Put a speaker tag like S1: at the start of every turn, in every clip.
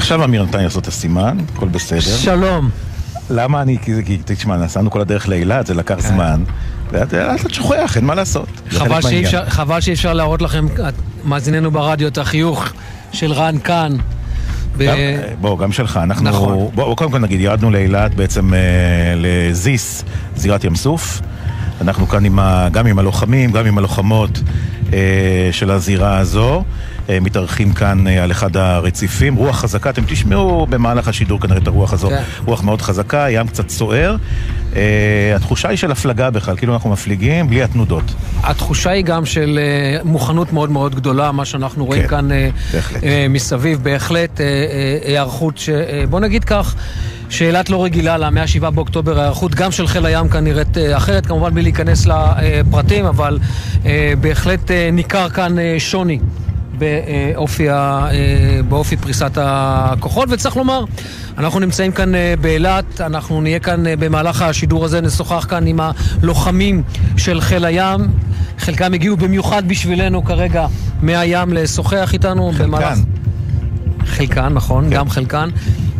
S1: עכשיו אמיר נתן לעשות את הסימן, הכל בסדר.
S2: שלום.
S1: למה אני, כי, תשמע, נסענו כל הדרך לאילת, זה לקח זמן. לאט לאט אתה שוכח, אין מה לעשות.
S2: חבל שאי. אפשר- להראות לכם, מאזיננו ברדיו, את החיוך של רן כאן.
S1: אה, בוא, גם שלך, אנחנו...
S2: נכון.
S1: בוא, בוא, קודם כל נגיד, ירדנו לאילת בעצם אה, לזיס, זירת ים סוף. אנחנו כאן עם ה, גם עם הלוחמים, גם עם הלוחמות אה, של הזירה הזו. אה, מתארחים כאן אה, על אחד הרציפים. רוח חזקה, אתם תשמעו במהלך השידור כנראה את הרוח הזו.
S2: כן.
S1: רוח מאוד חזקה, ים קצת סוער. אה, התחושה היא של הפלגה בכלל, כאילו אנחנו מפליגים בלי התנודות.
S2: התחושה היא גם של אה, מוכנות מאוד מאוד גדולה, מה שאנחנו רואים
S1: כן,
S2: כאן אה,
S1: בהחלט.
S2: אה, מסביב, בהחלט אה, אה, היערכות, ש- אה, בוא נגיד כך, שאילת לא רגילה לה, מ-7 באוקטובר ההיערכות גם של חיל הים כאן נראית אה, אחרת, כמובן בלי להיכנס לפרטים, אבל אה, בהחלט אה, ניכר כאן שוני. באופי, באופי פריסת הכוחות, וצריך לומר, אנחנו נמצאים כאן באילת, אנחנו נהיה כאן במהלך השידור הזה, נשוחח כאן עם הלוחמים של חיל הים. חלקם הגיעו במיוחד בשבילנו כרגע מהים לשוחח איתנו. במהלך- חלקן, נכון,
S1: כן.
S2: גם חלקן.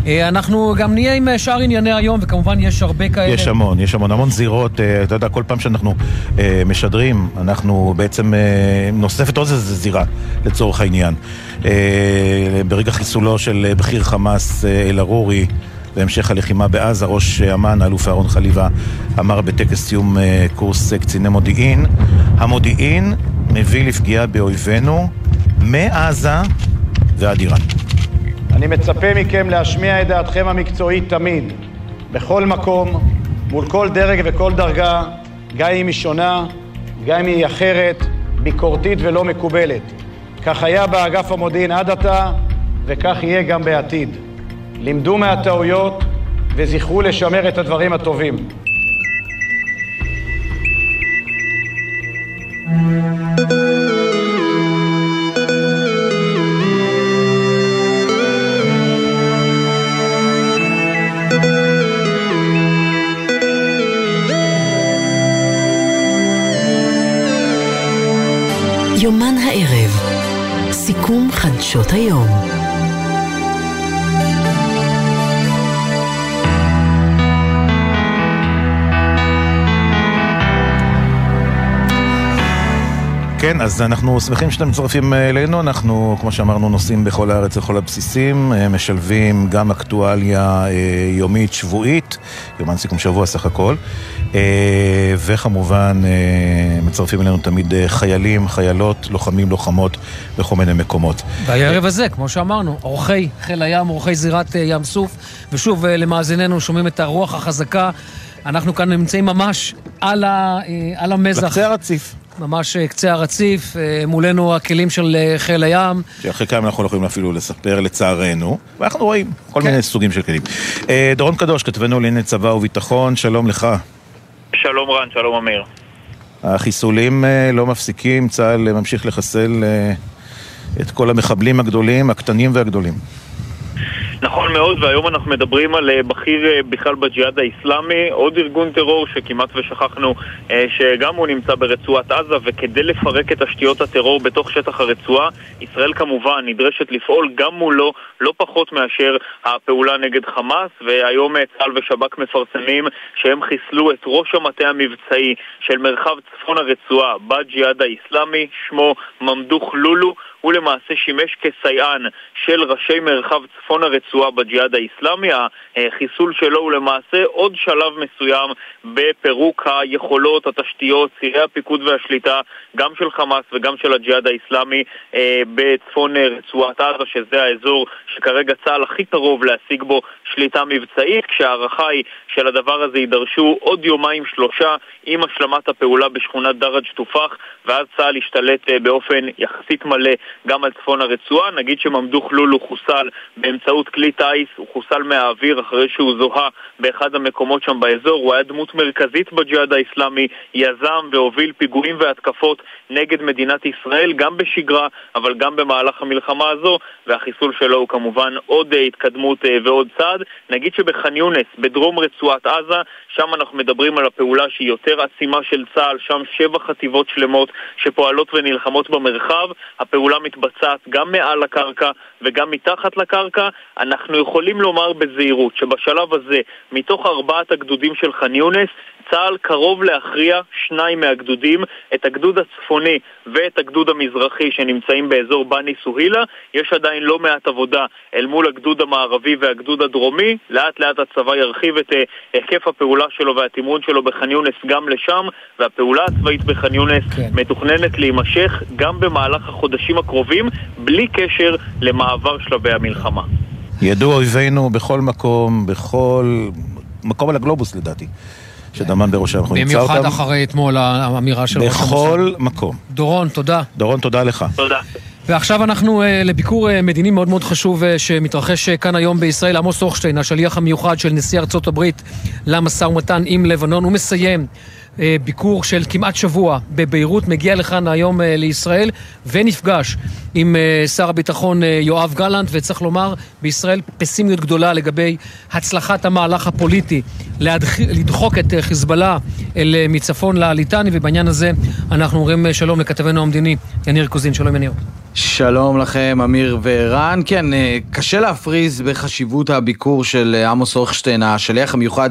S2: אה, אנחנו גם נהיה עם אה, שאר ענייני היום, וכמובן יש הרבה כאלה.
S1: יש המון, יש המון, המון זירות, אה, אתה יודע, כל פעם שאנחנו משדרים, אנחנו בעצם, נוספת עוד איזה זירה, לצורך העניין. ברגע חיסולו של בכיר חמאס אל-ערורי, בהמשך הלחימה בעזה, ראש אמ"ן, האלוף אהרון חליבה, אמר בטקס סיום קורס קציני מודיעין, המודיעין מביא לפגיעה באויבינו מעזה ועד איראן.
S3: אני מצפה מכם להשמיע את דעתכם המקצועית תמיד, בכל מקום, מול כל דרג וכל דרגה, גם אם היא שונה, גם אם היא אחרת, ביקורתית ולא מקובלת. כך היה באגף המודיעין עד עתה, וכך יהיה גם בעתיד. לימדו מהטעויות וזכרו לשמר את הדברים הטובים.
S4: יומן הערב, סיכום חדשות היום.
S1: כן, אז אנחנו שמחים שאתם מצטרפים אה, אלינו, אנחנו, כמו שאמרנו, נוסעים בכל הארץ לכל הבסיסים, אה, משלבים גם אקטואליה אה, יומית, שבועית, יומן סיכום שבוע סך הכל, וכמובן מצטרפים אלינו תמיד חיילים, חיילות, לוחמים, לוחמות בכל מיני מקומות.
S2: והערב הזה, כמו שאמרנו, אורחי חיל הים, אורחי זירת ים סוף, ושוב, למאזיננו, שומעים את הרוח החזקה. אנחנו כאן נמצאים ממש על, ה, על המזח,
S1: בקצה הרציף,
S2: ממש אה, קצה הרציף, אה, מולנו הכלים של אה, חיל הים.
S1: שאחרי כמה אנחנו לא יכולים אפילו לספר לצערנו, ואנחנו רואים כל
S2: כן.
S1: מיני סוגים של כלים. דורון קדוש, כתבנו לענייני צבא וביטחון, שלום לך.
S5: שלום רן, שלום אמיר.
S1: החיסולים לא מפסיקים, צה"ל ממשיך לחסל את כל המחבלים הגדולים, הקטנים והגדולים.
S5: נכון מאוד, והיום אנחנו מדברים על אה, בכיר אה, בכלל בג'יהאד האיסלאמי, עוד ארגון טרור שכמעט ושכחנו אה, שגם הוא נמצא ברצועת עזה, וכדי לפרק את תשתיות הטרור בתוך שטח הרצועה, ישראל כמובן נדרשת לפעול גם מולו לא פחות מאשר הפעולה נגד חמאס, והיום צה"ל ושב"כ מפרסמים שהם חיסלו את ראש המטה המבצעי של מרחב צפון הרצועה בג'יהאד האיסלאמי, שמו ממדוך לולו. הוא למעשה שימש כסייען של ראשי מרחב צפון הרצועה בג'יהאד האיסלאמי. החיסול שלו הוא למעשה עוד שלב מסוים בפירוק היכולות, התשתיות, צירי הפיקוד והשליטה, גם של חמאס וגם של הג'יהאד האיסלאמי אה, בצפון אה, רצועת עזה, שזה האזור שכרגע צה"ל הכי קרוב להשיג בו שליטה מבצעית, כשההערכה היא שלדבר הזה יידרשו עוד יומיים שלושה עם השלמת הפעולה בשכונת דרג' טופח, ואז צה"ל ישתלט אה, באופן יחסית מלא גם על צפון הרצועה. נגיד שממדוך לולו חוסל באמצעות כלי טיס הוא חוסל מהאוויר אחרי שהוא זוהה באחד המקומות שם באזור, הוא היה דמות מרכזית בג'יהאד האיסלאמי, יזם והוביל פיגועים והתקפות נגד מדינת ישראל, גם בשגרה, אבל גם במהלך המלחמה הזו, והחיסול שלו הוא כמובן עוד אה, התקדמות אה, ועוד צעד. נגיד שבח'אן יונס, בדרום רצועת עזה, שם אנחנו מדברים על הפעולה שהיא יותר עצימה של צה"ל, שם שבע חטיבות שלמות שפועלות ונלחמות במרחב. הפעולה מתבצעת גם מעל הקרקע וגם מתחת לקרקע. אנחנו יכולים לומר בזהירות שבשלב הזה, מתוך ארבעת הגדודים של ח'אן יונס, צה"ל קרוב להכריע שניים מהגדודים, את הגדוד הצפוני ואת הגדוד המזרחי שנמצאים באזור בני סוהילה. יש עדיין לא מעט עבודה אל מול הגדוד המערבי והגדוד הדרומי. לאט לאט הצבא ירחיב את אה, היקף הפעולה שלו והתמרון שלו בח'אן יונס גם לשם, והפעולה הצבאית בח'אן יונס כן. מתוכננת להימשך גם במהלך החודשים הקרובים, בלי קשר למעבר שלבי המלחמה.
S1: ידעו אויבינו בכל מקום, בכל מקום על הגלובוס לדעתי. שדמן בראשם, אנחנו
S2: נמצא אותם. במיוחד אחרי אתמול האמירה של
S1: ראש הממשלה. בכל מקום.
S2: דורון, תודה.
S1: דורון, תודה לך.
S5: תודה.
S2: ועכשיו אנחנו uh, לביקור uh, מדיני מאוד מאוד חשוב uh, שמתרחש כאן היום בישראל. עמוס הוכשטיין, השליח המיוחד של נשיא ארצות הברית למשא ומתן עם לבנון, הוא מסיים אה, ביקור של כמעט שבוע בביירות, מגיע לכאן היום אה, לישראל ונפגש עם אה, שר הביטחון יואב גלנט, וצריך לומר, בישראל פסימיות גדולה לגבי הצלחת המהלך הפוליטי לדחוק את חיזבאללה אל מצפון לליטני, ובעניין הזה אנחנו אומרים שלום לכתבנו המדיני יניר קוזין. שלום יניר.
S6: שלום לכם, אמיר וערן. כן, קשה להפריז בחשיבות הביקור של עמוס הוכשטיין, השליח המיוחד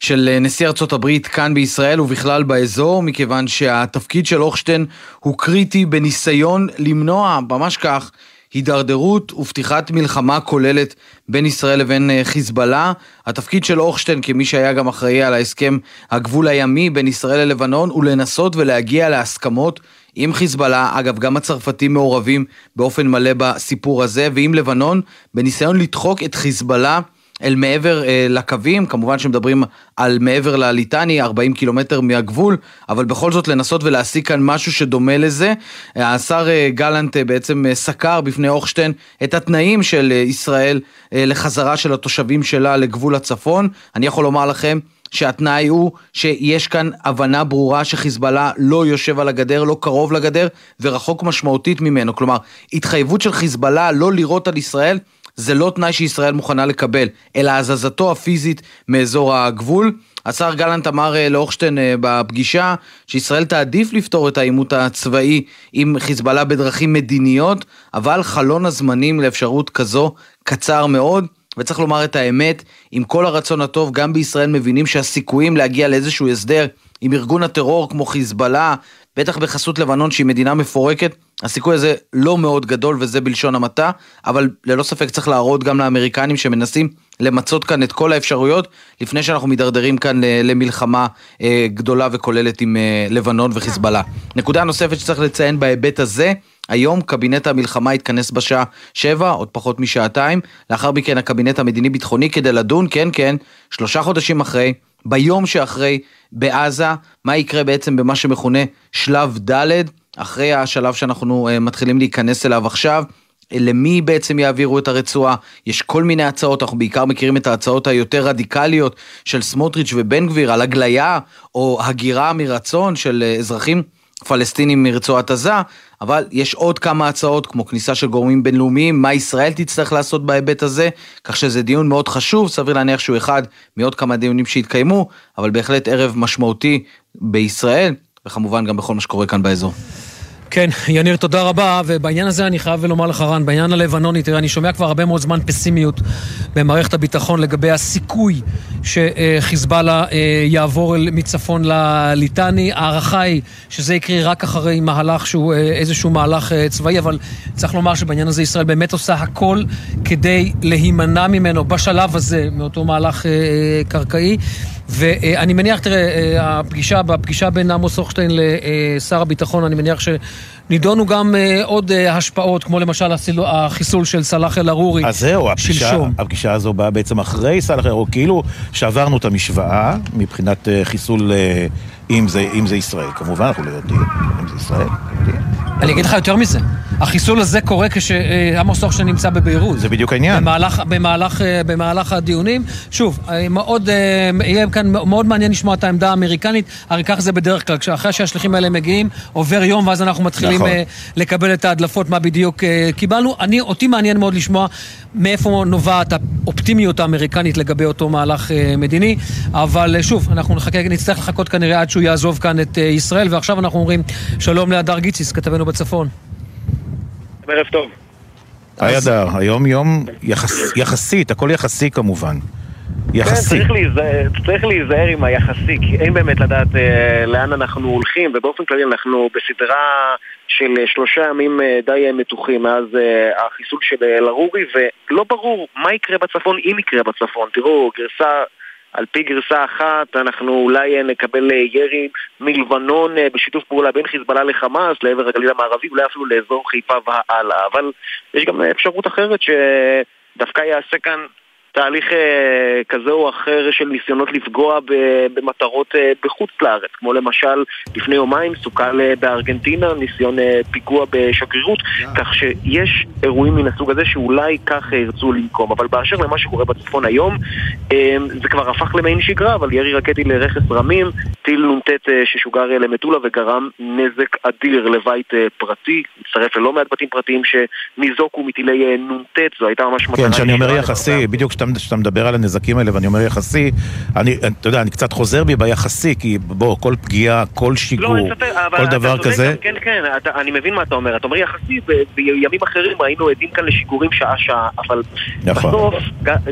S6: של אה, נשיא ארצות הברית כאן בישראל ובכלל באזור, מכיוון שהתפקיד של הוכשטיין הוא קריטי בניסיון למנוע, ממש כך, הידרדרות ופתיחת מלחמה כוללת בין ישראל לבין אה, חיזבאללה. התפקיד של הוכשטיין כמי שהיה גם אחראי על ההסכם הגבול הימי בין ישראל ללבנון הוא לנסות ולהגיע להסכמות עם חיזבאללה, אגב גם הצרפתים מעורבים באופן מלא בסיפור הזה, ועם לבנון, בניסיון לדחוק את חיזבאללה אל מעבר אה, לקווים, כמובן שמדברים על מעבר לליטני, 40 קילומטר מהגבול, אבל בכל זאת לנסות ולהשיג כאן משהו שדומה לזה. השר אה, גלנט אה, בעצם אה, סקר בפני הוכשטיין את התנאים של אה, ישראל אה, לחזרה של התושבים שלה לגבול הצפון. אני יכול לומר לכם, שהתנאי הוא שיש כאן הבנה ברורה שחיזבאללה לא יושב על הגדר, לא קרוב לגדר ורחוק משמעותית ממנו. כלומר, התחייבות של חיזבאללה לא לירות על ישראל זה לא תנאי שישראל מוכנה לקבל, אלא הזזתו הפיזית מאזור הגבול. השר גלנט אמר אה, לאוכשטיין אה, בפגישה שישראל תעדיף לפתור את העימות הצבאי עם חיזבאללה בדרכים מדיניות, אבל חלון הזמנים לאפשרות כזו קצר מאוד. וצריך לומר את האמת, עם כל הרצון הטוב, גם בישראל מבינים שהסיכויים להגיע לאיזשהו הסדר עם ארגון הטרור כמו חיזבאללה, בטח בחסות לבנון שהיא מדינה מפורקת, הסיכוי הזה לא מאוד גדול וזה בלשון המעטה, אבל ללא ספק צריך להראות גם לאמריקנים שמנסים למצות כאן את כל האפשרויות, לפני שאנחנו מידרדרים כאן למלחמה אה, גדולה וכוללת עם אה, לבנון וחיזבאללה. נקודה נוספת שצריך לציין בהיבט הזה, היום קבינט המלחמה יתכנס בשעה 7, עוד פחות משעתיים, לאחר מכן הקבינט המדיני-ביטחוני כדי לדון, כן כן, שלושה חודשים אחרי, ביום שאחרי בעזה, מה יקרה בעצם במה שמכונה שלב ד', אחרי השלב שאנחנו uh, מתחילים להיכנס אליו עכשיו. למי בעצם יעבירו את הרצועה, יש כל מיני הצעות, אנחנו בעיקר מכירים את ההצעות היותר רדיקליות של סמוטריץ' ובן גביר על הגליה או הגירה מרצון של אה, אזרחים פלסטינים מרצועת עזה, אבל יש עוד כמה הצעות כמו כניסה של גורמים בינלאומיים, מה ישראל תצטרך לעשות בהיבט הזה, כך שזה דיון מאוד חשוב, סביר להניח שהוא אחד מעוד כמה דיונים שהתקיימו, אבל בהחלט ערב משמעותי בישראל, וכמובן גם בכל מה שקורה כאן באזור.
S2: כן, יניר, תודה רבה, ובעניין הזה אני חייב לומר לך, רן, בעניין הלבנוני, תראה, אני שומע כבר הרבה מאוד זמן פסימיות במערכת הביטחון לגבי הסיכוי שחיזבאללה אה, יעבור מצפון לליטני. ההערכה היא שזה יקרה רק אחרי מהלך שהוא אה, איזשהו מהלך אה, צבאי, אבל צריך לומר שבעניין הזה ישראל באמת עושה הכל כדי להימנע ממנו בשלב הזה, מאותו מהלך קרקעי. ואני מניח, תראה, אה, הפגישה, בפגישה בין עמוס הוכשטיין לשר הביטחון, אני מניח שנידונו גם אה, עוד אה, השפעות, כמו למשל החיסול של סלאח אל-ערורי
S1: אז זהו, הפגישה, הפגישה הזו באה בעצם אחרי סלאח אל-ערורי, כאילו שעברנו את המשוואה מבחינת חיסול, אם זה, אם זה ישראל. כמובן, אנחנו לא יודעים אם זה ישראל, יודעים.
S2: אני אגיד לך יותר מזה. החיסול הזה קורה כשעמוס הוכשטיין נמצא בביירות.
S1: זה בדיוק העניין.
S2: במהלך, במהלך, אה, במהלך הדיונים. שוב, אה, מאוד, אה, יהיה כאן מאוד מעניין לשמוע את העמדה האמריקנית, הרי ככה זה בדרך כלל, כשאחרי שהשליחים האלה מגיעים, עובר יום ואז אנחנו מתחילים נכון. לקבל את ההדלפות, מה בדיוק קיבלנו. אני, אותי מעניין מאוד לשמוע מאיפה נובעת האופטימיות האמריקנית לגבי אותו מהלך מדיני, אבל שוב, אנחנו נחכה, נצטרך לחכות כנראה עד שהוא יעזוב כאן את ישראל, ועכשיו אנחנו אומרים שלום להדר גיציס, כתבנו בצפון.
S7: ערב טוב.
S1: היי אדר, היום יום יחס, יחסית, הכל יחסי כמובן. יחסי.
S7: כן, צריך להיזהר, צריך להיזהר עם היחסי, כי אין באמת לדעת אה, לאן אנחנו הולכים, ובאופן כללי אנחנו בסדרה של שלושה ימים אה, די אה, מתוחים מאז אה, החיסול של אל-ערורי, ולא ברור מה יקרה בצפון, אם יקרה בצפון. תראו, גרסה על פי גרסה אחת אנחנו אולי אה, נקבל אה, ירי מלבנון אה, בשיתוף פעולה בין חיזבאללה לחמאס לעבר הגליל המערבי, אולי אפילו לאזור חיפה והלאה, אבל יש גם אפשרות אחרת שדווקא יעשה כאן תהליך אה, כזה או אחר של ניסיונות לפגוע במטרות אה, בחוץ לארץ, כמו למשל לפני יומיים סוכל אה, בארגנטינה ניסיון פיגוע בשגרירות, כך שיש אירועים מן הסוג הזה שאולי כך ירצו לנקום. אבל באשר למה שקורה בצפון היום, זה כבר הפך למעין שגרה, אבל ירי רקטי לרכס רמים, טיל נ"ט ששוגר למטולה וגרם נזק אדיר לבית פרטי, מצטרף ללא מעט בתים פרטיים שניזוקו מטילי נ"ט, זו הייתה ממש
S1: מטרה... כן, שאני אומר יחסי, בדיוק שאתה מדבר על הנזקים האלה ואני אומר יחסי, אני, אתה יודע, אני קצת חוזר בי ביחסי, כי בוא, כל פגיעה, כל שיגור, לא, כל דבר כזה...
S7: כן, כן, אתה, אני מבין מה אתה אומר. אתה אומר יחסי, בימים אחרים ראינו עדים כאן לשיגורים שעה-שעה, אבל נכון. בסוף,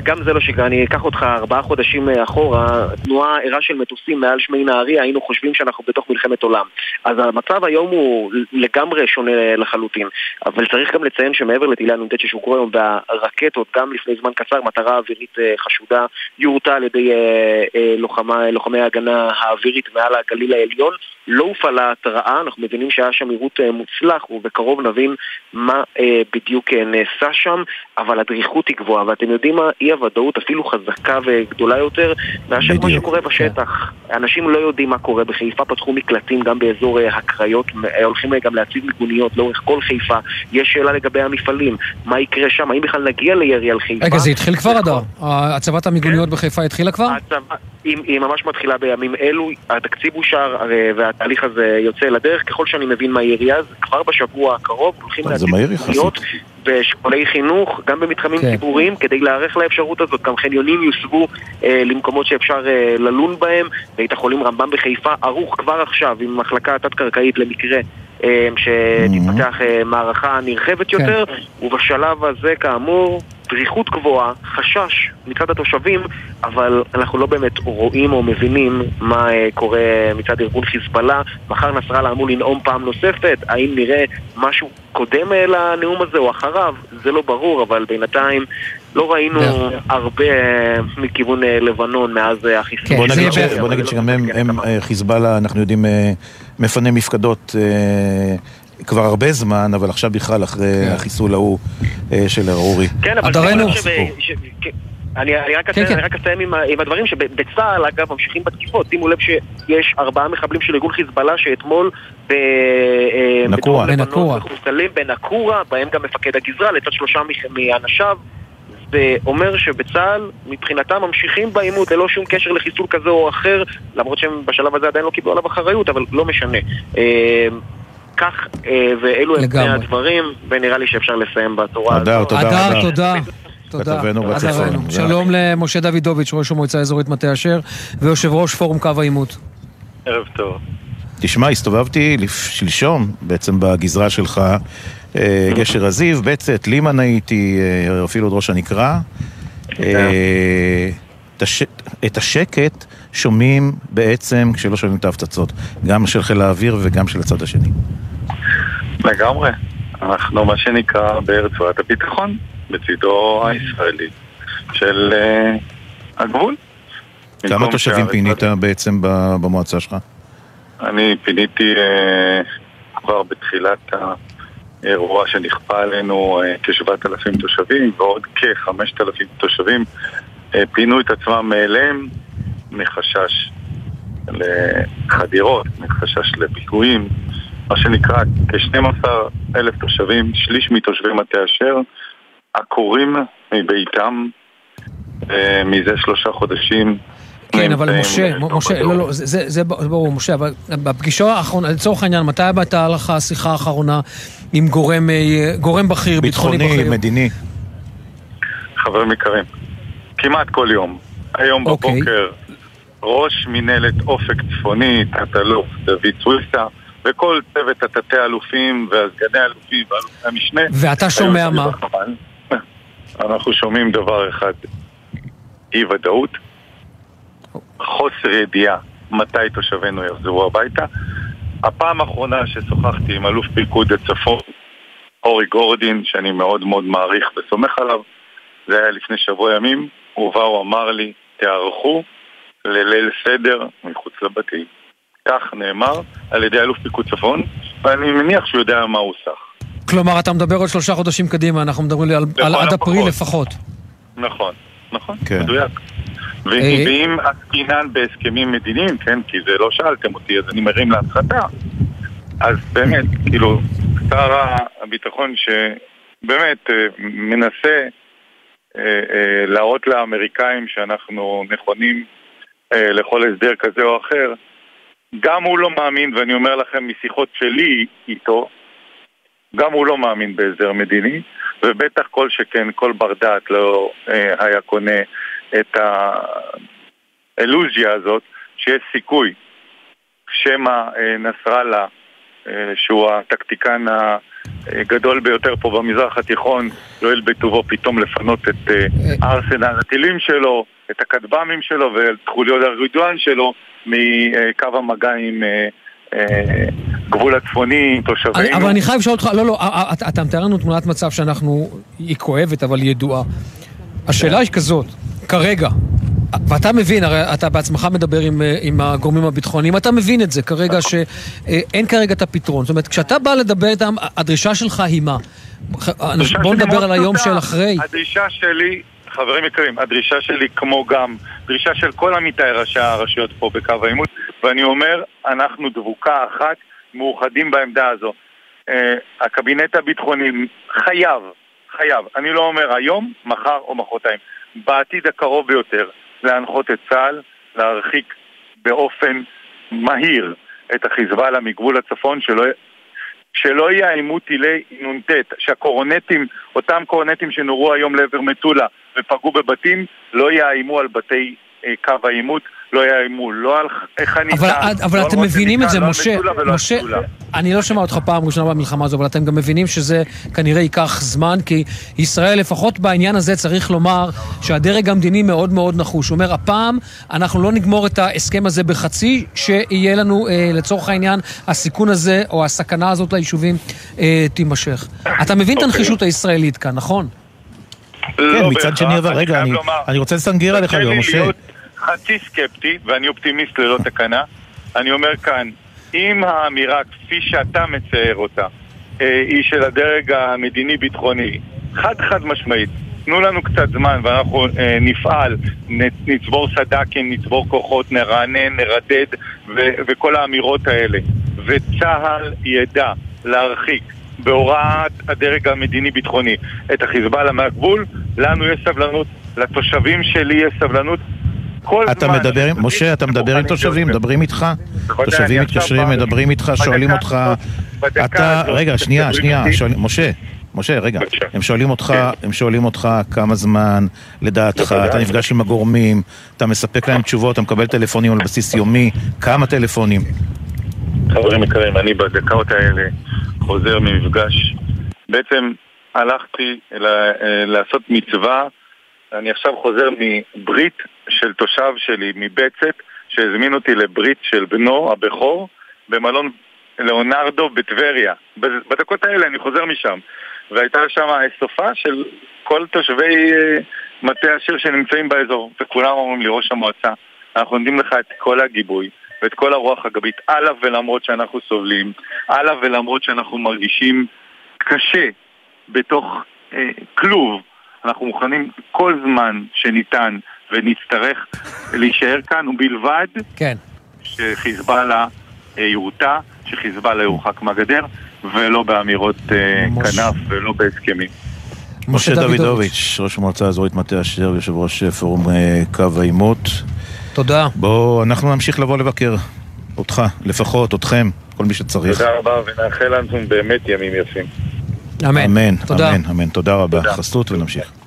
S7: גם זה לא שגרה, אני אקח אותך ארבעה חודשים אה, אחורה, תנועה ערה של מטוסים מעל שמי נהריה, היינו חושבים שאנחנו בתוך מלחמת עולם. אז המצב היום הוא לגמרי שונה לחלוטין, אבל צריך גם לציין שמעבר לטילי הנ"ט ששוקרו היום והרקטות, גם לפני זמן קצר, מטרה אווירית אה, חשודה יורתה על ידי אה, אה, לוחמה, לוחמי ההגנה האווירית מעל הגליל העליון. לא הופעלה התראה, אנחנו מבינים שהיה שם עירות מוצלח ובקרוב נבין מה בדיוק נעשה שם, אבל הדריכות היא גבוהה, ואתם יודעים מה? אי הוודאות אפילו חזקה וגדולה יותר מאשר מה שקורה בשטח. כן. אנשים לא יודעים מה קורה בחיפה, פתחו מקלטים גם באזור הקריות, הולכים גם להציב מיגוניות לאורך כל חיפה. יש שאלה לגבי המפעלים, מה יקרה שם, האם בכלל נגיע לירי על חיפה?
S2: רגע, זה התחיל כבר, אדר? הצבת המיגוניות כן. בחיפה התחילה כבר?
S7: היא ממש מתחילה בימים אלו, התקציב אושר והתהליך הזה יוצא לדרך. ככל שאני מבין מהעירייה, כבר בשבוע הקרוב הולכים
S1: להציב מיגוניות
S7: בשכולי חינוך, גם במתחמים כן. ציבוריים, כדי להיערך לאפשרות הזאת. גם חניונים יוסבו אה, למקומות שאפשר אה, ללון בהם. בית החולים רמב"ם בחיפה ערוך כבר עכשיו עם מחלקה תת-קרקעית למקרה אה, שתתפתח אה, מערכה נרחבת יותר, כן. ובשלב הזה, כאמור, דריכות גבוהה, חשש מצד התושבים, אבל אנחנו לא באמת רואים או מבינים מה אה, קורה מצד ארגון חיזבאללה. מחר נסראללה אמור לנאום פעם נוספת, האם נראה משהו קודם לנאום הזה או אחריו? זה לא ברור, אבל בינתיים לא ראינו הרבה מכיוון לבנון מאז החיסון.
S1: כן, בוא נגיד שגם הם, חיזבאללה, אנחנו יודעים, מפנה מפקדות כבר הרבה זמן, אבל עכשיו בכלל, אחרי כן. החיסול ההוא אה, של ארורי.
S7: כן, אבל
S2: הדרנו...
S7: אני, אני, רק כן, כן. רק אסיים עם, עם הדברים שבצה"ל, אגב, ממשיכים בתקיפות. שימו לב שיש ארבעה מחבלים של ארגון חיזבאללה שאתמול ב...
S1: אה, נקורה.
S2: בנקורה.
S7: בנקורה, בהם גם מפקד הגזרה, לצד שלושה מאנשיו. זה אומר שבצה"ל, מבחינתם ממשיכים בעימות ללא שום קשר לחיסול כזה או אחר, למרות שהם בשלב הזה עדיין לא קיבלו עליו אחריות, אבל לא משנה. כך, אה, ואלו הם פני הדברים, ונראה לי שאפשר לסיים בצורה
S1: הזאת. אדר, תודה.
S2: תודה. תודה. שלום למשה דוידוביץ', ראש המועצה האזורית מטה אשר, ויושב ראש פורום קו העימות.
S8: ערב טוב.
S1: תשמע, הסתובבתי שלשום בעצם בגזרה שלך, אה, גשר הזיו, בצת, לימן הייתי, אה, אפילו עוד ראש הנקרה. את השקט שומעים בעצם כשלא שומעים את ההפצצות, גם של חיל האוויר וגם של הצד השני.
S8: לגמרי. אנחנו מה שנקרא ברצועת הביטחון, בצידו הישראלי של uh, הגבול.
S1: כמה תושבים פינית בעצם במועצה שלך?
S8: אני פיניתי uh, כבר בתחילת האירוע שנכפה עלינו uh, כשבעת אלפים תושבים ועוד כחמשת אלפים תושבים uh, פינו את עצמם מאליהם מחשש לחדירות, מחשש לפיגועים, מה שנקרא כ-12 אלף תושבים, שליש מתושבי מטה אשר, עקורים מביתם אה, מזה שלושה חודשים.
S2: כן, אבל משה, משה. לא, לא, זה- זה זה ברור, משה, אבל בפגישה האחרונה, לצורך העניין, מתי הייתה לך השיחה האחרונה עם גורם אה, גורם בכיר, ביטחוני
S1: ביטחוני,
S2: בכיר?
S1: מדיני.
S8: חברים יקרים, כמעט כל יום. היום
S2: אוקיי.
S8: בבוקר, ראש מינהלת אופק צפוני, תת-אלוף דוד סוויסה, וכל צוות התתי-אלופים והסגני אלופים ואלופי המשנה.
S2: ואתה שומע מה?
S8: בחמ"ל. אנחנו שומעים דבר אחד, אי ודאות, חוסר ידיעה מתי תושבינו יחזרו הביתה. הפעם האחרונה ששוחחתי עם אלוף פיקוד הצפון, אורי גורדין, שאני מאוד מאוד מעריך וסומך עליו, זה היה לפני שבוע ימים, בא, הוא אמר לי, תיערכו לליל סדר מחוץ לבתים. כך נאמר על ידי אלוף פיקוד צפון, ואני מניח שהוא יודע מה הוא סח.
S2: כלומר, אתה מדבר עוד שלושה חודשים קדימה, אנחנו מדברים על על עד. אפריל לפחות.
S8: נכון, נכון,
S1: כן.
S8: מדויק.
S2: אה,
S8: ואם עסקינן בהסכמים מדיניים, כן, כי זה לא שאלתם אותי, אז אני מרים להנחתה, אז באמת, כאילו, שר הביטחון שבאמת אה, מנסה אה, אה, להראות לאמריקאים שאנחנו נכונים אה, לכל הסדר כזה או אחר, גם הוא לא מאמין, ואני אומר לכם משיחות שלי איתו, גם הוא לא מאמין בהסדר מדיני, ובטח כל שכן כל בר דעת לא אה, היה קונה את האלוזיה הזאת שיש סיכוי שמא אה, נסראללה, אה, שהוא הטקטיקן הגדול ביותר פה במזרח התיכון, יואיל בטובו פתאום לפנות את אה, ארסנל הטילים שלו, את הכטב"מים שלו ואת חוליו הרידואן שלו מקו המגע עם אה, אה, גבול הצפוני, תושבינו.
S2: אבל אני חייב לשאול אותך, לא, לא, א- א- אתה- מתאר לנו תמונת מצב שאנחנו, היא כואבת, אבל היא ידועה. השאלה היא כזאת, כרגע, ואתה מבין, הרי אתה בעצמך מדבר עם, אה, עם הגורמים הביטחוניים, אתה מבין את זה כרגע שאין כרגע את הפתרון. זאת אומרת, כשאתה בא לדבר איתם, הדרישה שלך היא מה? בוא נדבר על היום. של אחרי.
S8: הדרישה שלי, חברים יקרים, הדרישה שלי כמו גם דרישה של כל עמיתיי ראשי הרשויות פה בקו העימות, ואני אומר, אנחנו דבוקה אחת, מאוחדים בעמדה הזו. אה, הקבינט הביטחוני חייב, חייב, אני לא אומר היום, מחר או מחרתיים, בעתיד הקרוב ביותר, להנחות את צה"ל, להרחיק באופן מהיר את החיזבאללה מגבול הצפון, שלא שלא יאיימו טילי נ"ט, שהקורונטים, אותם קורונטים שנורו היום לעבר מטולה ופגעו בבתים, לא יאיימו על בתי קו העימות, לא יאיימו לא על חניתה,
S2: אבל, אבל
S8: לא
S2: אתם מבינים את זה,
S8: לא
S2: משה, משה,
S8: שתולה.
S2: אני לא שומע אותך פעם ראשונה במלחמה הזו, אבל אתם גם מבינים שזה כנראה ייקח זמן, כי ישראל, לפחות בעניין הזה, צריך לומר שהדרג המדיני מאוד מאוד נחוש. הוא אומר, הפעם אנחנו לא נגמור את ההסכם הזה בחצי, שיהיה לנו, אה, לצורך העניין, הסיכון הזה, או הסכנה הזאת ליישובים, אה, תימשך. אתה מבין את
S8: אוקיי.
S2: הנחישות הישראלית כאן, נכון?
S1: כן,
S8: לא
S1: מצד שני, אבל רגע, אני-
S8: לומר,
S1: אני רוצה לסנגר עליך היום, משה.
S8: חצי סקפטי, ואני אופטימיסט ללא תקנה. אני אומר כאן, אם האמירה כפי שאתה מצייר אותה, אה, היא של הדרג המדיני-ביטחוני, חד חד משמעית, תנו לנו קצת זמן ואנחנו אה, נפעל, נצבור סד"כים, נצבור כוחות, נרענן, נרדד ו- וכל האמירות האלה. וצה"ל ידע להרחיק בהוראת הדרג המדיני-ביטחוני את החיזבאללה מהגבול, לנו יש סבלנות, לתושבים שלי יש סבלנות. כל
S1: אתה
S8: זמן
S1: מדבר עם, משה, אתה מדבר עם תושבים, מדברים איתך?
S8: בוודאי,
S1: תושבים מתקשרים, מדברים איתך, שואלים אותך... אתה, רגע, שנייה, שנייה, משה, משה, רגע. הם שואלים אותך,
S8: כן.
S1: הם שואלים אותך כמה זמן לדעתך. אתה נפגש עם הגורמים, אתה מספק להם תשובות, אתה מקבל טלפונים על בסיס יומי, כמה טלפונים?
S8: חברים יקרים, אני בדקות האלה חוזר ממפגש. בעצם הלכתי אה, לעשות מצווה, אני עכשיו חוזר מברית של תושב שלי מבצת, שהזמין אותי לברית של בנו הבכור במלון ליאונרדו בטבריה. בדקות האלה אני חוזר משם. והייתה שם אסופה של כל תושבי אה, מטה אשר שנמצאים באזור, וכולם אומרים לי, ראש המועצה, אנחנו נותנים לך את כל הגיבוי ואת כל הרוח הגבית, על אף ולמרות שאנחנו סובלים, על אף ולמרות שאנחנו מרגישים קשה בתוך אה, כלוב, אנחנו מוכנים כל זמן שניתן ונצטרך להישאר כאן, ובלבד
S2: כן.
S8: שחיזבאללה אה, יורתע, שחיזבאללה יורחק מהגדר, ולא באמירות אה, כנף ולא בהסכמים.
S1: משה דוידוביץ', ראש המועצה האזורית מטה אשר, יושב ראש פורום אה, קו העימות.
S2: תודה.
S1: בואו, אנחנו נמשיך לבוא לבקר אותך, לפחות, אתכם, כל מי שצריך.
S8: תודה רבה, ונאחל לנו באמת ימים יפים.
S2: אמן.
S1: אמן,
S2: תודה.
S1: אמן, אמן. תודה רבה.
S8: תודה.
S1: חסות ונמשיך.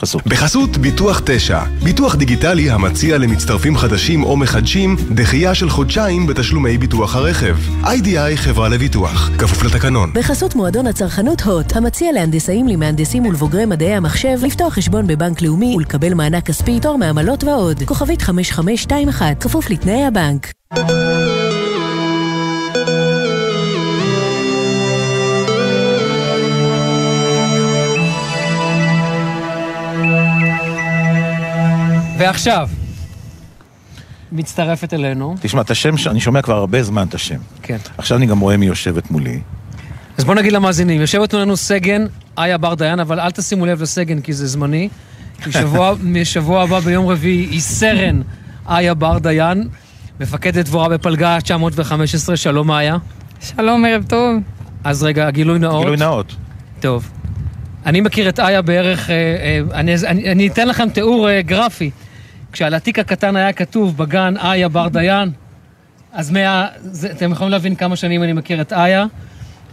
S1: חסות.
S9: בחסות ביטוח 9, ביטוח דיגיטלי המציע למצטרפים חדשים או מחדשים דחייה של חודשיים בתשלומי ביטוח הרכב. איי-די-איי חברה לביטוח, כפוף לתקנון.
S4: בחסות מועדון הצרכנות הוט, המציע להנדסאים, למהנדסים ולבוגרי מדעי המחשב לפתוח חשבון בבנק לאומי ולקבל מענק כספי, פטור מעמלות ועוד. כוכבית 5521, כפוף לתנאי הבנק.
S2: ועכשיו, מצטרפת אלינו.
S1: תשמע, את השם, אני שומע כבר הרבה זמן את השם.
S2: כן.
S1: עכשיו אני גם רואה מי יושבת מולי.
S2: אז בוא נגיד למאזינים, יושבת מולנו סגן, איה בר דיין, אבל אל תשימו לב לסגן כי זה זמני. כי שבוע, משבוע הבא ביום רביעי היא סרן איה בר דיין, מפקדת דבורה בפלגה 915, שלום איה.
S10: שלום, ערב טוב.
S2: אז רגע, גילוי נאות.
S1: גילוי נאות.
S2: טוב. אני מכיר את איה בערך, אה, אה, אני, אני, אני אתן לכם תיאור אה, גרפי. כשעל התיק הקטן היה כתוב בגן איה בר דיין, אז מה... זה, אתם יכולים להבין כמה שנים אני מכיר את איה.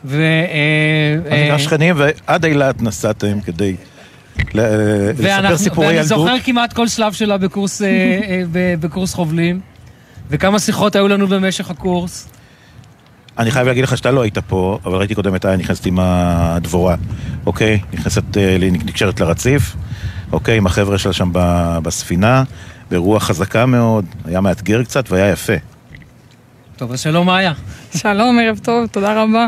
S2: ו... אה, אה,
S1: השכנים, ועד אילת נסעתם כדי לספר
S2: ואנחנו-
S1: סיפורי
S2: ואני
S1: ילדות.
S2: זוכר כמעט כל שלב שלה בקורס, אה, אה, בקורס חובלים, וכמה שיחות היו לנו במשך הקורס.
S1: אני חייב להגיד לך שאתה לא היית פה, אבל ראיתי קודם את איה נכנסת עם הדבורה, אוקיי? נכנסת, אה, נקשרת לרציף, אוקיי? עם החבר'ה שלה שם בספינה, ברוח חזקה מאוד, היה מאתגר קצת והיה יפה.
S2: טוב, אז שלום איה.
S10: שלום, ערב טוב, תודה רבה.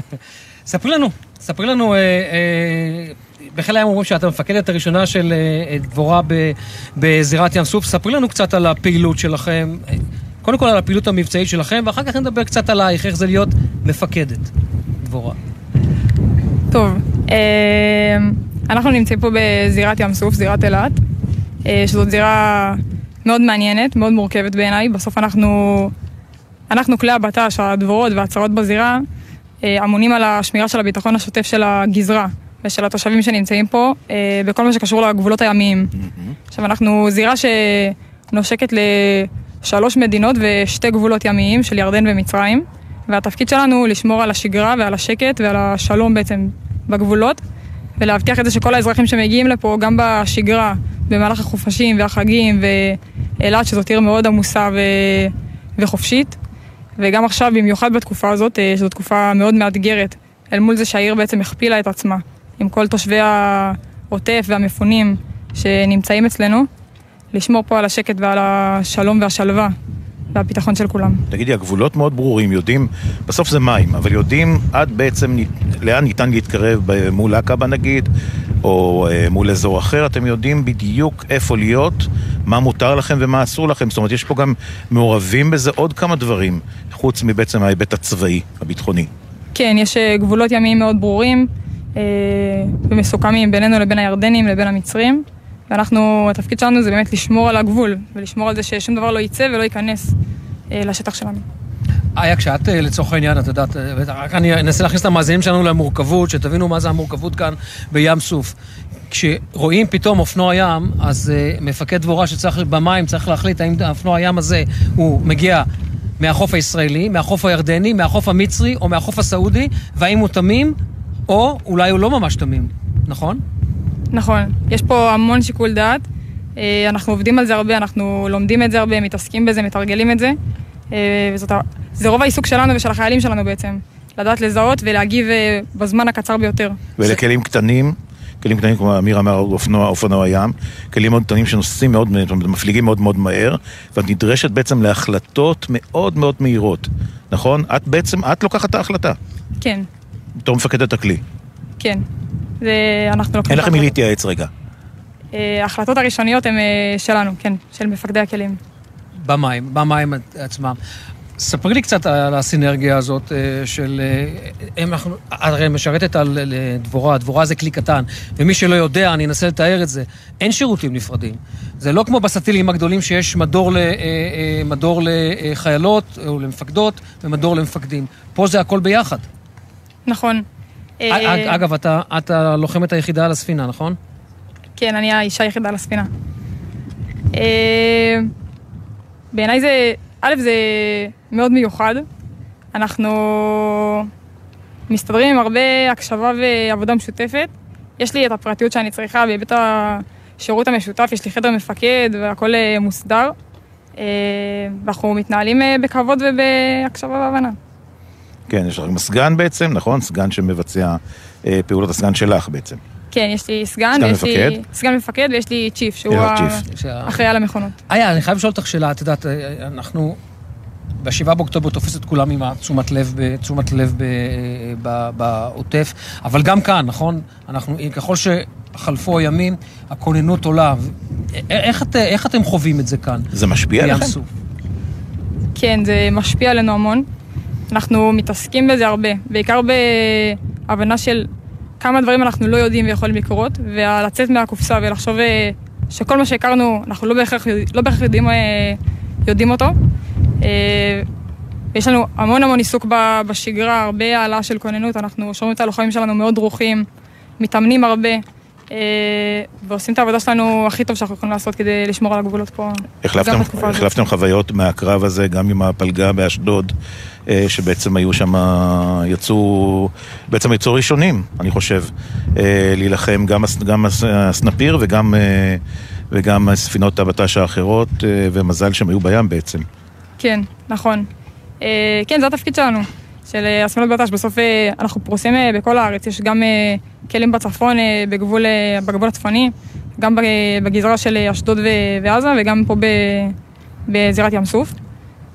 S2: ספרי לנו, ספרי לנו, אה, אה, בחיל הים אומרים שאת המפקדת הראשונה של אה, דבורה ב- בזירת ים סוף, ספרי לנו קצת על הפעילות שלכם, אה, קודם כל על הפעילות המבצעית שלכם, ואחר כך נדבר קצת עלייך, איך זה להיות מפקדת דבורה.
S10: טוב, אה, אנחנו נמצאים פה בזירת ים סוף, זירת אילת, שזאת זירה מאוד מעניינת, מאוד מורכבת בעיניי. בסוף אנחנו, אנחנו כלי הבט"ש, הדבורות והצהרות בזירה, אה, אמונים על השמירה של הביטחון השוטף של הגזרה ושל התושבים שנמצאים פה, אה, בכל מה שקשור לגבולות הימיים. עכשיו, אנחנו זירה שנושקת לשלוש מדינות ושתי גבולות ימיים של ירדן ומצרים, והתפקיד שלנו הוא לשמור על השגרה ועל השקט ועל השלום בעצם בגבולות, ולהבטיח את זה שכל האזרחים שמגיעים לפה, גם בשגרה, במהלך החופשים והחגים, ואילת, שזאת עיר מאוד עמוסה ו... וחופשית, וגם עכשיו, במיוחד בתקופה הזאת, אה, שזו תקופה מאוד מאתגרת, אל מול זה שהעיר בעצם הכפילה את עצמה, עם כל תושבי העוטף והמפונים שנמצאים אצלנו, לשמור פה על השקט ועל השלום והשלווה והביטחון של כולם.
S1: תגידי, הגבולות מאוד ברורים, יודעים, בסוף זה מים, אבל יודעים עד בעצם לאן ניתן להתקרב מול עקבה נגיד, או אה, מול אזור אחר, אתם יודעים בדיוק איפה להיות, מה מותר לכם ומה אסור לכם. זאת אומרת, יש פה גם מעורבים בזה עוד כמה דברים, חוץ מבעצם ההיבט הצבאי, הביטחוני.
S10: כן, יש אה, גבולות ימיים מאוד ברורים אה, ומסוכמים בינינו לבין הירדנים לבין המצרים, ואנחנו, התפקיד שלנו זה באמת לשמור על הגבול, ולשמור על זה ששום דבר לא יצא ולא ייכנס אה, לשטח שלנו.
S2: איה, כשאת אה, לצורך העניין, את יודעת, אה, רק אני אנסה להכניס את המאזינים שלנו למורכבות, שתבינו מה זה המורכבות כאן בים סוף. כשרואים פתאום אופנוע ים, אז uh, מפקד דבורה שצריך במים צריך להחליט האם האופנוע הים הזה הוא מגיע מהחוף הישראלי, מהחוף הירדני, מהחוף המצרי או מהחוף הסעודי, והאם הוא תמים, או אולי הוא לא ממש תמים, נכון?
S10: נכון, יש פה המון שיקול דעת, אה, אנחנו עובדים על זה הרבה, אנחנו לומדים את זה הרבה, מתעסקים בזה, מתרגלים את זה, אה, וזאת, זה רוב העיסוק שלנו ושל החיילים שלנו בעצם, לדעת לזהות ולהגיב אה, בזמן הקצר ביותר.
S1: ואלה כלים קטנים, כלים קטנים כמו אמיר אמר, אופנוע, אופנוע ים, כלים מאוד קטנים שנוסעים מאוד, מפליגים מאוד מאוד מהר, ואת נדרשת בעצם להחלטות מאוד מאוד מהירות, נכון? את בעצם, את לוקחת את ההחלטה,
S10: כן,
S1: בתור מפקדת הכלי.
S10: כן. זה, אנחנו לוקחים...
S1: אין
S10: את
S1: לכם מי. להתייעץ רגע.
S10: אה, ההחלטות הראשוניות הן אה, שלנו, כן, של מפקדי הכלים.
S2: במים, במים עצמם. ספרי לי קצת על הסינרגיה הזאת אה, של... אה, אנחנו, הרי משרתת על דבורה, דבורה זה כלי קטן, ומי שלא יודע, אני אנסה לתאר את זה, אין שירותים נפרדים. זה לא כמו בסטילים הגדולים שיש מדור, ל, מדור לחיילות או למפקדות ומדור למפקדים. פה זה הכל ביחד.
S10: נכון.
S2: אגב, אתה, אתה לוחמת היחידה על הספינה, נכון?
S10: כן, אני האישה היחידה על הספינה. בעיניי זה, א', זה מאוד מיוחד. אנחנו מסתדרים עם הרבה הקשבה ועבודה משותפת. יש לי את הפרטיות שאני צריכה בהיבט השירות המשותף, יש לי חדר מפקד והכל אה, מוסדר. אה, ואנחנו מתנהלים אה, בכבוד ובהקשבה והבנה.
S1: כן, יש לך סגן בעצם, נכון? סגן שמבצע פעולות הסגן שלך בעצם.
S10: כן, יש לי סגן, סגן ויש מפקד. לי סגן מפקד ויש לי צ'יף, שהוא האחראי על המכונות.
S2: איה, אני חייב לשאול אותך שאלה, את יודעת, אנחנו ב-7 באוקטובר תופס את כולם עם תשומת לב, תשומת לב בעוטף, אבל גם כאן, נכון? אנחנו, ככל שחלפו הימים, הכוננות עולה. איך, את, איך אתם חווים את זה כאן?
S1: זה משפיע עליכם?
S10: כן, זה משפיע עלינו המון. אנחנו מתעסקים בזה הרבה, בעיקר בהבנה של כמה דברים אנחנו לא יודעים ויכולים לקרות, ולצאת מהקופסה ולחשוב אה, שכל מה שהכרנו, אנחנו לא בהכרח, לא בהכרח יודעים, אה, יודעים אותו. אה, יש לנו המון המון עיסוק בשגרה, הרבה העלאה של כוננות, אנחנו שומעים את הלוחמים שלנו מאוד דרוכים, מתאמנים הרבה, ועושים את העבודה שלנו הכי טוב שאנחנו יכולים לעשות כדי לשמור על הגבולות פה.
S1: החלפתם חוויות מהקרב הזה, גם עם הפלגה באשדוד, אה, שבעצם היו שם, יצאו, בעצם יצאו ראשונים, אני חושב, אה, להילחם גם, גם הסנפיר וגם, אה, וגם ספינות הבט"ש האחרות, ומזל שהם היו בים בעצם.
S10: כן, נכון. כן, זה התפקיד שלנו, של הספינות בט"ש. בסוף אנחנו פרוסים בכל הארץ, יש גם כלים בצפון, בגבול, בגבול הצפוני, גם בגזרה של אשדוד ועזה, וגם פה בזירת ים סוף.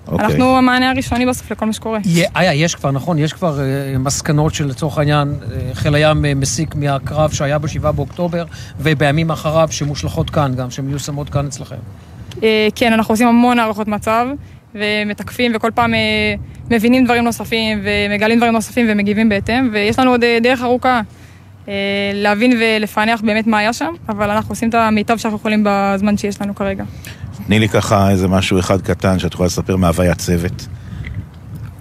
S10: אוקיי. אנחנו המענה הראשוני בסוף לכל מה שקורה.
S2: איה, יש כבר, נכון, יש כבר uh, מסקנות של לצורך העניין uh, חיל הים uh, מסיק מהקרב שהיה ב-7 באוקטובר, ובימים אחריו שמושלכות כאן גם, שמיושמות כאן אצלכם.
S10: Uh, כן, אנחנו עושים המון הערכות מצב, ומתקפים, וכל פעם uh, מבינים דברים נוספים, ומגלים דברים נוספים ומגיבים בהתאם, ויש לנו עוד uh, דרך ארוכה. להבין ולפענח באמת מה היה שם, אבל אנחנו עושים את המיטב שאנחנו יכולים בזמן שיש לנו כרגע.
S1: תני לי ככה איזה משהו אחד קטן שאת יכולה לספר מהוויית צוות.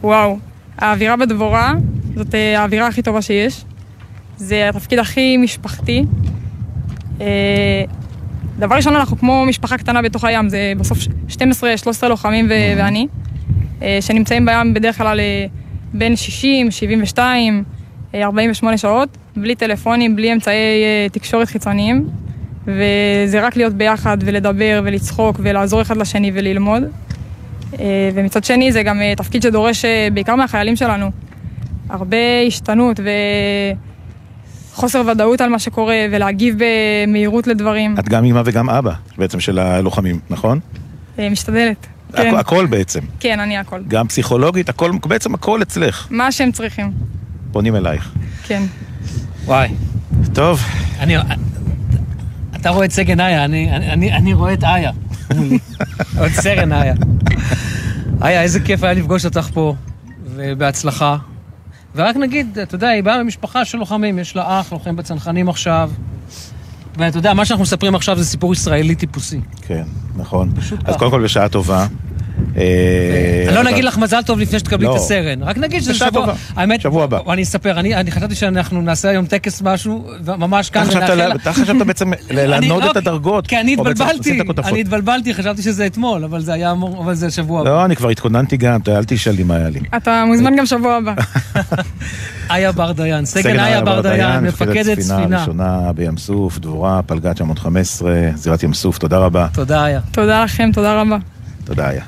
S10: וואו, האווירה בדבורה זאת אה, האווירה הכי טובה שיש. זה התפקיד הכי משפחתי. אה, דבר ראשון, אנחנו כמו משפחה קטנה בתוך הים, זה בסוף 12-13 לוחמים ו- mm-hmm. ואני, אה, שנמצאים בים בדרך כלל בין 60, 72, 48 שעות, בלי טלפונים, בלי אמצעי תקשורת חיצוניים. וזה רק להיות ביחד ולדבר ולצחוק ולעזור אחד לשני וללמוד. אה, ומצד שני זה גם אה, תפקיד שדורש אה, בעיקר מהחיילים שלנו הרבה השתנות וחוסר ודאות על מה שקורה ולהגיב במהירות לדברים.
S1: את גם אמא וגם אבא בעצם של הלוחמים, נכון?
S10: משתדלת.
S1: כן. הכל בעצם.
S10: כן, אני הכל.
S1: גם פסיכולוגית, הכל, בעצם הכל אצלך.
S10: מה שהם צריכים.
S1: פונים אלייך.
S10: כן.
S2: וואי.
S1: טוב.
S2: אני, אתה רואה את סגן איה, אני, אני, אני רואה את איה. את סרן איה. איה, איזה כיף היה לפגוש אותך פה, ובהצלחה. ורק נגיד, אתה יודע, היא באה ממשפחה של לוחמים, יש לה אח, לוחם בצנחנים עכשיו. ואתה יודע, מה שאנחנו מספרים עכשיו זה סיפור ישראלי טיפוסי.
S1: כן, נכון. אז קודם כל בשעה טובה.
S2: אה, לא נגיד לך מזל טוב לפני שתקבלי את לא. הסרן, רק נגיד שזה שבוע...
S1: האמת, שבוע הבא.
S2: אני אספר, אני חשבתי שאנחנו נעשה היום טקס משהו, ממש כאן,
S1: אתה חשבת בעצם לענוד את הדרגות.
S2: כי אני התבלבלתי, אני התבלבלתי, חשבתי שזה אתמול, אבל זה היה אמור, אבל זה שבוע הבא.
S1: לא, אני כבר התכוננתי גם, אל תשאל לי מה היה לי.
S10: אתה מוזמן גם שבוע הבא.
S2: איה בר דיין, סגן איה בר דיין, מפקדת ספינה.
S1: ראשונה בים סוף, דבורה, פלגת 915, זירת ים סוף, תודה רבה.
S2: תודה איה.
S10: תודה לכם, תודה רבה.
S1: תודה איה.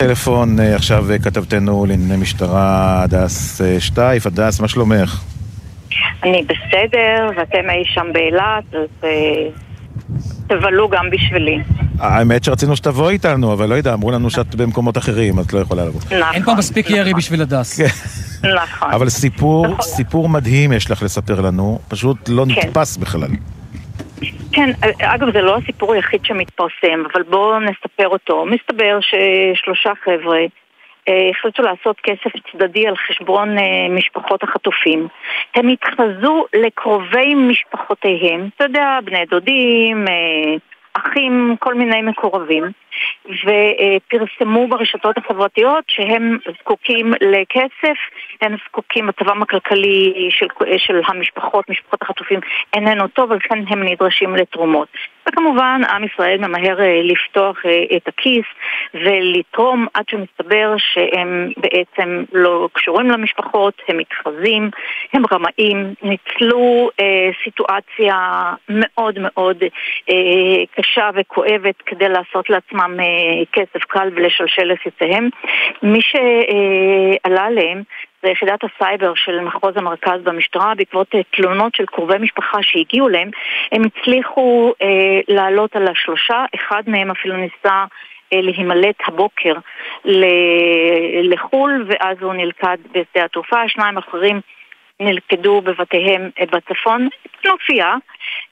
S1: טלפון אה, עכשיו אה, כתבתנו לענייני משטרה, הדס אה, שטייף. הדס, מה שלומך?
S11: אני בסדר, ואתם אי שם באילת, אז תבלו גם בשבילי.
S1: האמת שרצינו שתבוא איתנו, אבל לא יודע, אמרו לנו שאת במקומות אחרים, את לא יכולה לבוא.
S2: נכון. אין פה מספיק נכון. ירי בשביל הדס.
S11: כן. נכון.
S1: אבל סיפור, נכון. סיפור מדהים יש לך לספר לנו, פשוט לא כן. נתפס בכלל.
S11: כן, אגב זה לא הסיפור היחיד שמתפרסם, אבל בואו נספר אותו. מסתבר ששלושה חבר'ה אה, החליטו לעשות כסף צדדי על חשבון אה, משפחות החטופים. הם התחזו לקרובי משפחותיהם, אתה יודע, בני דודים, אה, אחים, כל מיני מקורבים, ופרסמו ברשתות החברתיות שהם זקוקים לכסף, הם זקוקים, מצבם הכלכלי של, של המשפחות, משפחות החטופים איננו טוב, ולכן הם נדרשים לתרומות. וכמובן, עם ישראל ממהר אה, לפתוח אה, את הכיס ולתרום עד שמסתבר שהם בעצם לא קשורים למשפחות, הם מתחזים, הם רמאים, ניצלו אה, סיטואציה מאוד מאוד אה, קשה וכואבת כדי לעשות לעצמם אה, כסף קל ולשלשל לסיציהם. מי שעלה עליהם זה יחידת הסייבר של מחוז המרכז במשטרה בעקבות אה, תלונות של קרובי משפחה שהגיעו להם הם הצליחו אה, לעלות על השלושה, אחד מהם אפילו ניסה אה, להימלט הבוקר לחו"ל ואז הוא נלכד בשדה התעופה, השניים האחרים נלכדו בבתיהם אה, בצפון, כנופיה.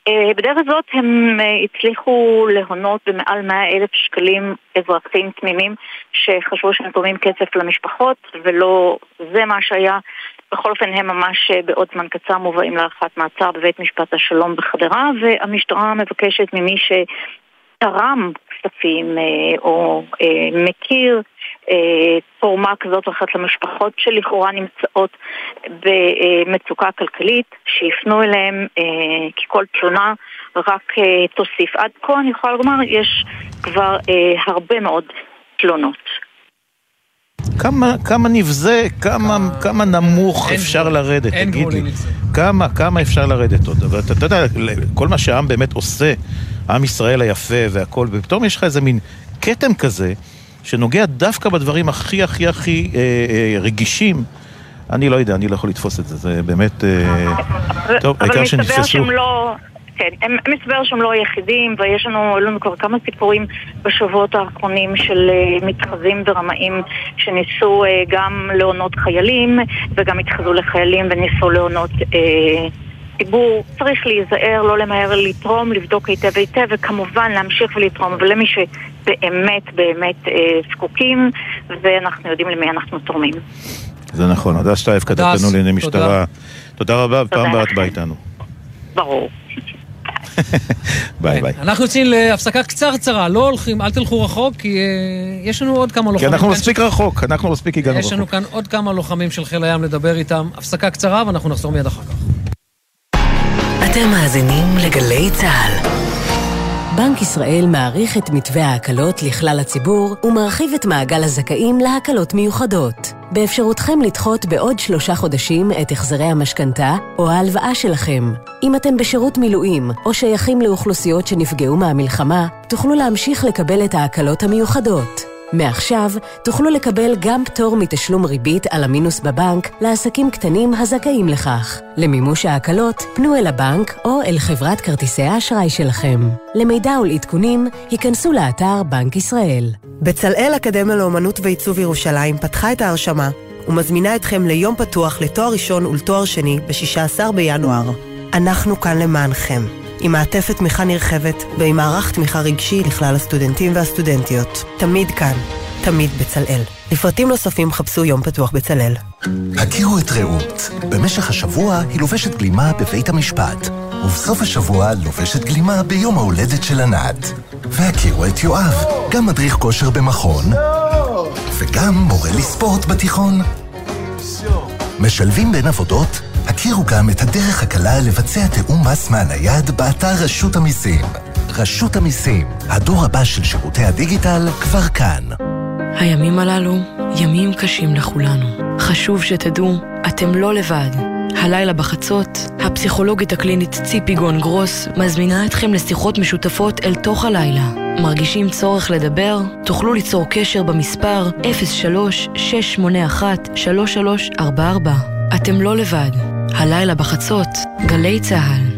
S11: אה, בדרך הזאת הם הצליחו להונות במעל 100 אלף שקלים אזרחים תמימים שחשבו שהם תורמים כסף למשפחות ולא זה מה שהיה. בכל אופן הם ממש בעוד זמן קצר מובאים להארכת מעצר בבית משפט השלום בחדרה והמשטרה מבקשת ממי שתרם כספים או מכיר תרומה כזאת או אחרת למשפחות שלכאורה נמצאות במצוקה כלכלית, שיפנו אליהם, אה, כי כל תלונה רק אה, תוסיף. עד כה אני יכולה לומר, יש כבר אה, הרבה מאוד תלונות.
S1: כמה, כמה נבזה, כמה, כמה נמוך אפשר גבול, לרדת, תגיד לי. כמה, כמה אפשר לרדת עוד. אבל אתה, אתה יודע, כל מה שהעם באמת עושה, עם ישראל היפה והכל, ופתאום יש לך איזה מין כתם כזה, שנוגע דווקא בדברים הכי הכי הכי אה, אה, רגישים, אני לא יודע, אני לא יכול לתפוס את זה, זה באמת... אה, טוב, העיקר שנתפסו.
S11: אבל מסתבר שהם לא... כן, הם, מסתבר שהם לא היחידים, ויש לנו, לנו כבר כמה סיפורים בשבועות האחרונים של uh, מתחזים ורמאים שניסו uh, גם להונות חיילים, וגם התחזו לחיילים וניסו להונות... Uh, הציבור צריך להיזהר, לא למהר לתרום, לבדוק היטב היטב, וכמובן להמשיך ולתרום, אבל למי שבאמת באמת אה, זקוקים, ואנחנו יודעים למי אנחנו תורמים.
S1: זה נכון. הדס שטייף, כתבתנו לענייני משטרה. תודה רבה, ופעם הבאה את באה איתנו.
S11: ברור.
S1: ביי ביי.
S2: אנחנו יוצאים להפסקה קצרצרה, לא הולכים, אל תלכו רחוק, כי אה, יש לנו עוד כמה לוחמים.
S1: כי אנחנו מספיק רחוק, אנחנו מספיק הגענו רחוק.
S2: יש לנו כאן עוד כמה לוחמים של חיל הים לדבר איתם. הפסקה קצרה ואנחנו נחזור מיד אחר כך.
S4: אתם מאזינים לגלי צה"ל. בנק ישראל מעריך את מתווה ההקלות לכלל הציבור ומרחיב את מעגל הזכאים להקלות מיוחדות. באפשרותכם לדחות בעוד שלושה חודשים את החזרי המשכנתה או ההלוואה שלכם. אם אתם בשירות מילואים או שייכים לאוכלוסיות שנפגעו מהמלחמה, תוכלו להמשיך לקבל את ההקלות המיוחדות. מעכשיו תוכלו לקבל גם פטור מתשלום ריבית על המינוס בבנק לעסקים קטנים הזכאים לכך. למימוש ההקלות, פנו אל הבנק או אל חברת כרטיסי האשראי שלכם. למידע ולעדכונים, היכנסו לאתר בנק ישראל.
S12: בצלאל אקדמיה לאומנות ועיצוב ירושלים פתחה את ההרשמה ומזמינה אתכם ליום פתוח לתואר ראשון ולתואר שני ב-16 בינואר. אנחנו כאן למענכם. עם מעטפת תמיכה נרחבת ועם מערך תמיכה רגשי לכלל הסטודנטים והסטודנטיות. תמיד כאן, תמיד בצלאל. לפרטים נוספים חפשו יום פתוח בצלאל.
S13: הכירו את רעות. במשך השבוע היא לובשת גלימה בבית המשפט, ובסוף השבוע לובשת גלימה ביום ההולדת של ענת. והכירו את יואב, גם מדריך כושר במכון, וגם מורה לספורט בתיכון. משלבים בין עבודות הכירו גם את הדרך הקלה לבצע תיאום מס מהנייד באתר רשות המיסים. רשות המיסים, הדור הבא של שירותי הדיגיטל, כבר כאן.
S14: הימים הללו ימים קשים לכולנו. חשוב שתדעו, אתם לא לבד. הלילה בחצות, הפסיכולוגית הקלינית ציפי גון גרוס מזמינה אתכם לשיחות משותפות אל תוך הלילה. מרגישים צורך לדבר? תוכלו ליצור קשר במספר 03-681-3344. אתם לא לבד. הלילה בחצות, גלי צה"ל.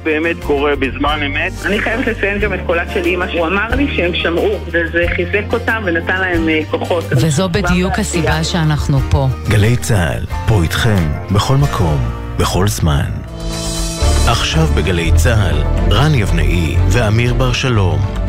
S5: באמת קורה בזמן אמת.
S15: אני חייבת לציין גם את קולה של אימא, שהוא אמר לי שהם שמעו, וזה חיזק אותם ונתן להם אה, כוחות.
S16: וזו בדיוק הסיבה שאנחנו פה.
S17: גלי צה"ל, פה איתכם, בכל מקום, בכל זמן. עכשיו בגלי צה"ל, רן יבנאי ואמיר בר שלום.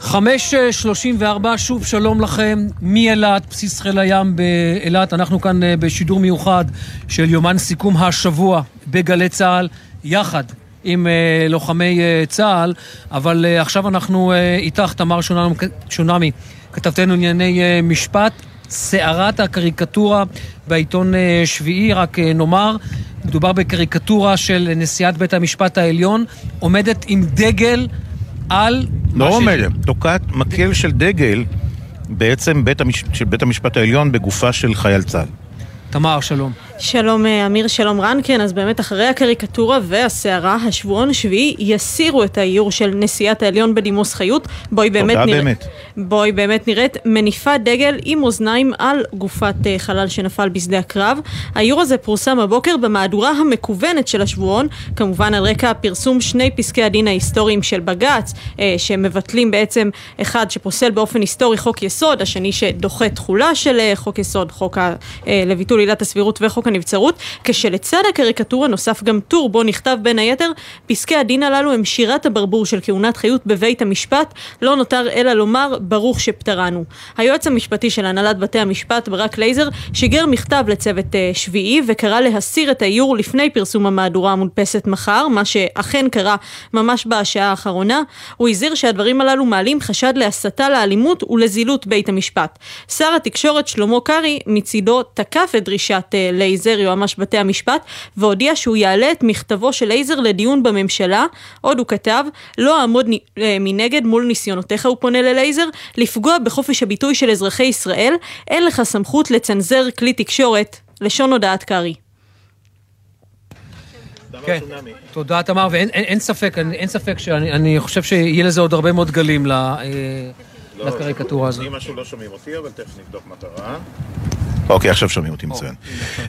S2: חמש אה, שלושים וארבע, שוב שלום לכם מאילת, בסיס חיל הים באילת. אנחנו כאן אה, בשידור מיוחד של יומן סיכום השבוע בגלי צה"ל, יחד עם אה, לוחמי צה"ל, אבל עכשיו אנחנו איתך, תמר שונמי, כתבתנו ענייני משפט. סערת הקריקטורה בעיתון שביעי, רק נאמר, מדובר בקריקטורה של נשיאת בית המשפט העליון, עומדת עם דגל על...
S1: לא
S2: מה ש-
S1: עומדת, תוקעת מקל של דגל בעצם בית המש... של בית המשפט העליון בגופה של חייל צה"ל.
S2: תמר, שלום.
S18: שלום אה, אמיר, שלום רן, כן, אז באמת אחרי הקריקטורה והסערה, השבועון השביעי יסירו את האיור של נשיאת העליון בדימוס חיות. בואי באמת
S1: תודה
S18: נראה...
S1: באמת.
S18: בואי באמת נראית מניפה דגל עם אוזניים על גופת אה, חלל שנפל בשדה הקרב. האיור הזה פורסם הבוקר במהדורה המקוונת של השבועון, כמובן על רקע פרסום שני פסקי הדין ההיסטוריים של בג"ץ, אה, שמבטלים בעצם אחד שפוסל באופן היסטורי חוק יסוד, השני שדוחה תחולה של חוק יסוד, חוק ה... לביטול עילת הסבירות וחוק הנבצרות, כשלצד הקריקטורה נוסף גם טור בו נכתב בין היתר, פסקי הדין הללו הם שירת הברבור של כהונת חיות בבית המשפט, לא נותר אלא לומר ברוך שפטרנו. היועץ המשפטי של הנהלת בתי המשפט, ברק לייזר, שיגר מכתב לצוות אה, שביעי וקרא להסיר את האיור לפני פרסום המהדורה המודפסת מחר, מה שאכן קרה ממש בשעה האחרונה. הוא הזהיר שהדברים הללו מעלים חשד להסתה לאלימות ולזילות בית המשפט. שר התקשורת שלמה קרעי מצידו תקף את דרישת אה, לייזר, יועמ"ש בתי המשפט, והודיע שהוא יעלה את מכתבו של לייזר לדיון בממשלה. עוד הוא כתב, לא אעמוד אה, מנגד מול ניסיונותיך, הוא פונה ללייזר, לפגוע בחופש הביטוי של אזרחי ישראל, אין לך סמכות לצנזר כלי תקשורת. לשון הודעת קרעי.
S2: כן, תודה תמר, ואין אין, אין ספק, אין, אין ספק שאני אני חושב שיהיה לזה עוד הרבה מאוד גלים ל- אה, לקריקטורה הזאת.
S1: אם משהו לא שומעים אותי, אבל תכף נבדוק מה קרה. אוקיי, עכשיו שומעים אותי מצוין.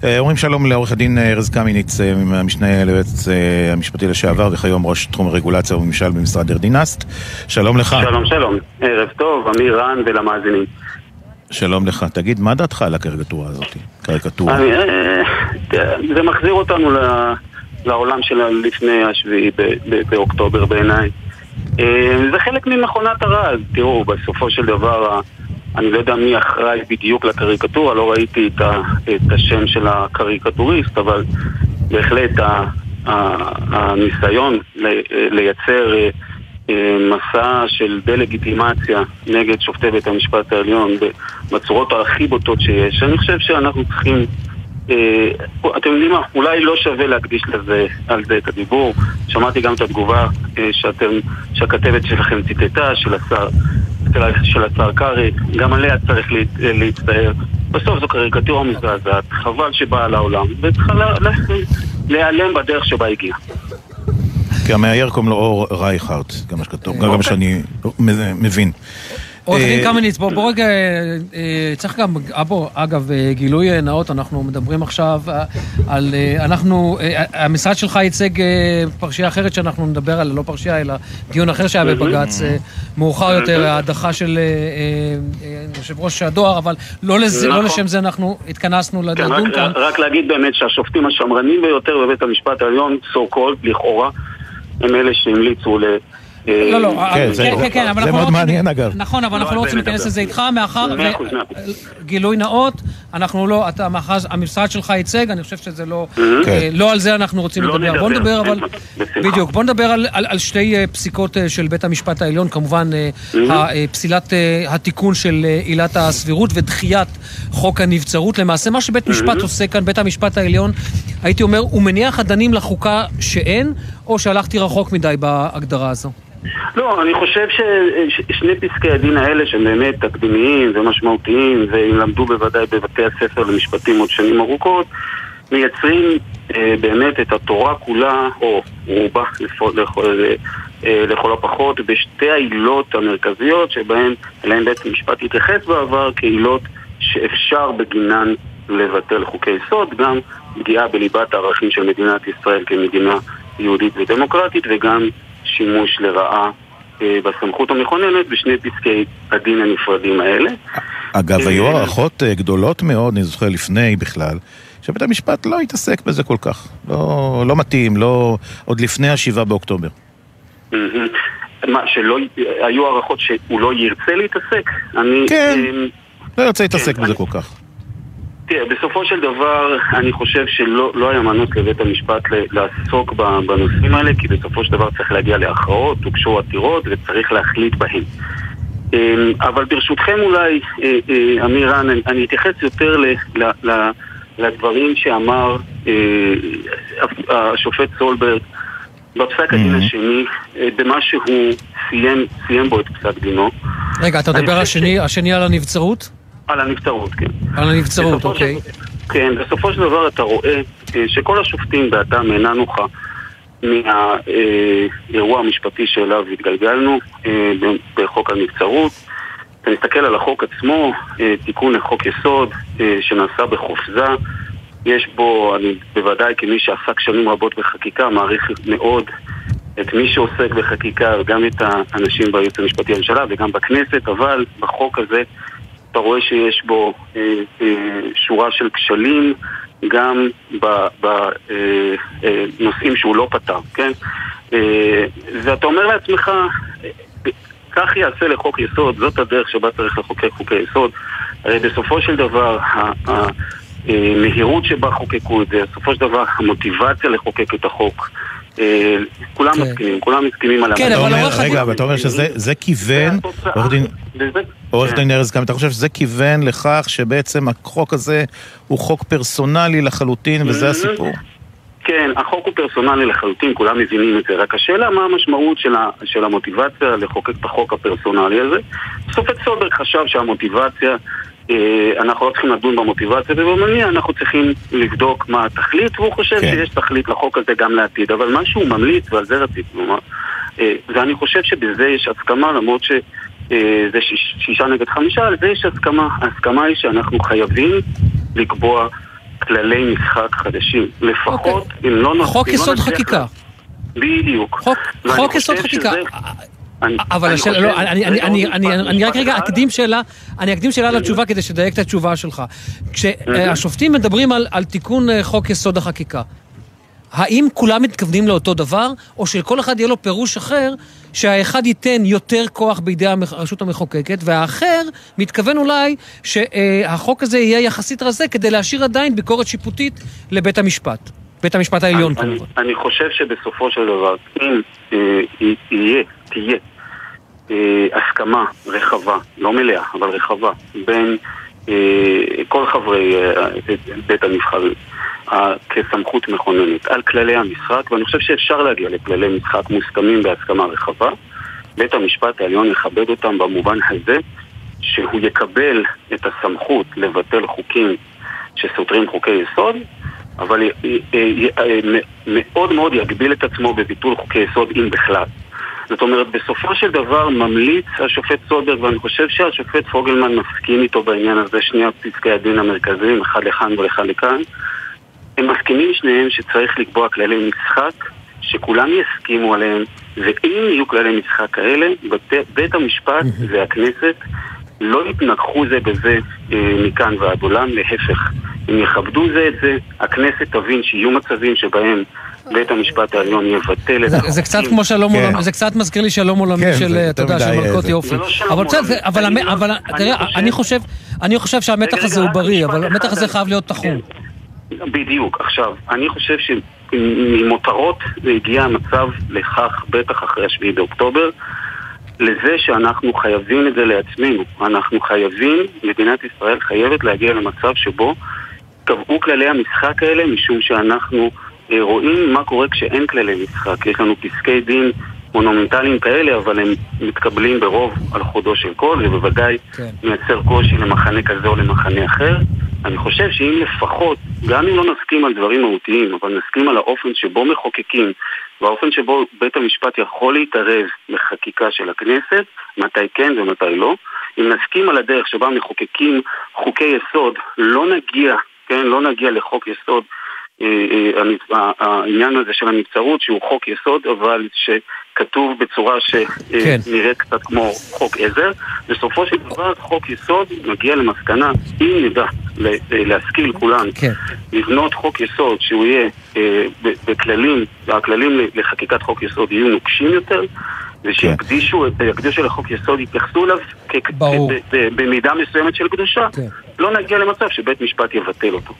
S1: אה, אומרים שלום לעורך הדין אה, ארז קמיניץ, אה, המשנה ליועץ אה, המשפטי לשעבר וכיום ראש תחום הרגולציה וממשל במשרד ארדינסט. שלום לך.
S19: שלום שלום, ערב טוב, אמיר רן ולמאזינים.
S1: שלום לך. תגיד, מה דעתך על הקריקטורה הזאת? קריקטורה.
S19: אה, זה מחזיר אותנו לעולם של לפני השביעי באוקטובר בעיניי. אה, זה חלק ממכונת הרעל. תראו, בסופו של דבר, אני לא יודע מי אחראי בדיוק לקריקטורה, לא ראיתי את, ה- את השם של הקריקטוריסט, אבל בהחלט ה- ה- הניסיון לייצר אה, אה, מסע של דה-לגיטימציה נגד שופטי בית המשפט העליון בצורות הכי בוטות שיש. אני חושב שאנחנו צריכים... אה, אתם יודעים מה? אולי לא שווה להקדיש לזה, על זה את הדיבור. שמעתי גם את התגובה שאתם, שהכתבת שלכם ציטטה, של השר, של- של השר קרעי, גם עליה צריך להצטער. בסוף זו קריקטורה מזעזעת, חבל שבאה לעולם, וצריכה לה- לה- להיעלם בדרך שבה הגיעה.
S1: כי המאייר קוראים לו אור רייכרט, גם מה שכתוב, גם מה שאני מבין.
S2: עורך
S1: אה,
S2: דין קמיניץ, בוא רגע, אה, אה, צריך גם, אה, בוא, אגב, אה, גילוי אה, נאות, אנחנו מדברים עכשיו אה, על, אה, אנחנו, אה, המשרד שלך ייצג אה, פרשייה אחרת שאנחנו נדבר עליה, לא פרשייה, אלא דיון אחר שהיה בבג"ץ אה, מאוחר יותר, ההדחה של אה, אה, אה, יושב ראש הדואר, אבל לא לא
S19: נכון.
S2: לשם זה אנחנו התכנסנו
S19: כן,
S2: לדון כאן.
S19: רק להגיד באמת שהשופטים השמרנים ביותר בבית המשפט העליון, so called, לכאורה, הם אלה שהמליצו ל... אה,
S2: לא, לא,
S1: כן,
S2: כן,
S1: זה-
S2: כן, כן, אבל
S1: זה
S2: אנחנו לא
S1: מאוד
S2: רוצים-
S1: מעניין, אגב.
S2: נכון, אבל אנחנו
S19: לא
S2: לא רוצים להיכנס. לזה איתך, מאחר, גילוי נאות, אנחנו לא, אתה, מאחר, המשרד שלך ייצג, אני חושב שזה לא,
S19: כן.
S2: אה, לא על זה אנחנו רוצים
S19: לא
S2: לדבר. בוא
S19: נדבר,
S2: אבל. בדיוק, בוא נדבר על, שתי אה, פסיקות אה, של בית המשפט העליון, כמובן אה, אה, פסילת אה, התיקון של אה, עילת הסבירות ודחיית חוק הנבצרות. למעשה, מה שבית משפט עושה כאן, בית המשפט העליון, הייתי אומר, הוא מניח אדנים לחוקה שאין, או שהלכתי רחוק מדי בהגדרה הזו?
S19: לא, אני חושב ששני פסקי הדין האלה שהם באמת תקדימיים ומשמעותיים והם למדו בוודאי בבתי הספר למשפטים עוד שנים ארוכות מייצרים אה, באמת את התורה כולה, או רובה לכל, לכל, אה, לכל הפחות, בשתי העילות המרכזיות שבהן אליהן בית המשפט התייחס בעבר כעילות שאפשר בגינן לבטל חוקי יסוד, גם פגיעה בליבת הערכים של מדינת ישראל כמדינה יהודית ודמוקרטית וגם שימוש לרעה אה, בסמכות המכוננת בשני פסקי הדין הנפרדים האלה.
S1: אגב, היו הערכות אה, גדולות מאוד, אני זוכר לפני בכלל, שבית המשפט לא התעסק בזה כל כך. לא, לא מתאים, לא... עוד לפני השבעה באוקטובר.
S19: מה, שלא... היו הערכות שהוא לא ירצה להתעסק? אני...
S1: כן, לא ירצה להתעסק
S19: כן,
S1: בזה כל כך.
S19: תראה, בסופו של דבר, אני חושב שלא לא היה מנוס לבית המשפט לעסוק בנושאים האלה, כי בסופו של דבר צריך להגיע להכרעות, הוגשו עתירות וצריך להחליט בהן. אמ, אבל ברשותכם אולי, אה, אה, אמיר רן, אני- אתייחס יותר ל- ל- ל- לדברים שאמר אה, השופט סולברג בפסק הדין השני, במה שהוא סיים, סיים בו את פסק דינו.
S2: רגע, אתה מדבר השני, השני על הנבצרות?
S19: על הנבצרות, כן.
S2: על הנבצרות,
S19: בסופו של-
S2: אוקיי.
S19: כן, בסופו של דבר אתה רואה אה, שכל השופטים דעתם אינה נוחה מהאירוע המשפטי שאליו התגלגלנו אה, בחוק הנבצרות. אתה מסתכל על החוק עצמו, אה, תיקון לחוק יסוד אה, שנעשה בחופזה. יש בו, אני בוודאי כמי שעסק שנים רבות בחקיקה, מעריך מאוד את מי שעוסק בחקיקה, גם את האנשים בייעוץ המשפטי לממשלה וגם בכנסת, אבל בחוק הזה אתה רואה שיש בו אה, אה, שורה של כשלים גם בנושאים שהוא לא פתר, כן? אה, ואתה אומר לעצמך, אה, כך יעשה לחוק יסוד, זאת הדרך שבה צריך לחוקק חוקי יסוד. הרי בסופו של דבר, ה- ה- המהירות שבה חוקקו את זה, בסופו של דבר המוטיבציה לחוקק את החוק, אה, כולם מסכימים, כולם מסכימים על
S1: אתה
S19: המטרה.
S1: אומר, רגע, אבל אתה אומר שזה זה כיוון, עורך דין- עורך דין ארז קם, אתה חושב שזה כיוון לכך שבעצם החוק הזה הוא חוק פרסונלי לחלוטין וזה הסיפור?
S19: כן, החוק הוא פרסונלי לחלוטין, כולם מבינים את זה, רק השאלה מה המשמעות של, ה, של המוטיבציה לחוקק את החוק הפרסונלי הזה. שופט סולברג חשב שהמוטיבציה, אה, אנחנו לא צריכים לדון במוטיבציה ובמניע, אנחנו צריכים לבדוק מה התכלית, והוא חושב
S1: כן.
S19: שיש תכלית לחוק הזה גם לעתיד, אבל מה שהוא ממליץ, ועל זה רציתי לומר, אה, ואני חושב שבזה יש הסכמה, למרות ש... אה, זה שיש, שישה נגד חמישה, על זה יש הסכמה. ההסכמה היא שאנחנו חייבים לקבוע כללי משחק חדשים. לפחות, אם לא נ-
S2: חוק
S19: אם לא
S2: יסוד
S19: נצליח
S2: חקיקה.
S19: בדיוק.
S2: חוק, חוק יסוד חקיקה.
S19: שזה- אני-
S2: אבל
S19: אני
S2: השאלה, לא, אני, אני,
S19: רגע,
S2: אני,
S19: עוד
S2: אני,
S19: משפט-
S2: אני רק רגע. אקדים שאלה, אני אקדים שאלה לתשובה כדי שתדייק את התשובה שלך. כשהשופטים מדברים על, על תיקון אה, חוק יסוד החקיקה, האם כולם מתכוונים לאותו דבר, או שלכל אחד יהיה לו פירוש אחר, שהאחד ייתן יותר כוח בידי הרשות המחוקקת, והאחר מתכוון אולי שהחוק הזה יהיה יחסית רזה כדי להשאיר עדיין ביקורת שיפוטית לבית המשפט. בית המשפט העליון
S19: אני-
S2: כמובן.
S19: אני חושב שבסופו של דבר, אם אה, יהיה, תהיה אה, הסכמה רחבה, לא מלאה, אבל רחבה, בין אה, כל חברי אה, בית הנבחרים כסמכות מכוננת על כללי המשחק, ואני חושב שאפשר להגיע לכללי משחק מוסכמים בהסכמה רחבה. בית המשפט העליון יכבד אותם במובן הזה שהוא יקבל את הסמכות לבטל חוקים שסותרים חוקי יסוד, אבל י- י- מאוד מאוד יגביל את עצמו בביטול חוקי יסוד, אם בכלל. זאת אומרת, בסופו של דבר ממליץ השופט סולברג, ואני חושב שהשופט פוגלמן מסכים איתו בעניין הזה, שני פסקי הדין המרכזיים, אחד לכאן ואחד לכאן, הם מסכימים שניהם שצריך לקבוע כללי משחק, שכולם יסכימו עליהם, ואם יהיו כללי משחק כאלה, בית, בית המשפט והכנסת לא יתנגחו זה בזה אה, מכאן ועד עולם, להפך. הם יכבדו זה את זה, הכנסת תבין שיהיו מצבים שבהם בית המשפט העליון יבטל את
S2: זה-. זה קצת כמו שלום
S19: כן.
S2: עולמי, זה קצת מזכיר לי שלום עולמי
S19: כן,
S2: של,
S19: זה
S2: אתה יודע, של מלכות יופי. אבל בסדר. אבל
S19: לא-
S2: תראה,
S19: חושב-
S2: אני חושב, שהמתח הזה הוא בריא, אבל המתח הזה חייב להיות תחום.
S19: בדיוק. עכשיו, אני חושב שממותרות זה הגיע המצב לכך, בטח אחרי השביעי באוקטובר, לזה שאנחנו חייבים את זה לעצמנו. אנחנו חייבים, מדינת ישראל חייבת להגיע למצב שבו קבעו כללי המשחק האלה משום שאנחנו אה, רואים מה קורה כשאין כללי משחק. יש לנו פסקי דין מונומנטליים כאלה, אבל הם מתקבלים ברוב על חודו של קול, זה בוודאי
S2: כן.
S19: מייצר קושי למחנה כזה או למחנה אחר. אני חושב שאם לפחות, גם אם לא נסכים על דברים מהותיים, אבל נסכים על האופן שבו מחוקקים, והאופן שבו בית המשפט יכול להתערב בחקיקה של הכנסת, מתי כן ומתי לא, אם נסכים על הדרך שבה מחוקקים חוקי יסוד, לא נגיע, כן, לא נגיע לחוק יסוד אה, אה, העניין הזה של הנבצרות שהוא חוק יסוד אבל שכתוב בצורה
S2: כן.
S19: שנראית קצת כמו חוק עזר בסופו של דבר חוק יסוד מגיע למסקנה אם נדע אה, להשכיל כולנו
S2: כן.
S19: לבנות חוק יסוד שהוא יהיה אה, בכללים, הכללים לחקיקת חוק יסוד יהיו נוקשים יותר ושיקדישו את- יקדישו לחוק יסוד, יתייחסו אליו כ- במידה מסוימת של קדושה
S2: כן.
S19: לא נגיע למצב שבית משפט יבטל אותו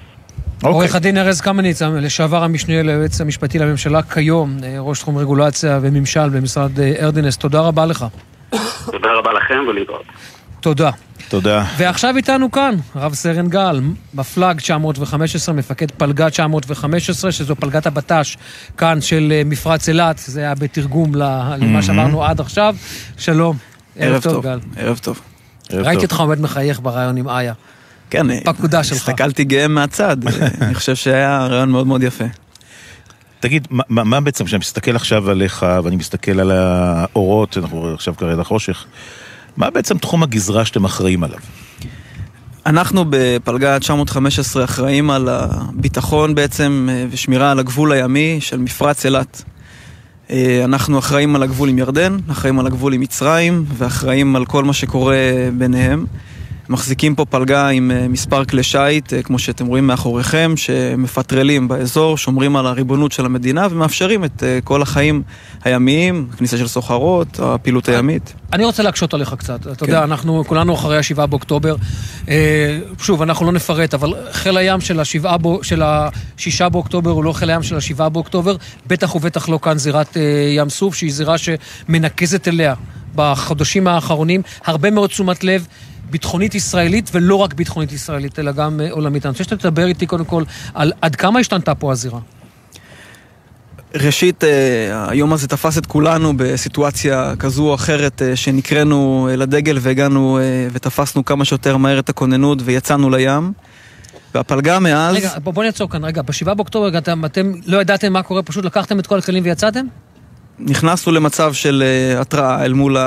S2: אוקיי. עורך הדין ארז קמיניץ, לשעבר המשנה ליועץ המשפטי לממשלה, כיום אה, ראש תחום רגולציה וממשל במשרד אה, ארדינס, תודה רבה לך.
S19: תודה רבה לכם ולהתראות.
S2: תודה.
S1: תודה.
S2: ועכשיו איתנו כאן, רב סרן גל, מפלג 915, מפקד פלגה 915, שזו פלגת הבט"ש כאן של אה, מפרץ אילת, זה היה בתרגום למה שאמרנו עד עכשיו. שלום.
S20: ערב טוב,
S2: גל.
S20: ערב טוב.
S2: ראיתי אותך עומד מחייך בריאיון עם איה.
S20: כן,
S2: פקודה שלך.
S20: הסתכלתי גאה מהצד, אני חושב שהיה רעיון מאוד מאוד יפה.
S1: תגיד, מה, מה- בעצם, כשאני מסתכל עכשיו עליך, ואני מסתכל על האורות, אנחנו עכשיו כרגע חושך, מה בעצם תחום הגזרה שאתם אחראים עליו?
S20: אנחנו בפלגה 915 אחראים על הביטחון בעצם אה, ושמירה על הגבול הימי של מפרץ אילת. אה, אנחנו אחראים על הגבול עם ירדן, אחראים על הגבול עם מצרים ואחראים על כל מה שקורה ביניהם. מחזיקים פה פלגה עם אה, מספר כלי שיט, אה, כמו שאתם רואים מאחוריכם, שמפטרלים באזור, שומרים על הריבונות של המדינה ומאפשרים את אה, כל החיים הימיים, כניסה של סוחרות, הפעילות הימית.
S2: אני רוצה להקשות עליך קצת. אתה
S20: כן.
S2: יודע, אנחנו כולנו אחרי השבעה באוקטובר. שוב, אנחנו לא נפרט, אבל חיל הים של השבעה בו- של השישה באוקטובר הוא לא חיל הים של השבעה באוקטובר, בטח ובטח לא כאן זירת ים סוף, שהיא זירה שמנקזת אליה בחודשים האחרונים הרבה מאוד תשומת לב. ביטחונית ישראלית, ולא רק ביטחונית ישראלית, אלא גם אה, עולמית. אני רוצה שאתה תדבר איתי קודם כל על עד כמה השתנתה פה הזירה.
S20: ראשית, אה, היום הזה תפס את כולנו בסיטואציה כזו או אחרת אה, שנקראנו לדגל והגענו ותפסנו כמה שיותר מהר את הכוננות ויצאנו לים. והפלגה מאז...
S2: רגע, בוא, בוא נעצור כאן. רגע, בשבעה באוקטובר אתם, אתם לא ידעתם מה קורה, פשוט לקחתם את כל הכלים ויצאתם?
S20: נכנסנו למצב של אה, התראה אל מול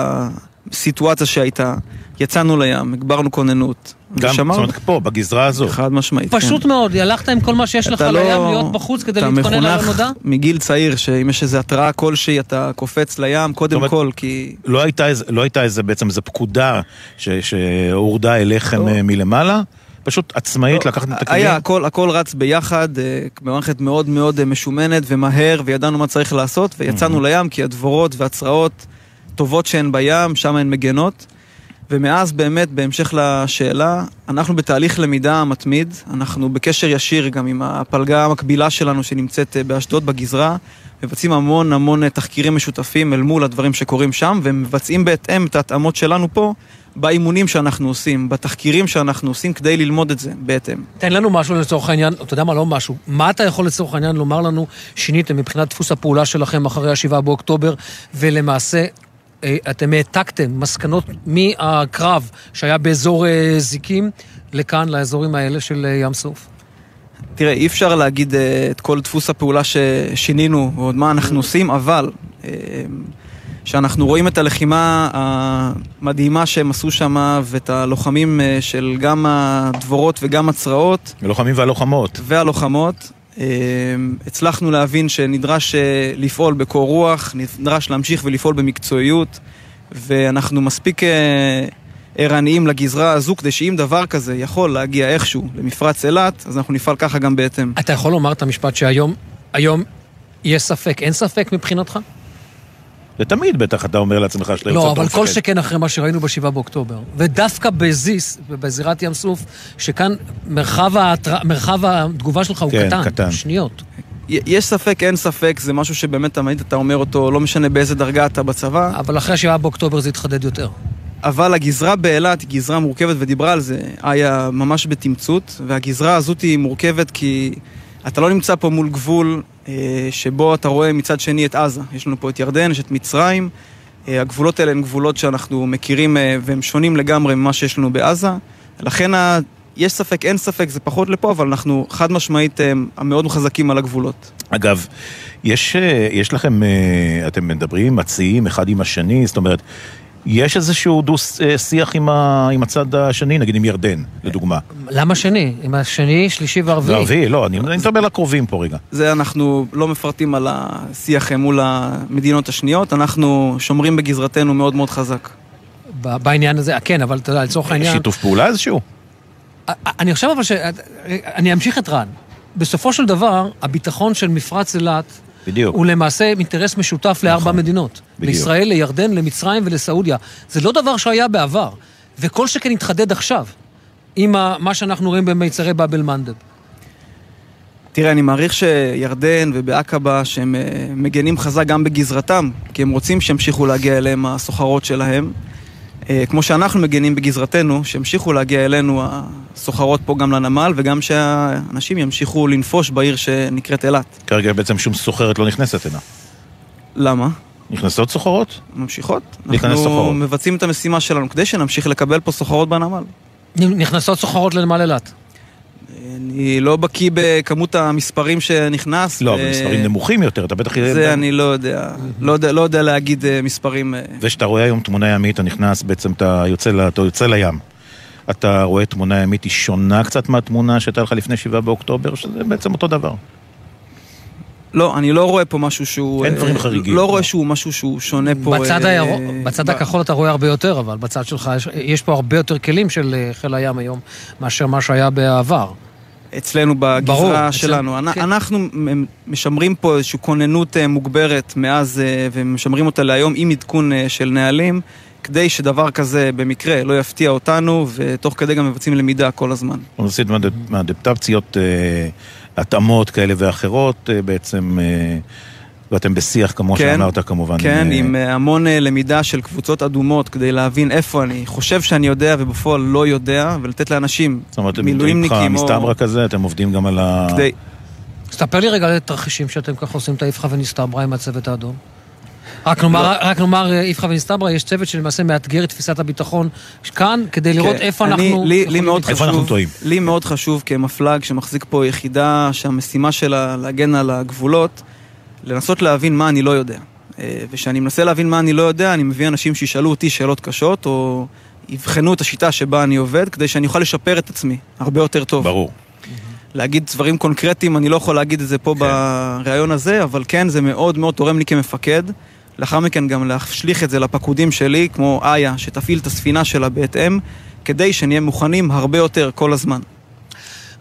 S20: הסיטואציה שהייתה. יצאנו לים, הגברנו כוננות.
S1: גם,
S20: ושמרנו.
S1: זאת אומרת, פה, בגזרה הזו.
S20: חד משמעית, כן.
S2: פשוט מאוד, הלכת עם כל מה שיש לך
S20: אתה
S2: לים,
S20: לא-
S2: להיות בחוץ כדי
S20: אתה
S2: להתכונן על
S20: מחונך
S2: הנודע?
S20: מגיל צעיר, שאם יש איזו התראה כלשהי, אתה קופץ לים, קודם
S1: אומרת,
S20: כל, כי...
S1: לא הייתה, איזה- לא הייתה איזה, בעצם איזו פקודה ש- שהורדה אליכם אה, מלמעלה? פשוט עצמאית לקחתם את הכלים?
S20: היה, הכל, הכל רץ ביחד, אה, במערכת מאוד מאוד אה, משומנת ומהר, וידענו מה צריך לעשות, ויצאנו לים, כי הדבורות והצרעות טובות שהן בים, שם הן מגנות. ומאז באמת, בהמשך לשאלה, אנחנו בתהליך למידה מתמיד, אנחנו בקשר ישיר גם עם הפלגה המקבילה שלנו שנמצאת אה, באשדוד, בגזרה, מבצעים המון המון אה, תחקירים משותפים אל מול הדברים שקורים שם, ומבצעים בהתאם את ההתאמות שלנו פה באימונים שאנחנו עושים, בתחקירים שאנחנו עושים כדי ללמוד את זה בהתאם.
S2: תן לנו משהו לצורך העניין, אתה יודע מה, לא משהו. מה אתה יכול לצורך העניין לומר לנו שיניתם מבחינת דפוס הפעולה שלכם אחרי השבעה באוקטובר, ולמעשה אתם העתקתם מסקנות מהקרב שהיה באזור אה, זיקים לכאן, לאזורים האלה של אה, ים סוף?
S20: תראה, אי אפשר להגיד אה, את כל דפוס הפעולה ששינינו ועוד מה אנחנו עושים, אבל אה, שאנחנו רואים את הלחימה המדהימה שהם עשו שם ואת הלוחמים אה, של גם הדבורות וגם הצרעות.
S1: הלוחמים והלוחמות.
S20: והלוחמות. אה, הצלחנו להבין שנדרש אה, לפעול בקור רוח, נדרש להמשיך ולפעול במקצועיות, ואנחנו מספיק אה, ערניים לגזרה הזו, כדי שאם דבר כזה יכול להגיע איכשהו למפרץ אילת, אז אנחנו נפעל ככה גם בהתאם.
S2: אתה יכול לומר את המשפט שהיום, היום יש ספק, אין ספק מבחינתך?
S1: זה תמיד בטח אתה אומר לעצמך שאתה
S2: לא,
S1: יוצא
S2: אבל
S1: טוב
S2: כל
S1: מפקד.
S2: שכן אחרי מה שראינו בשבעה באוקטובר. ודווקא בזיס, בזירת ים סוף, שכאן מרחב, ההתר... מרחב התגובה שלך הוא
S20: כן,
S2: קטן,
S20: קטן.
S2: שניות.
S20: יש ספק, אין ספק, זה משהו שבאמת תמיד אתה אומר אותו, לא משנה באיזה דרגה אתה בצבא.
S2: אבל אחרי השבעה באוקטובר זה התחדד יותר.
S20: אבל הגזרה באילת היא גזרה מורכבת, ודיברה על זה איה ממש בתמצות, והגזרה הזאת היא מורכבת כי אתה לא נמצא פה מול גבול אה, שבו אתה רואה מצד שני את עזה. יש לנו פה את ירדן, יש את מצרים. אה, הגבולות האלה הן גבולות שאנחנו מכירים אה, והם שונים לגמרי ממה שיש לנו בעזה. לכן ה... יש ספק, אין ספק, זה פחות לפה, אבל אנחנו חד משמעית אה, מאוד חזקים על הגבולות.
S1: אגב, יש, יש לכם, אתם מדברים, מציעים אחד עם השני, זאת אומרת, יש איזשהו דו-שיח עם, ה, עם הצד השני, נגיד עם ירדן, לדוגמה.
S2: למה שני? עם השני, שלישי וערביעי.
S1: וערביעי, לא, אני מדבר לקרובים פה רגע.
S20: זה אנחנו לא מפרטים על השיח מול המדינות השניות, אנחנו שומרים בגזרתנו מאוד מאוד חזק.
S2: בעניין הזה, כן, אבל אתה יודע, לצורך העניין...
S1: שיתוף פעולה איזשהו?
S2: אני חושב אבל ש... אני אמשיך את רן. בסופו של דבר, הביטחון של מפרץ אילת...
S1: בדיוק.
S2: הוא למעשה אינטרס משותף לארבע מדינות.
S1: בדיוק.
S2: לישראל, לירדן, למצרים ולסעודיה. זה לא דבר שהיה בעבר, וכל שכן התחדד עכשיו, עם ה- מה שאנחנו רואים במיצרי באב אל-מנדב.
S20: תראה, אני מעריך שירדן ובעקבה, שהם אה, מגנים חזק גם בגזרתם, כי הם רוצים שימשיכו להגיע אליהם הסוחרות שלהם. אה, כמו שאנחנו מגנים בגזרתנו, שימשיכו להגיע אלינו הסוחרות פה גם לנמל, וגם שהאנשים ימשיכו לנפוש בעיר שנקראת אילת.
S1: כרגע בעצם שום סוחרת לא נכנסת הנה.
S20: למה?
S1: נכנסות סוחרות?
S20: ממשיכות.
S1: להיכנס
S20: אנחנו
S1: סוחרות.
S20: מבצעים את המשימה שלנו כדי שנמשיך לקבל פה סוחרות בנמל.
S2: נכנסות סוחרות לנמל אילת.
S20: אני לא בקיא בכמות המספרים שנכנס.
S1: לא,
S20: ו-
S1: אבל מספרים נמוכים יותר, אתה בטח...
S20: זה אני לא יודע, לא יודע, לא יודע להגיד אה, מספרים. אה,
S1: וכשאתה רואה היום תמונה ימית, אתה נכנס, בעצם אתה יוצא, ל- אתה יוצא לים. אתה רואה תמונה ימית, היא שונה קצת מהתמונה שהייתה לך לפני 7 באוקטובר, שזה בעצם אותו דבר.
S20: לא, אני לא רואה פה משהו שהוא...
S1: אין
S20: אה,
S1: דברים חריגים.
S20: לא רואה שהוא משהו שהוא שונה פה.
S2: בצד
S20: אה,
S2: הירוק, בצד הכחול אתה רואה הרבה יותר, אבל בצד שלך יש- יש פה הרבה יותר כלים של חיל הים היום, מאשר מה שהיה בעבר.
S20: אצלנו
S2: ברור,
S20: בגזרה
S2: אצל-
S20: שלנו. אנ-
S2: כן.
S20: אנחנו משמרים פה איזושהי כוננות אה, מוגברת מאז, אה, ומשמרים אותה להיום עם עדכון אה, של נהלים, כדי שדבר כזה במקרה לא יפתיע אותנו, ותוך כדי גם מבצעים למידה כל הזמן.
S1: אנחנו עושים מאדפטציות, התאמות כאלה ואחרות בעצם, אה, ואתם בשיח, כמו
S20: כן,
S1: שאמרת כמובן.
S20: כן,
S1: אה,
S20: עם אה, המון אה, למידה של קבוצות אדומות, כדי להבין איפה אני חושב שאני יודע ובפועל לא יודע, ולתת לאנשים,
S1: זאת אומרת, אתם איתך
S20: מילואימניקים
S1: מסתברא כזה, אתם עובדים גם על ה...
S20: כדי...
S2: ספר לי רגע על התרחישים שאתם ככה עושים את האיפכא ונסתברא עם הצוות האדום. רק נאמר, רק נאמר, איפכא ונסתברא, יש צוות שלמעשה מאתגר את תפיסת הביטחון כאן, כדי לראות
S20: כן,
S2: איפה
S20: אני-
S2: אנחנו...
S20: לי, לי מאוד
S2: להתקדם.
S20: חשוב, לי מאוד חשוב כמפל"ג שמחזיק פה יחידה שהמשימה שלה להגן על הגבולות, לנסות להבין מה אני לא יודע. אה, וכשאני מנסה להבין מה אני לא יודע, אני מביא אנשים שישאלו אותי שאלות קשות, או יבחנו את השיטה שבה אני עובד, כדי שאני אוכל לשפר את עצמי הרבה יותר טוב.
S1: ברור.
S20: להגיד דברים קונקרטיים, אני לא יכול להגיד את זה פה בריאיון הזה, אבל כן, זה מאוד מאוד תורם לי כמפקד. לאחר מכן גם להשליך את זה לפקודים שלי, כמו איה, שתפעיל את הספינה שלה בהתאם, כדי שנהיה מוכנים הרבה יותר כל הזמן.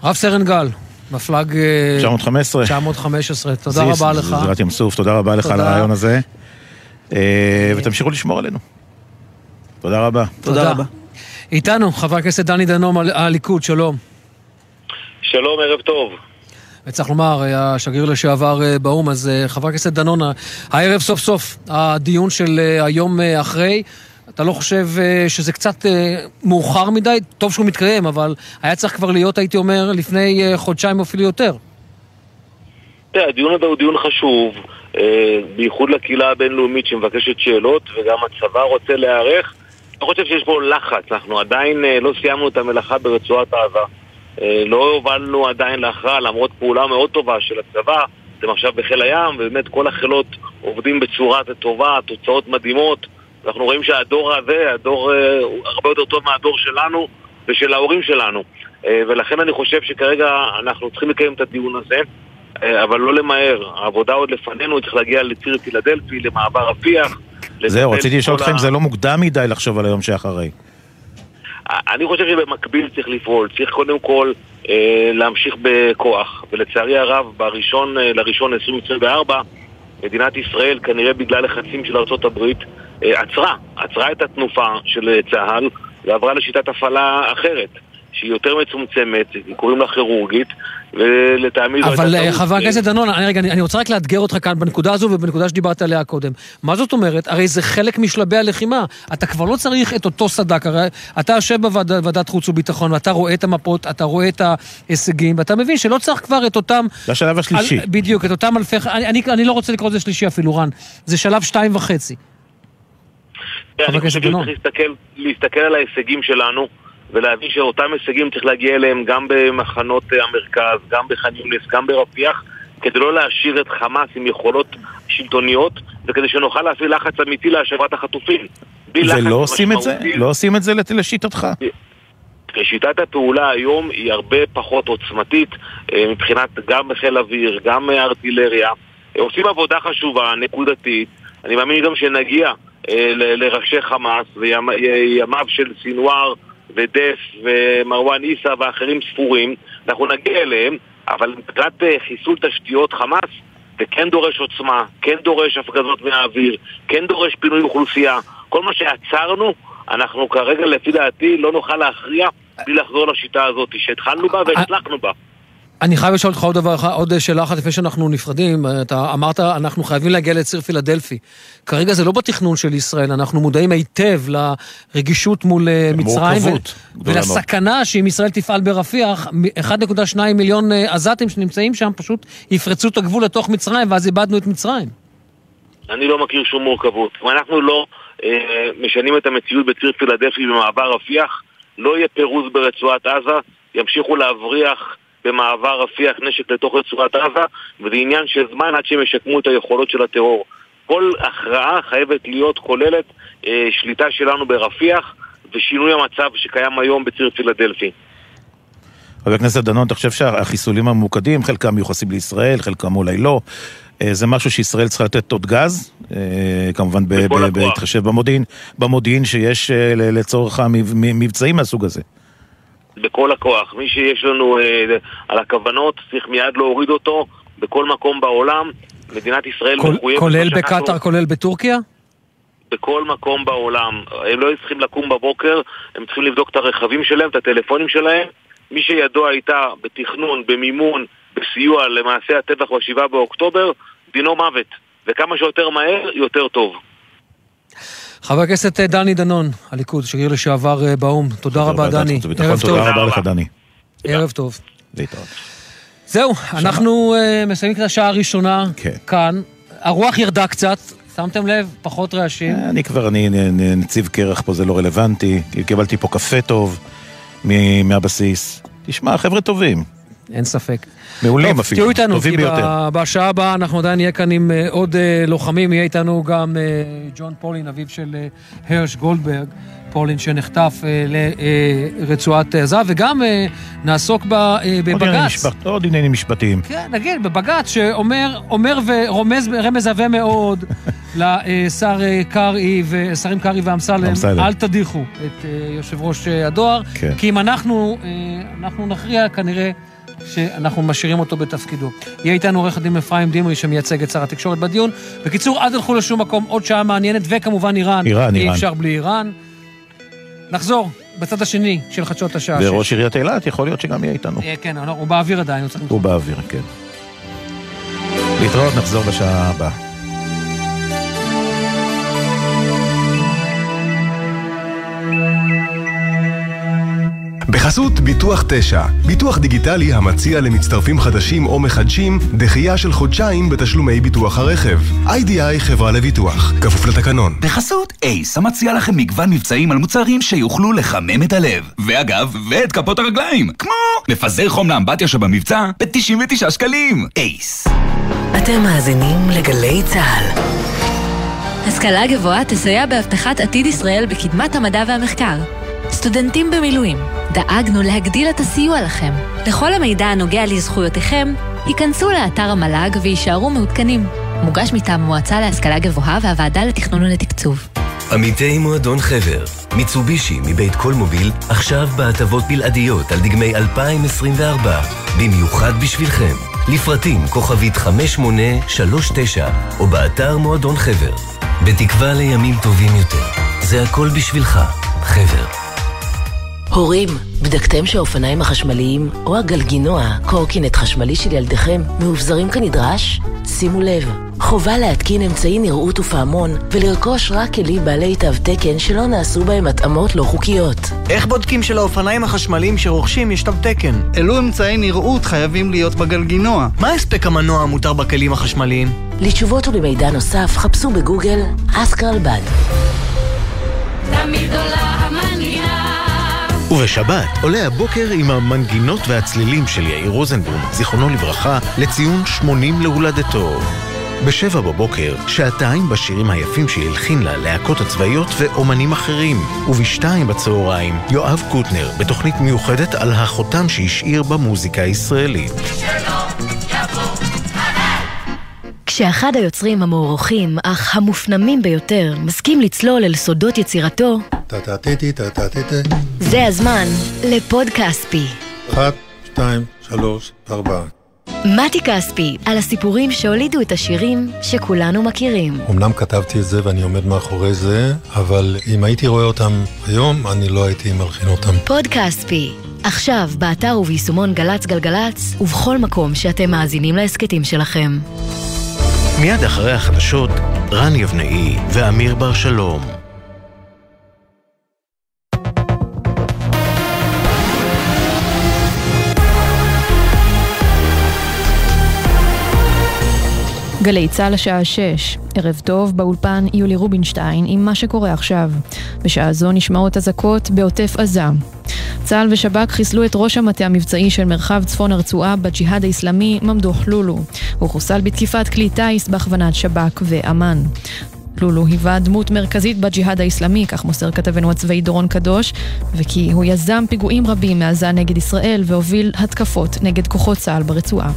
S2: רב סרן גל, מפלג... אה,
S1: 915.
S2: 915, תודה
S1: זיס,
S2: רבה לך.
S1: זירת ים סוף, תודה רבה לך על. הרעיון הזה. אה, ותמשיכו לשמור עלינו. תודה רבה.
S2: תודה רבה. איתנו, חבר הכנסת דני דנום, הליכוד, שלום.
S21: שלום, ערב טוב.
S2: וצריך לומר, אה, השגריר לשעבר אה, באו"ם, אז אה, חבר הכנסת דנון, הערב סוף סוף הדיון של אה, היום אה, אחרי, אתה לא חושב אה, שזה קצת אה, מאוחר מדי? טוב שהוא מתקיים, אבל היה צריך כבר להיות, הייתי אומר, לפני אה, חודשיים או אפילו יותר.
S21: תראה, הדיון הזה הוא דיון חשוב, בייחוד לקהילה הבינלאומית שמבקשת שאלות, וגם הצבא רוצה להיערך. אני חושב שיש פה לחץ, אנחנו עדיין לא סיימנו את המלאכה ברצועת עזה. לא הובלנו עדיין להכרעה, למרות פעולה מאוד טובה של הצבא, אתם עכשיו בחיל הים, ובאמת כל החילות עובדים בצורה טובה, תוצאות מדהימות. אנחנו רואים שהדור הזה, הדור אה, הוא הרבה יותר טוב מהדור שלנו ושל ההורים שלנו. אה, ולכן אני חושב שכרגע אנחנו צריכים לקיים את הדיון הזה. אה, אבל לא למהר, העבודה עוד לפנינו, צריך להגיע לציר פילדלפי, למעבר רפיח.
S1: זהו, רציתי לשאול אותך אם זה לא מוקדם מדי לחשוב על היום שאחרי.
S21: אני חושב שבמקביל צריך לפעול, צריך קודם כל אה, להמשיך בכוח, ולצערי הרב, בראשון אה, לראשון 2024, מדינת ישראל, כנראה בגלל לחצים של ארה"ב, עצרה, עצרה את התנופה של אה, צה"ל ועברה לשיטת הפעלה אחרת. שהיא יותר מצומצמת, קוראים לה כירורגית, ולטעמי זו
S2: אבל
S21: הייתה
S2: אה,
S21: טעות.
S2: חבר הכנסת דנון, אני, רגע, אני, אני רוצה רק לאתגר אותך כאן בנקודה הזו ובנקודה שדיברת עליה קודם. מה זאת אומרת? הרי זה חלק משלבי הלחימה. אתה כבר לא צריך את אותו סדק, הרי אתה יושב בוועדת חוץ וביטחון ואתה רואה את המפות, אתה רואה את ההישגים, ואתה מבין שלא צריך כבר את אותם...
S1: זה השלב השלישי.
S2: על, בדיוק, את אותם אלפי... אני, אני, אני לא רוצה לקרוא לזה שלישי אפילו, רן. זה שלב שתיים וחצי.
S21: כן, אני
S2: חבר
S21: חושב. שצריך להסתכל, להסתכל על ההישגים שלנו ולהבין שאותם הישגים צריך להגיע אליהם גם במחנות המרכז, גם בח'אן יונס, גם ברפיח כדי לא להשאיר את חמאס עם יכולות שלטוניות וכדי שנוכל להפעיל לחץ אמיתי להשבת החטופים.
S1: ולא עושים את זה? לא עושים את זה לשיטתך?
S21: שיטת הפעולה היום היא הרבה פחות עוצמתית אה, מבחינת גם חיל אוויר, גם ארטילריה. אה, עושים עבודה חשובה, נקודתית. אני מאמין גם שנגיע לראשי חמאס וימיו של סינואר ודף ומרואן עיסא ואחרים ספורים. אנחנו נגיע אליהם, אבל מבחינת אה, חיסול תשתיות חמאס זה כן דורש עוצמה, כן דורש הפגזות מהאוויר, כן דורש פינוי אוכלוסייה. כל מה שעצרנו, אנחנו כרגע לפי דעתי לא נוכל להכריע בלי לחזור לשיטה הזאת שהתחלנו בה והצלחנו בה.
S2: אני חייב לשאול אותך עוד דבר אחד, עוד שאלה אחת לפני שאנחנו נפרדים. אתה אמרת, אנחנו חייבים להגיע לציר פילדלפי. כרגע זה לא בתכנון של ישראל, אנחנו מודעים היטב לרגישות מול אה, מצרים.
S1: מורכבות
S2: ו-. ולסכנה שאם ישראל תפעל ברפיח, מ- 1.2 מיליון אה, עזתים שנמצאים שם פשוט יפרצו את הגבול לתוך מצרים, ואז איבדנו את מצרים.
S21: אני לא מכיר שום מורכבות. אם אנחנו לא אה, משנים את המציאות בציר פילדלפי במעבר רפיח, לא יהיה פירוז ברצועת עזה, ימשיכו להבריח במעבר רפיח נשק לתוך רצועת עזה, וזה עניין של זמן עד שהם ישקמו את היכולות של הטרור. כל הכרעה חייבת להיות כוללת אה, שליטה שלנו ברפיח ושינוי המצב שקיים היום בציר פילדלפי.
S1: חבר הכנסת דנון, אתה חושב שהחיסולים הממוקדים, חלקם מיוחסים לישראל, חלקם אולי לא, אה, זה משהו שישראל צריכה לתת עוד גז, אה, כמובן. בהתחשב במודיעין, במודיעין שיש אה, לצורך המבצעים מהסוג הזה.
S21: בכל הכוח. מי שיש לנו אה, על הכוונות, צריך מיד להוריד אותו בכל מקום בעולם. מדינת ישראל
S2: כול-
S21: מחויבת...
S2: כולל בקטאר, כולל בטורקיה?
S21: בכל מקום בעולם. הם לא צריכים לקום בבוקר, הם צריכים לבדוק את הרכבים שלהם, את הטלפונים שלהם. מי שידו הייתה בתכנון, במימון, בסיוע למעשה הטבח ב-7 באוקטובר, דינו מוות. וכמה שיותר מהר, יותר טוב.
S2: חבר הכנסת אה, דני דנון, הליכוד, שגריר לשעבר אה, באו"ם. תודה רבה, דני. ערב טוב.
S1: תודה רבה לך, דני.
S2: ערב טוב.
S1: להתראות.
S2: זהו, אנחנו אה, מסיימים את השעה הראשונה
S1: כן.
S2: כאן. הרוח ירדה קצת, שמתם לב? פחות רעשים.
S1: אני כבר, אני נציב קרח פה, זה לא רלוונטי. קיבלתי פה קפה טוב מהבסיס. תשמע, חבר'ה טובים.
S2: אין ספק.
S1: מעולים אפילו,
S2: תהיו איתנו,
S1: טובים
S2: כי
S1: ביותר.
S2: בשעה הבאה אנחנו עדיין נהיה כאן עם אה, עוד אה, לוחמים, יהיה איתנו גם אה, ג'ון פולין, אביו של הרש גולדברג, פולין שנחטף לרצועת עזה, וגם נעסוק בבג"ץ.
S1: עוד עניינים משפטיים.
S2: כן, נגיד, בבג"ץ שאומר אומר ורומז רמז עבה מאוד לשר קרעי ושרים קרעי ואמסלם,
S1: אמסלם.
S2: אל תדיחו את יושב ראש הדואר,
S1: כן.
S2: כי אם אנחנו, אנחנו נכריע כנראה שאנחנו משאירים אותו בתפקידו. יהיה איתנו עורך הדין אפרים דמרי שמייצג את שר התקשורת בדיון. בקיצור, אל תלכו לשום מקום, עוד שעה מעניינת, וכמובן איראן.
S1: איראן,
S2: אי. אפשר בלי איראן. נחזור בצד השני של חדשות השעה.
S1: וראש. עיריית אילת יכול להיות שגם יהיה איתנו.
S2: אה, כן, הוא באוויר עדיין. הוא
S1: באוויר, כן. להתראות, נחזור בשעה הבאה.
S22: בחסות ביטוח 9, ביטוח דיגיטלי המציע למצטרפים חדשים או מחדשים דחייה של חודשיים בתשלומי ביטוח הרכב. איי-די-איי חברה לביטוח, כפוף לתקנון.
S23: בחסות אייס, המציע לכם מגוון מבצעים על מוצרים שיוכלו לחמם את הלב. ואגב, ואת כפות הרגליים, כמו מפזר חום לאמבטיה שבמבצע ב-99 שקלים. אייס.
S4: אתם מאזינים לגלי צה"ל. השכלה גבוהה תסייע בהבטחת עתיד ישראל בקדמת המדע והמחקר. סטודנטים במילואים, דאגנו להגדיל את הסיוע לכם. לכל המידע הנוגע לזכויותיכם, היכנסו לאתר המל"ג ויישארו מעודכנים. מוגש מטעם המועצה להשכלה גבוהה והוועדה לתכנון ולתקצוב.
S24: עמיתי מועדון חבר, מיצובישי מבית כל מוביל, עכשיו בהטבות בלעדיות על דגמי 2024, במיוחד בשבילכם. לפרטים כוכבית 5839, או באתר מועדון חבר. בתקווה לימים טובים יותר. זה הכל בשבילך, חבר.
S4: הורים, בדקתם שהאופניים החשמליים או הגלגינוע, קורקינט חשמלי של ילדיכם, מאובזרים כנדרש? שימו לב, חובה להתקין אמצעי נראות ופעמון ולרכוש רק כלים בעלי תו תקן שלא נעשו בהם התאמות לא חוקיות.
S25: איך בודקים שלאופניים החשמליים שרוכשים יש תו תקן?
S26: אילו אמצעי נראות חייבים להיות בגלגינוע?
S25: מה הספק המנוע המותר בכלים החשמליים?
S4: לתשובות ולמידע נוסף חפשו בגוגל אסקרלבד.
S27: תמיד עולה המנגינה
S17: ובשבת עולה הבוקר עם המנגינות והצלילים של יאיר רוזנבלום, זיכרונו לברכה, לציון 80 להולדתו. בשבע בבוקר, שעתיים בשירים היפים שהלחין ללהקות הצבאיות ואומנים אחרים. ובשתיים בצהריים, יואב קוטנר, בתוכנית מיוחדת על החותם שהשאיר במוזיקה הישראלית.
S28: כשאחד היוצרים המוערוכים, אך המופנמים ביותר, מסכים לצלול אל סודות יצירתו, זה הזמן לפוד כספי.
S29: אחת, שתיים, שלוש, ארבע.
S28: מתי כספי, על הסיפורים שהולידו את השירים שכולנו מכירים.
S29: אמנם כתבתי את זה ואני עומד מאחורי זה, אבל אם הייתי רואה אותם היום, אני לא הייתי מלחין אותם.
S28: פוד כספי, עכשיו באתר וביישומון גל"צ גלגלצ, ובכל מקום שאתם מאזינים להסכתים שלכם.
S17: מיד אחרי החדשות, רן יבנאי ואמיר בר שלום.
S30: גלי צה"ל השעה 6, ערב טוב באולפן יולי רובינשטיין עם מה שקורה עכשיו. בשעה זו נשמעות אזעקות בעוטף עזה. צה"ל ושב"כ חיסלו את ראש המטה המבצעי של מרחב צפון הרצועה בג'יהאד האיסלאמי, ממדוח לולו. הוא חוסל בתקיפת כלי טיס בהכוונת שב"כ ואמ"ן. לולו היווה דמות מרכזית בג'יהאד האיסלאמי, כך מוסר כתבנו הצבאי דורון קדוש, וכי הוא יזם פיגועים רבים מעזה נגד ישראל והוביל התקפות נגד כוחות צה"ל ברצועה.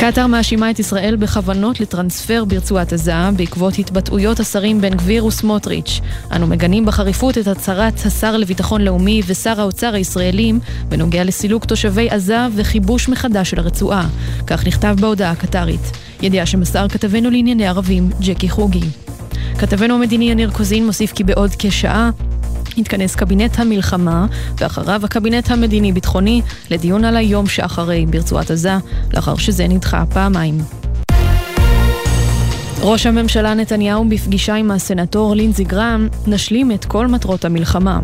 S30: קטאר מאשימה את ישראל בכוונות לטרנספר ברצועת עזה בעקבות התבטאויות השרים בן גביר וסמוטריץ'. אנו מגנים בחריפות את הצהרת השר לביטחון לאומי ושר האוצר הישראלים בנוגע לסילוק תושבי עזה וכיבוש מחדש של הרצועה. כך נכתב בהודעה הקטרית. ידיעה שמסר כתבנו לענייני ערבים, ג'קי חוגי. כתבנו המדיני יניר קוזין מוסיף כי בעוד כשעה יתכנס קבינט המלחמה, ואחריו הקבינט המדיני-ביטחוני, לדיון על היום שאחרי ברצועת עזה, לאחר שזה נדחה פעמיים. ראש הממשלה נתניהו בפגישה עם הסנטור לינזי גרם, נשלים את כל מטרות המלחמה.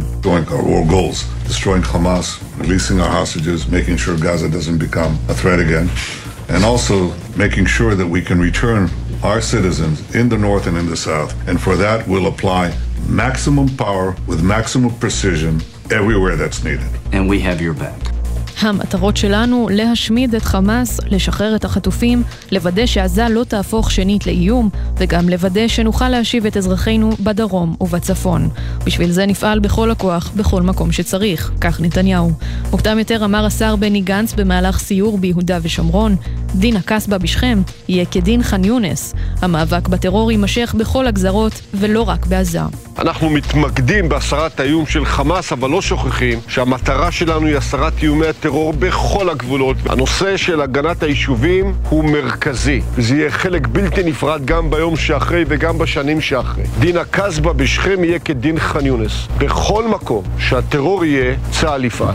S31: and also making sure that we can return our citizens in the north and in the south. And for that, we'll apply maximum power with maximum precision everywhere that's needed.
S32: And we have your back.
S30: המטרות שלנו להשמיד את חמאס, לשחרר את החטופים, לוודא שעזה לא תהפוך שנית לאיום, וגם לוודא שנוכל להשיב את אזרחינו בדרום ובצפון. בשביל זה נפעל בכל הכוח, בכל מקום שצריך, כך נתניהו. מוקדם יותר אמר השר בני גנץ במהלך סיור ביהודה ושומרון, דין הקסבה בשכם יהיה כדין ח'אן יונס. המאבק בטרור יימשך בכל הגזרות, ולא רק בעזה.
S33: אנחנו מתמקדים בהסרת האיום של חמאס, אבל לא שוכחים שהמטרה שלנו היא הסרת איומי הטרור בכל הגבולות. הנושא של הגנת היישובים הוא מרכזי. זה יהיה חלק בלתי נפרד גם ביום שאחרי וגם בשנים שאחרי. דין הקסבה בשכם יהיה כדין ח'אן יונס. בכל מקום שהטרור יהיה, צה"ל יפעל.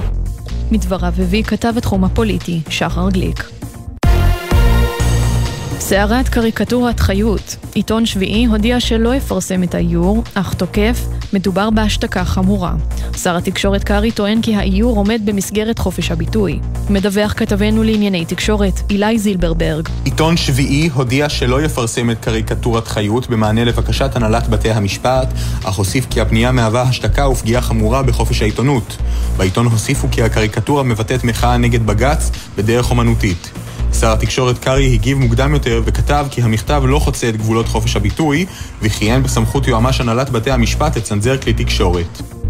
S30: מדבריו הביא כתב התחום הפוליטי, שחר גליק. סערת קריקטורת חיות. עיתון שביעי הודיע שלא יפרסם את האיור, אך תוקף, מדובר בהשתקה חמורה. שר התקשורת קרעי טוען כי האיור עומד במסגרת חופש הביטוי. מדווח כתבנו לענייני תקשורת, אילי זילברברג.
S34: עיתון שביעי הודיע שלא יפרסם את קריקטורת חיות במענה לבקשת הנהלת בתי המשפט, אך הוסיף כי הפנייה מהווה השתקה ופגיעה חמורה בחופש העיתונות. בעיתון הוסיפו כי הקריקטורה מבטאת מחאה נגד בג"ץ בדרך אומנותית. שר התקשורת קרעי הגיב מוקדם יותר וכתב כי המכתב לא חוצה את גבולות חופש הביטוי וכיהן בסמכות יועמ"ש הנהלת בתי המשפט לצנזר כלי תקשורת.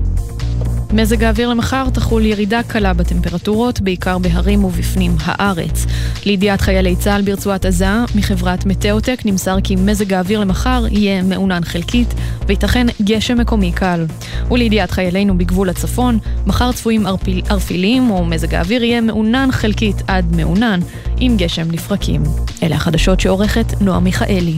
S30: מזג האוויר למחר תחול ירידה קלה בטמפרטורות, בעיקר בהרים ובפנים הארץ. לידיעת חיילי צה"ל ברצועת עזה, מחברת מטאוטק נמסר כי מזג האוויר למחר יהיה מעונן חלקית, וייתכן גשם מקומי קל. ולידיעת חיילינו בגבול הצפון, מחר צפויים ערפיל, ערפילים, ומזג האוויר יהיה מעונן חלקית עד מעונן, עם גשם לפרקים. אלה החדשות שעורכת נועה מיכאלי.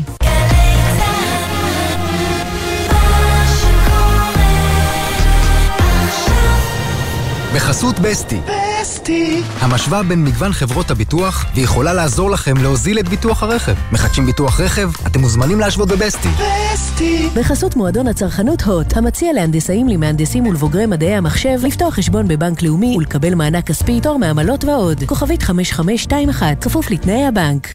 S35: בחסות בסטי. בסטי. המשוואה בין מגוון חברות הביטוח, ויכולה לעזור לכם להוזיל את ביטוח הרכב. מחדשים ביטוח רכב? אתם מוזמנים להשוות בבסטי.
S28: בסטי. בחסות מועדון הצרכנות הוט, המציע להנדסאים, למהנדסים ולבוגרי מדעי המחשב לפתוח חשבון בבנק לאומי ולקבל מענק כספי, תור מעמלות ועוד. כוכבית 5521, כפוף לתנאי הבנק.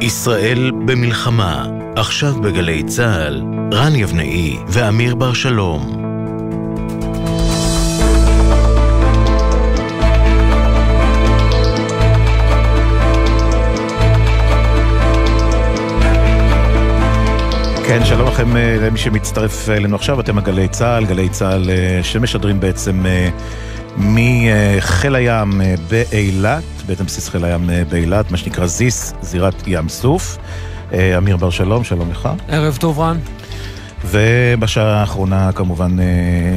S17: ישראל במלחמה, עכשיו בגלי צה"ל, רן יבנאי ואמיר בר שלום.
S1: כן, שלום לכם אה, למי שמצטרף אלינו עכשיו, אתם הגלי צה"ל, גלי צה"ל אה, שמשדרים בעצם אה, מחיל הים באילת, בעצם בסיס חיל הים באילת, מה שנקרא זיס, זירת ים סוף. אמיר בר שלום, שלום לך.
S2: ערב טוב רן.
S1: ובשעה האחרונה כמובן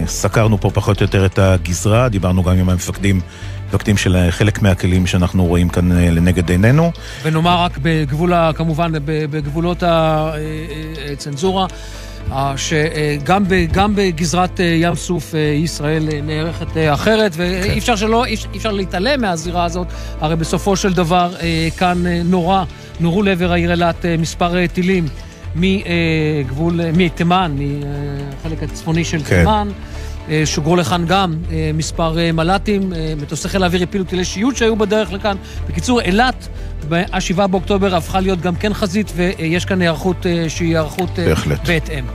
S1: סקרנו פה פחות או יותר את הגזרה, דיברנו גם עם המפקדים מפקדים של חלק מהכלים שאנחנו רואים כאן לנגד עינינו.
S2: ונאמר רק בגבול, כמובן, בגבולות הצנזורה, שגם גם בגזרת ים סוף ישראל נערכת אחרת, ואי אפשר שלא, אי אפשר להתעלם מהזירה הזאת, הרי בסופו של דבר כאן נורא, נורו לעבר העיר אילת מספר טילים. מגבול, מתימן, מהחלק הצפוני של כן. תימן. שוגרו לכאן גם מספר מל"טים, מטוסי חיל האוויר הפילו טילי שיוט שהיו בדרך לכאן. בקיצור, אילת, ב-7 באוקטובר הפכה להיות גם כן חזית, ויש כאן היערכות שהיא היערכות בהתאם.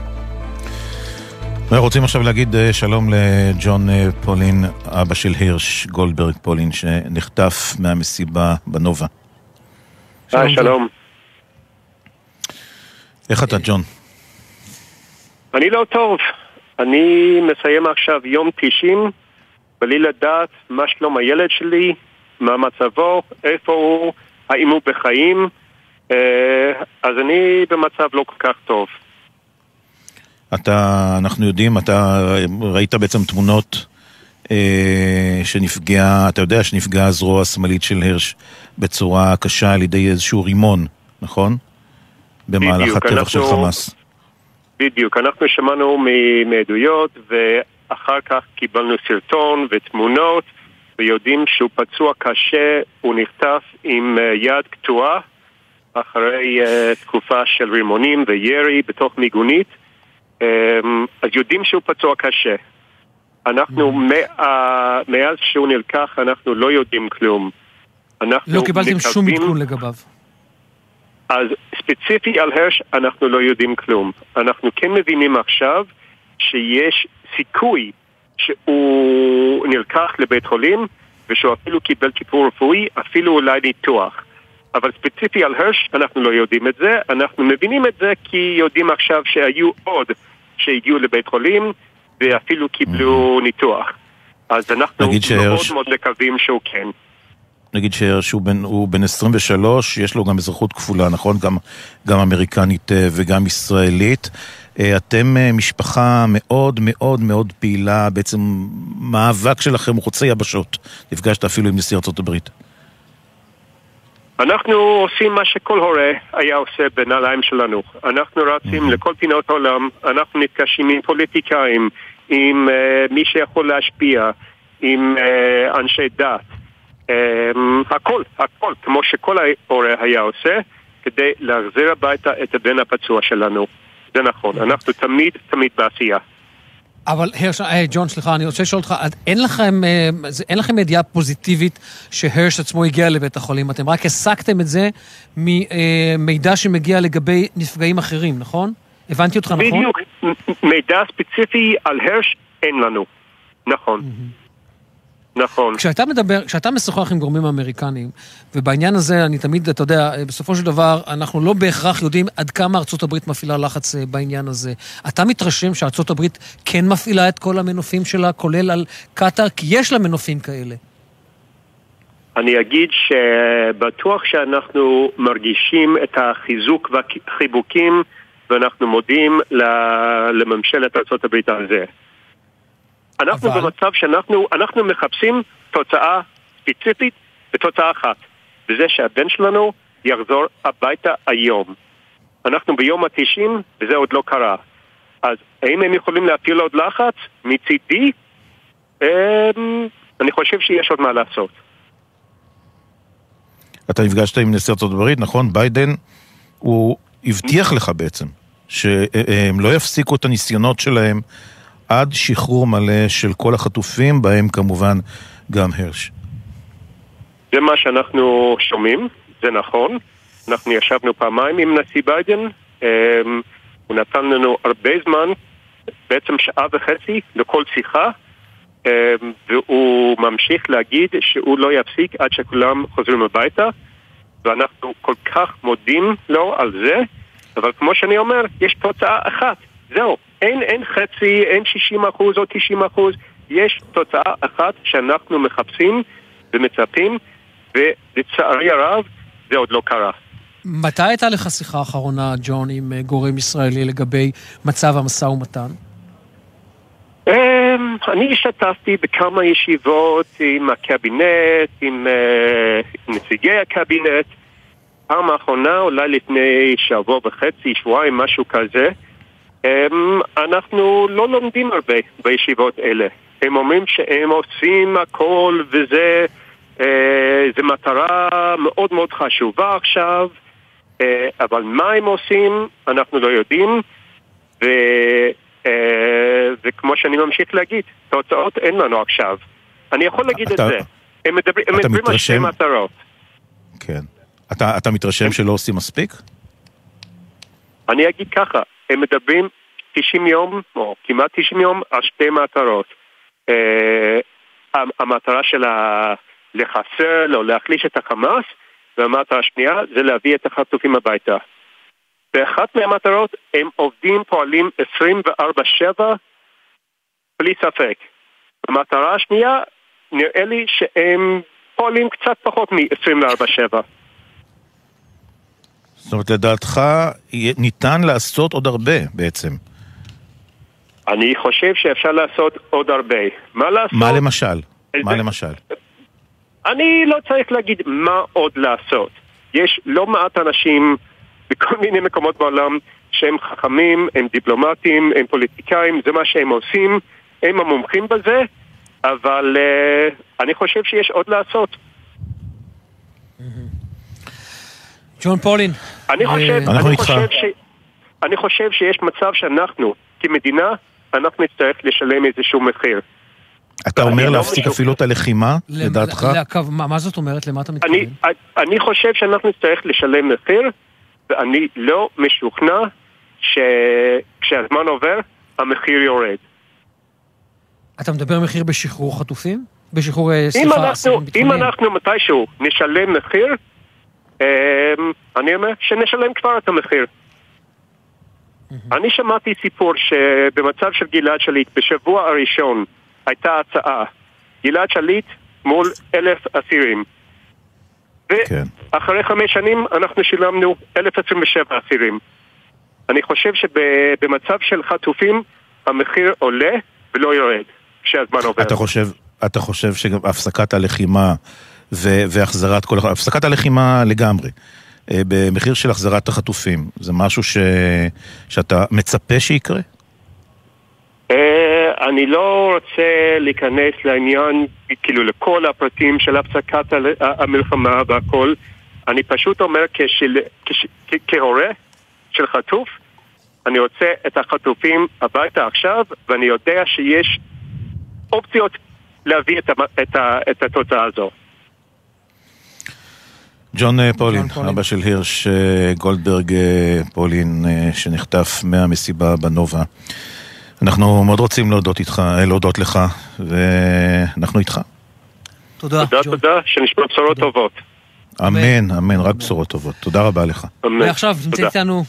S1: אנחנו רוצים עכשיו להגיד שלום לג'ון פולין, אבא של הירש גולדברג פולין, שנחטף מהמסיבה בנובה.
S36: היי, שלום.
S1: איך אתה, ג'ון?
S36: אני לא טוב. אני מסיים עכשיו יום 90, בלי לדעת מה שלום הילד שלי, מה מצבו, איפה הוא, האם הוא בחיים, אז אני במצב לא כל כך טוב.
S1: אתה, אנחנו יודעים, אתה ראית בעצם תמונות אה, שנפגעה, אתה יודע שנפגעה הזרוע השמאלית של הרש בצורה קשה על ידי איזשהו רימון, נכון? במהלך הטבח של חמאס.
S36: בדיוק, אנחנו שמענו מעדויות ואחר כך קיבלנו סרטון ותמונות ויודעים שהוא פצוע קשה, הוא נחטף עם יד קטועה אחרי uh, תקופה של רימונים וירי בתוך מיגונית. um, אז יודעים שהוא פצוע קשה. אנחנו, mm-hmm. מאז שהוא נלקח אנחנו לא יודעים כלום.
S2: לא קיבלתם שום עדכון לגביו
S36: אז ספציפי על הרש אנחנו לא יודעים כלום. אנחנו כן מבינים עכשיו שיש סיכוי שהוא נלקח לבית חולים ושהוא אפילו קיבל טיפול רפואי, אפילו אולי ניתוח. אבל ספציפי על הרש אנחנו לא יודעים את זה, אנחנו מבינים את זה כי יודעים עכשיו שהיו עוד שהגיעו לבית חולים ואפילו קיבלו ניתוח. אז אנחנו מאוד. מאוד מקווים שהוא כן.
S1: נגיד שהוא בן, בן 23, יש לו גם אזרחות כפולה, נכון? גם, גם אמריקנית אה, וגם ישראלית. אה, אתם אה, משפחה מאוד מאוד מאוד פעילה, בעצם מאבק שלכם הוא חוצה יבשות. נפגשת אפילו עם נשיא ארצות הברית.
S36: אנחנו עושים מה שכל הורה היה עושה בנעליים שלנו. אנחנו רצים mm-hmm. לכל פינות העולם, אנחנו נפגשים עם פוליטיקאים, עם uh, מי שיכול להשפיע, עם uh, אנשי דת. אמ, הכל, הכל, כמו שכל ההורה היה עושה, כדי להחזיר הביתה את הבן הפצוע שלנו. זה נכון, אנחנו תמיד, תמיד בעשייה.
S2: אבל הרש, היי, ג'ון, סליחה, אני רוצה לשאול אותך, אין לכם, אה, אין לכם ידיעה פוזיטיבית שהרש עצמו הגיע לבית החולים, אתם רק הסקתם את זה ממידע שמגיע לגבי נפגעים אחרים, נכון? הבנתי אותך נכון?
S36: בדיוק, מידע ספציפי על הרש אין לנו, נכון. Mm-hmm. נכון.
S2: כשאתה מדבר, כשאתה משוחח עם גורמים אמריקניים, ובעניין הזה אני תמיד, אתה יודע, בסופו של דבר, אנחנו לא בהכרח יודעים עד כמה ארצות הברית מפעילה לחץ אה, בעניין הזה. אתה מתרשם שארצות הברית כן מפעילה את כל המנופים שלה, כולל על קטאר, כי יש לה מנופים כאלה.
S36: אני אגיד שבטוח שאנחנו מרגישים את החיזוק והחיבוקים, ואנחנו מודים לממשלת ארה"ב על זה. אנחנו אבל... במצב שאנחנו אנחנו מחפשים תוצאה ספציפית ותוצאה אחת, וזה שהבן שלנו יחזור הביתה היום. אנחנו ביום התשעים וזה עוד לא קרה. אז האם הם יכולים להפעיל עוד לחץ? מצידי? אמ, אני חושב שיש עוד מה לעשות.
S1: אתה נפגשת עם נשיא ארצות הברית, נכון? ביידן, הוא הבטיח לך בעצם שהם לא יפסיקו את הניסיונות שלהם עד שחרור מלא של כל החטופים, בהם כמובן גם הרש.
S36: זה מה שאנחנו שומעים, זה נכון. אנחנו ישבנו פעמיים עם נשיא ביידן, אמ, הוא נתן לנו הרבה זמן, בעצם שעה וחצי לכל שיחה, אמ, והוא ממשיך להגיד שהוא לא יפסיק עד שכולם חוזרים הביתה, ואנחנו כל כך מודים לו על זה, אבל כמו שאני אומר, יש תוצאה אחת, זהו, אין, אין חצי, אין 60 אחוז או 90 אחוז, יש תוצאה אחת שאנחנו מחפשים ומצפים, ולצערי הרב, זה עוד לא קרה.
S2: מתי הייתה לך שיחה אחרונה, ג'ון, עם אה, גורם ישראלי לגבי מצב המשא ומתן?
S36: אמ, אני השתתפתי בכמה ישיבות עם הקבינט, עם אה, נציגי הקבינט. פעם האחרונה, אולי לפני שבוע וחצי, שבועיים, משהו כזה. אמ, אנחנו לא לומדים הרבה בישיבות אלה. הם אומרים שהם עושים הכל וזה אה, זה מטרה מאוד מאוד חשובה עכשיו, אה, אבל מה הם עושים אנחנו לא יודעים, ו, אה, וכמו שאני ממשיך להגיד, תוצאות אין לנו עכשיו. אני יכול להגיד אתה, את זה. הם מדברים, הם מדברים על שתי מטרות.
S1: כן. אתה, אתה מתרשם שלא עושים מספיק?
S36: אני אגיד ככה, הם מדברים 90 יום, או כמעט 90 יום, על שתי מטרות. Uh, המטרה של. לחסל או להחליש את החמאס, והמטרה השנייה זה להביא את החטופים הביתה. באחת מהמטרות הם עובדים, פועלים 24-7 בלי ספק. המטרה השנייה, נראה לי שהם פועלים קצת פחות מ-24-7.
S1: זאת אומרת, לדעתך ניתן לעשות עוד הרבה בעצם.
S36: אני חושב שאפשר לעשות עוד הרבה. מה לעשות?
S1: מה למשל? מה למשל?
S36: אני לא צריך להגיד מה עוד לעשות. יש לא מעט אנשים בכל מיני מקומות בעולם שהם חכמים, הם דיפלומטים, הם פוליטיקאים, זה מה שהם עושים, הם המומחים בזה, אבל uh, אני חושב שיש עוד לעשות.
S2: ג'ון פולין.
S36: אני חושב, אה, אני, חושב ש, אני חושב שיש מצב שאנחנו, כמדינה, אנחנו נצטרך לשלם איזשהו מחיר.
S1: אתה אומר לא להפסיק אפילו את הלחימה, לדעתך?
S2: מה זאת אומרת? למה אתה מתכוון?
S36: אני חושב שאנחנו נצטרך לשלם מחיר, ואני לא משוכנע שכשהזמן עובר, המחיר יורד.
S2: אתה מדבר מחיר בשחרור חטופים? בשחרור, אה, סליחה, אסירים
S36: ביטחוניים? אם אנחנו מתישהו נשלם מחיר, אני אומר שנשלם כבר את המחיר. אני שמעתי סיפור שבמצב של גלעד שליט, בשבוע הראשון, הייתה הצעה, גלעד שליט מול אלף אסירים. ואחרי חמש שנים אנחנו שילמנו אלף עשרים ושבע אסירים. אני חושב שבמצב של חטופים המחיר עולה ולא יורד כשהזמן עובר.
S1: אתה חושב, אתה חושב שגם הפסקת הלחימה והחזרת כל... הפסקת הלחימה לגמרי. אה, במחיר של החזרת החטופים, זה משהו ש... שאתה מצפה שיקרה?
S36: אה, אני לא רוצה להיכנס לעניין, כאילו לכל הפרטים של הפסקת המלחמה והכל. אני פשוט אומר כשל, כש, כהורה של חטוף, אני רוצה את החטופים הביתה עכשיו, ואני יודע שיש אופציות להביא את, את, את התוצאה הזו.
S1: ג'ון אה, פולין, אבא של הירש אה, גולדברג פולין, שנחטף מהמסיבה בנובה. אנחנו מאוד רוצים להודות איתך, להודות לך, ואנחנו איתך.
S2: תודה.
S36: תודה, תודה, שנשמע בשורות טובות.
S1: אמן, אמן, רק בשורות טובות. תודה רבה לך.
S2: ועכשיו נמצא איתנו,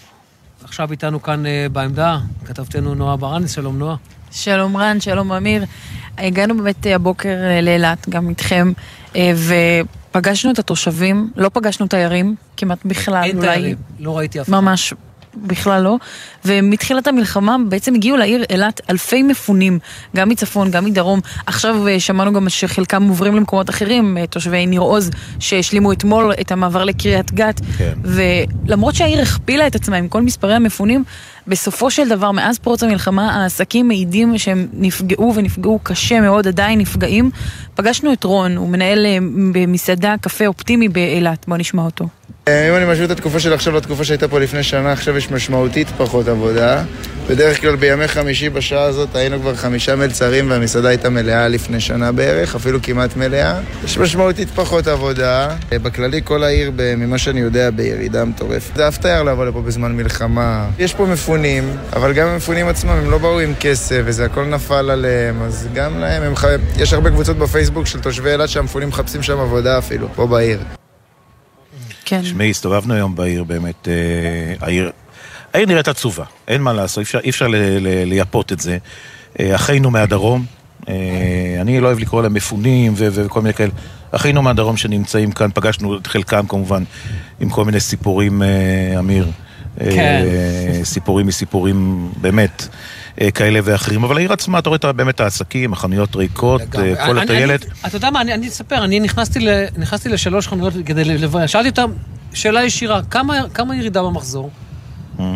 S2: עכשיו איתנו כאן אה, בעמדה, כתבתנו נועה ברנס, שלום נועה.
S37: שלום רן, שלום אמיר. הגענו באמת אה, הבוקר אה, לאילת, גם איתכם, ופגשנו את התושבים, לא פגשנו תיירים, כמעט בכלל,
S2: אין
S37: אולי...
S2: תיירים, לא ראיתי אף אחד.
S37: ממש בכלל לא. ומתחילת המלחמה בעצם הגיעו לעיר אילת אלפי מפונים, גם מצפון, גם מדרום. עכשיו אה, שמענו גם שחלקם עוברים למקומות אחרים, אה, תושבי ניר עוז, שהשלימו אתמול את המעבר לקריית גת.
S1: כן.
S37: ולמרות שהעיר הכפילה את עצמה עם כל מספרי המפונים, בסופו של דבר, מאז פרוץ המלחמה, העסקים מעידים שהם נפגעו ונפגעו קשה מאוד, עדיין נפגעים. פגשנו את רון, הוא מנהל אה, במסעדה קפה אופטימי באילת. בואו נשמע אותו.
S38: אה, אם אני משווה את התקופה של עכשיו לתקופה שהייתה פה לפני שנה, עכשיו יש משמעותית פחות עבודה. בדרך כלל בימי חמישי בשעה הזאת היינו כבר חמישה מלצרים והמסעדה הייתה מלאה לפני שנה בערך, אפילו כמעט מלאה. יש משמעותית פחות עבודה. אה, בכללי כל העיר, ממה שאני יודע, בירידה מטורפת. זה אף תייר לבוא לפה בזמן מלחמה. יש פה מפונים, אבל גם המפונים עצמם, הם לא באו עם כסף וזה הכל נפל עליהם, אז גם להם, הם חי... יש הרבה קבוצות בפייסבוק של תושבי אילת שהמפונים מחפשים שם עבודה אפילו, פה בעיר.
S37: כן.
S1: תשמעי, הסתובבנו היום בעיר באמת, אה, העיר, העיר נראית עצובה, אין מה לעשות, אי אפשר, אי אפשר ל, ל, לייפות את זה. אה, אחינו מהדרום, אה, אני לא אוהב לקרוא להם מפונים ו- וכל מיני כאלה, אחינו מהדרום שנמצאים כאן, פגשנו את חלקם כמובן עם כל מיני סיפורים, אה, אמיר. אה,
S2: כן.
S1: סיפורים מסיפורים באמת אה, כאלה ואחרים, אבל העיר עצמה, אתה רואה באמת העסקים, החנויות ריקות, אה, כל הטיילת.
S2: אתה יודע מה, אני אני אספר, אני נכנסתי ל- נכנסתי לשלוש חנויות כדי לברר, שאלתי אותם שאלה ישירה, כמה- כמה ירידה במחזור?
S1: אה,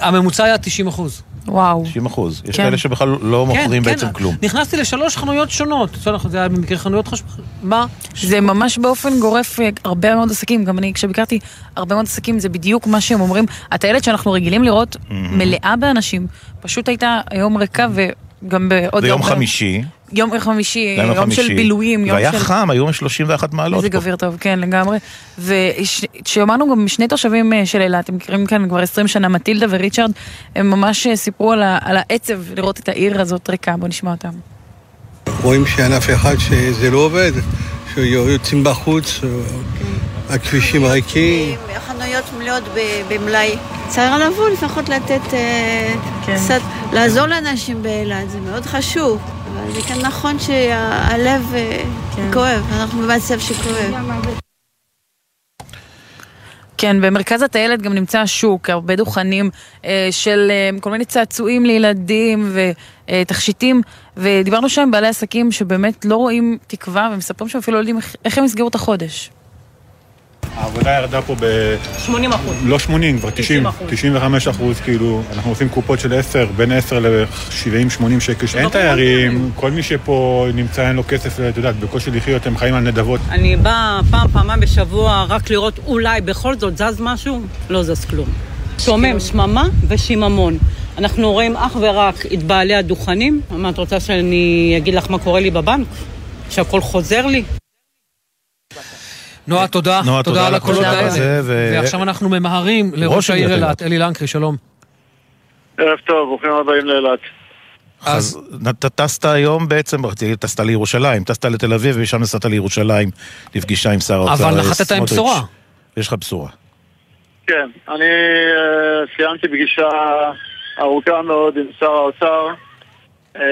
S2: הממוצע היה 90 אחוז.
S37: וואו.
S1: 90 אחוז. יש
S2: כן.
S1: כאלה שבכלל לא מוכרים
S2: כן,
S1: בעצם
S2: כן.
S1: כלום.
S2: נכנסתי לשלוש חנויות שונות. זה היה במקרה חנויות חשמל. מה?
S37: זה ממש באופן גורף אה, הרבה מאוד עסקים, גם אני כשביקרתי הרבה מאוד עסקים זה בדיוק מה שהם אומרים. הטיילת שאנחנו רגילים לראות מלאה באנשים, פשוט הייתה היום ריקה וגם בעוד...
S1: ביום
S37: הרבה-
S1: חמישי,
S37: יום חמישי,
S1: היה
S37: יום של בילויים, יום
S1: והיה
S37: של...
S1: חם, היו 31 מעלות.
S37: איזה. גביר טוב, כן, לגמרי. ושמענו גם שני תושבים אה, של אילת, הם מכירים כאן כבר 20 שנה, מטילדה וריצ'רד, הם ממש אה, סיפרו על ה- על העצב לראות את העיר הזאת ריקה, בואו נשמע אותם.
S29: רואים שאין אף אחד שזה לא עובד, שיוצאים בחוץ, הכבישים ריקים.
S39: החנויות מלאות ב- במלאי. צריך לבוא לפחות לתת אה, קצת, לעזור לאנשים באילת, זה מאוד חשוב. זה כן נכון שהלב אה, כואב, אנחנו במצב שכואב.
S37: כן, במרכז הטיילת גם נמצא השוק, הרבה דוכנים אה, של אה, כל מיני צעצועים לילדים ותכשיטים, ודיברנו שם עם בעלי עסקים שבאמת לא רואים תקווה, ומספרים שהם אפילו לא יודעים איך, איך הם יסגרו את החודש.
S40: העבודה ירדה פה ב...
S37: 80 אחוז.
S40: לא 80, כבר 90, 95 אחוז, כאילו, אנחנו עושים קופות של 10, בין 10 ל-70-80 שקל. אין תיירים, כל מי שפה נמצא אין לו כסף, את יודעת, בקושי לחיות, הם חיים על נדבות.
S41: אני באה פעם, פעמיים בשבוע רק לראות אולי בכל זאת זז משהו, לא זז כלום. שומם, שממה ושיממון. אנחנו רואים אך ורק את בעלי הדוכנים. מה, את רוצה שאני אגיד לך מה קורה לי בבנק? שהכל חוזר לי?
S2: נועה, תודה.
S1: נועה, תודה
S2: על הקולות האלה. ועכשיו אנחנו ממהרים
S1: ראש
S2: לראש העיר אילת, אלי לנקרי, שלום.
S42: ערב טוב, ברוכים הבאים לאילת.
S1: אז אתה טסת היום בעצם, רציתי, טסת לירושלים, טסת לתל אביב ומשם נסעת לירושלים לפגישה עם שר האוצר.
S2: אבל נחתת עם
S1: סמוטריץ'.
S2: בשורה.
S1: יש לך בשורה.
S42: כן, אני אה, סיימתי פגישה ארוכה מאוד עם שר האוצר. אה,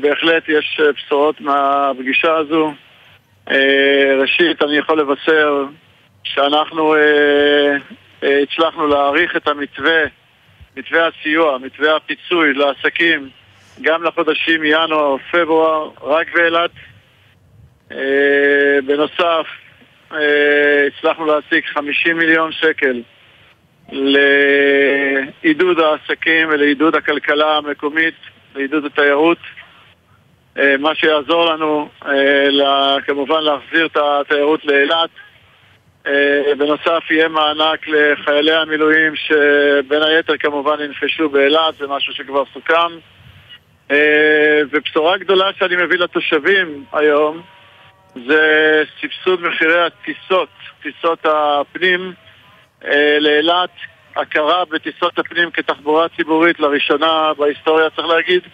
S42: בהחלט יש אה, בשורות מהפגישה הזו. אה, ראשית, אני יכול לבשר שאנחנו אה, אה, הצלחנו להאריך את המתווה, מתווה הסיוע, מתווה הפיצוי לעסקים, גם לחודשים ינואר-פברואר, רק באילת. בנוסף, הצלחנו להשיג 50 מיליון שקל לעידוד העסקים ולעידוד הכלכלה המקומית, לעידוד התיירות, מה שיעזור לנו אה, כמובן להחזיר את התיירות לאילת. אה, בנוסף יהיה מענק לחיילי המילואים שבין היתר כמובן ינפשו באילת, זה משהו שכבר סוכם. אה, ובשורה גדולה שאני מביא לתושבים היום זה סבסוד מחירי הטיסות, טיסות הפנים אה, לאילת, הכרה בטיסות הפנים כתחבורה ציבורית לראשונה בהיסטוריה צריך להגיד, אה,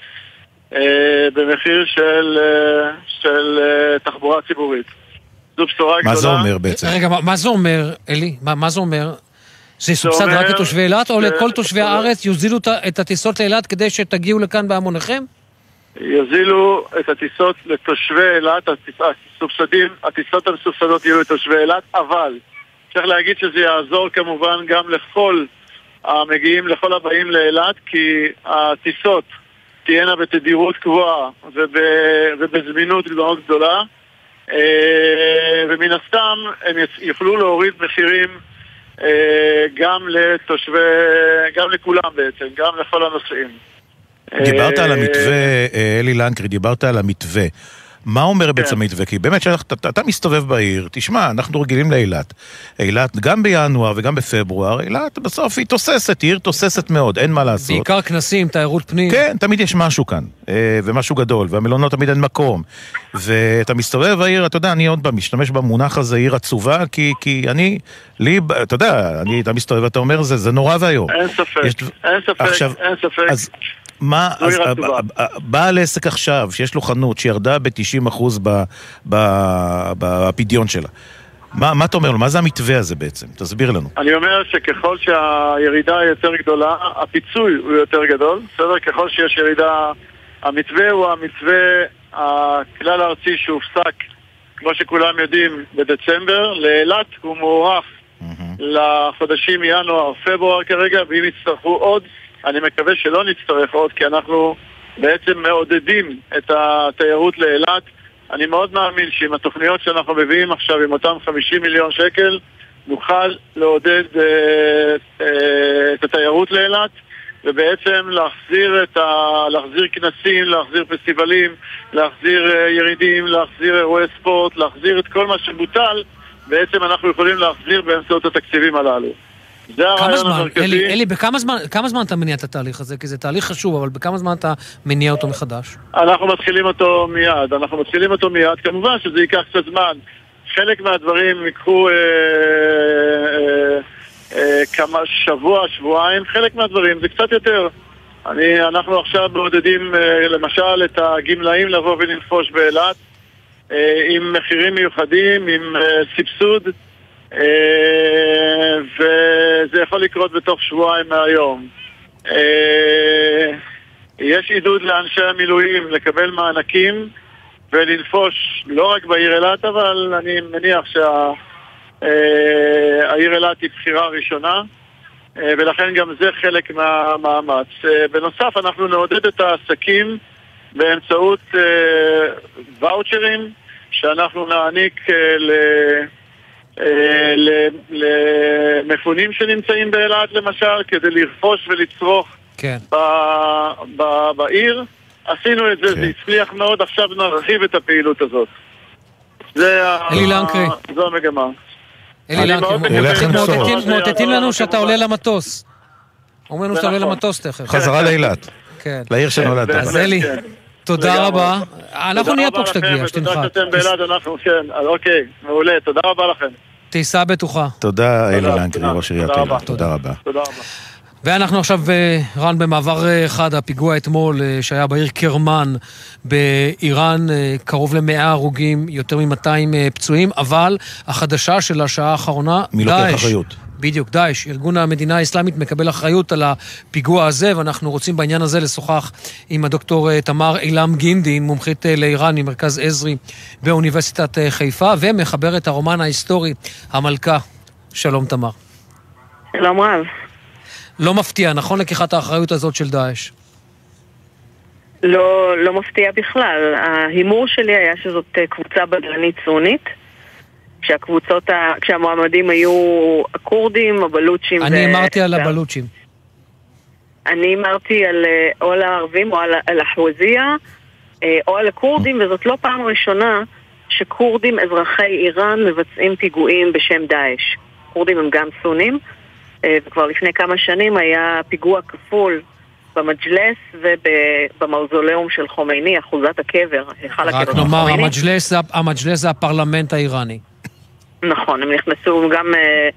S42: במחיר של, אה, של אה, תחבורה ציבורית. זו בשורה גדולה.
S1: מה זה אומר בעצם?
S2: רגע, מה- מה זה אומר, אלי? מה מה זה אומר? זה יסובסד
S42: אומר
S2: רק לתושבי אילת, או
S42: ש-
S2: לכל תושבי הארץ יוזילו את הטיסות לאילת כדי שתגיעו לכאן בהמוניכם?
S42: יוזילו את הטיסות לתושבי אילת, הסובסדים, הטיסות המסובסדות יהיו לתושבי אילת, אבל צריך להגיד שזה יעזור כמובן גם לכל המגיעים לכל הבאים לאילת, כי הטיסות תהיינה בתדירות קבועה וב, ובזמינות מאוד גדולה, אה, ומן הסתם הם יוכלו להוריד מחירים אה, גם לתושבי, גם לכולם בעצם, גם לכל הנוסעים.
S1: דיברת על המתווה, אה, אלי לנקרי, דיברת על המתווה. מה אומר בעצם המתווה? כי באמת, שאתה אתה מסתובב בעיר, תשמע, אנחנו רגילים לאילת. אילת, גם בינואר וגם בפברואר, אילת בסוף היא תוססת, היא עיר תוססת מאוד, אין מה לעשות.
S2: בעיקר כנסים, תיירות פנים.
S1: כן, תמיד יש משהו כאן, אה, ומשהו גדול, והמלונות תמיד אין מקום. ואתה מסתובב בעיר, אתה יודע, אני עוד פעם משתמש במונח הזה, עיר עצובה, כי, כי אני, לי, אתה יודע, אני, אתה מסתובב ואתה אומר, זה, זה נורא ואיום.
S42: אין ספק,
S1: יש-
S42: אין ספק,
S1: עכשיו,
S42: אין ספק.
S1: אז מה,
S42: זו
S1: אז
S42: עיר
S1: ה-
S42: עצובה.
S1: ה- ה- בעל עסק עכשיו, שיש לו חנות שירדה ב-90% ב- ב- בפדיון שלה, מה, מה אתה אומר לו? מה זה המתווה הזה בעצם? תסביר לנו.
S42: אני אומר שככל שהירידה היא יותר גדולה, הפיצוי הוא יותר גדול, בסדר? ככל שיש ירידה... המתווה הוא המתווה הכלל הארצי שהופסק, כמו שכולם יודעים, בדצמבר. לאילת הוא מוארך לחודשים ינואר, פברואר כרגע, ואם יצטרכו עוד, אני מקווה שלא נצטרך עוד, כי אנחנו בעצם מעודדים את התיירות לאילת. אני מאוד מאמין שעם התוכניות שאנחנו מביאים עכשיו, עם אותם 50 מיליון שקל, נוכל לעודד אה, אה, את התיירות לאילת ובעצם להחזיר, את ה... להחזיר כנסים, להחזיר פסטיבלים, להחזיר אה, ירידים, להחזיר אירועי ספורט, להחזיר את כל מה שבוטל, בעצם אנחנו יכולים להחזיר באמצעות התקציבים הללו. זה הרעיון
S2: זמן,
S42: המרכזי.
S2: אלי, אלי, בכמה זמן, כמה זמן אתה מניע את התהליך הזה? כי זה תהליך חשוב, אבל בכמה זמן אתה מניע אותו מחדש?
S42: אנחנו מתחילים אותו מיד, אנחנו מתחילים אותו מיד, כמובן שזה ייקח קצת זמן. חלק מהדברים ייקחו אה, אה, אה, כמה, שבוע, שבועיים, חלק מהדברים זה קצת יותר. אני, אנחנו עכשיו מעודדים אה, למשל את הגמלאים לבוא ולנפוש באילת אה, עם מחירים מיוחדים, עם אה, סבסוד, וזה יכול לקרות בתוך שבועיים מהיום. אה, יש עידוד לאנשי המילואים לקבל מענקים ולנפוש לא רק בעיר אילת, אבל אני מניח שהעיר אילת היא בחירה ראשונה, אה, ולכן גם זה חלק מהמאמץ. אה, בנוסף, אנחנו נעודד את העסקים באמצעות אה, ואוצ'רים שאנחנו נעניק אה, ל... אה, ל- למפונים שנמצאים באילת למשל, כדי לרכוש ולצרוך
S2: כן.
S42: ב- ב- בעיר. עשינו את זה, זה הצליח מאוד, עכשיו נרחיב את הפעילות הזאת. זה ה-
S2: אלי לנקרי.
S42: זו המגמה.
S2: אלי לנקרי, מאותתים- לנו שאתה. עולה למטוס. אומרים לנו שאתה עולה
S42: נכון.
S2: למטוס תכף.
S1: חזרה לאילת.
S2: כן.
S1: לעיר שנולדת.
S42: כן,
S2: אז אלי,
S42: כן.
S2: תודה. רבה. אנחנו
S42: תודה
S2: נהיה
S42: רבה
S2: פה כשתגיע,
S42: לכם,
S2: שתנחת.
S42: ותודה שאתם באילת, אנחנו, כן, אוקיי, מעולה, תודה רבה לכם.
S2: טיסה בטוחה.
S1: תודה, אלי לנקרי,
S42: תודה.
S1: ראש עיריית. אילת. תודה רבה.
S42: תודה רבה.
S2: ואנחנו עכשיו, אה, רן, במעבר אה, אחד, הפיגוע אתמול אה, שהיה בעיר קרמן באיראן, קרוב ל-100 הרוגים, יותר מ-200 פצועים, אבל החדשה של השעה האחרונה,
S1: מי לוקח
S2: דאעש.
S1: אחריות?
S2: בדיוק, דאעש, ארגון המדינה האסלאמית מקבל אחריות על הפיגוע הזה, ואנחנו רוצים בעניין הזה לשוחח עם הדוקטור אה, תמר אילם גינדין, מומחית אה, לאיראן ממרכז עזרי באוניברסיטת אה, חיפה, ומחברת הרומן ההיסטורי, המלכה. שלום תמר.
S43: שלום רב.
S2: לא מפתיע, נכון לקיחת האחריות הזאת של דאעש?
S43: לא, לא מפתיע בכלל. ההימור שלי היה שזאת קבוצה בדלנית סונית, כשהקבוצות, ה... כשהמועמדים היו הכורדים, הבלוצ'ים
S2: אני
S43: ו...
S2: אמרתי על הבלוצ'ים.
S43: אני הימרתי על אה, או על הערבים או על, החווזיה, אה, או על הכורדים, וזאת לא פעם ראשונה שכורדים אזרחי איראן מבצעים פיגועים בשם דאעש. כורדים הם גם סונים, אה, וכבר לפני כמה שנים היה פיגוע כפול במג'לס ובמאוזוליאום של חומייני, אחוזת הקבר, היכל הקבר
S2: רק
S43: של
S2: נאמר,
S43: חומייני.
S2: המג'לס זה- המג'לס זה הפרלמנט האיראני.
S43: נכון, הם נכנסו גם... אה,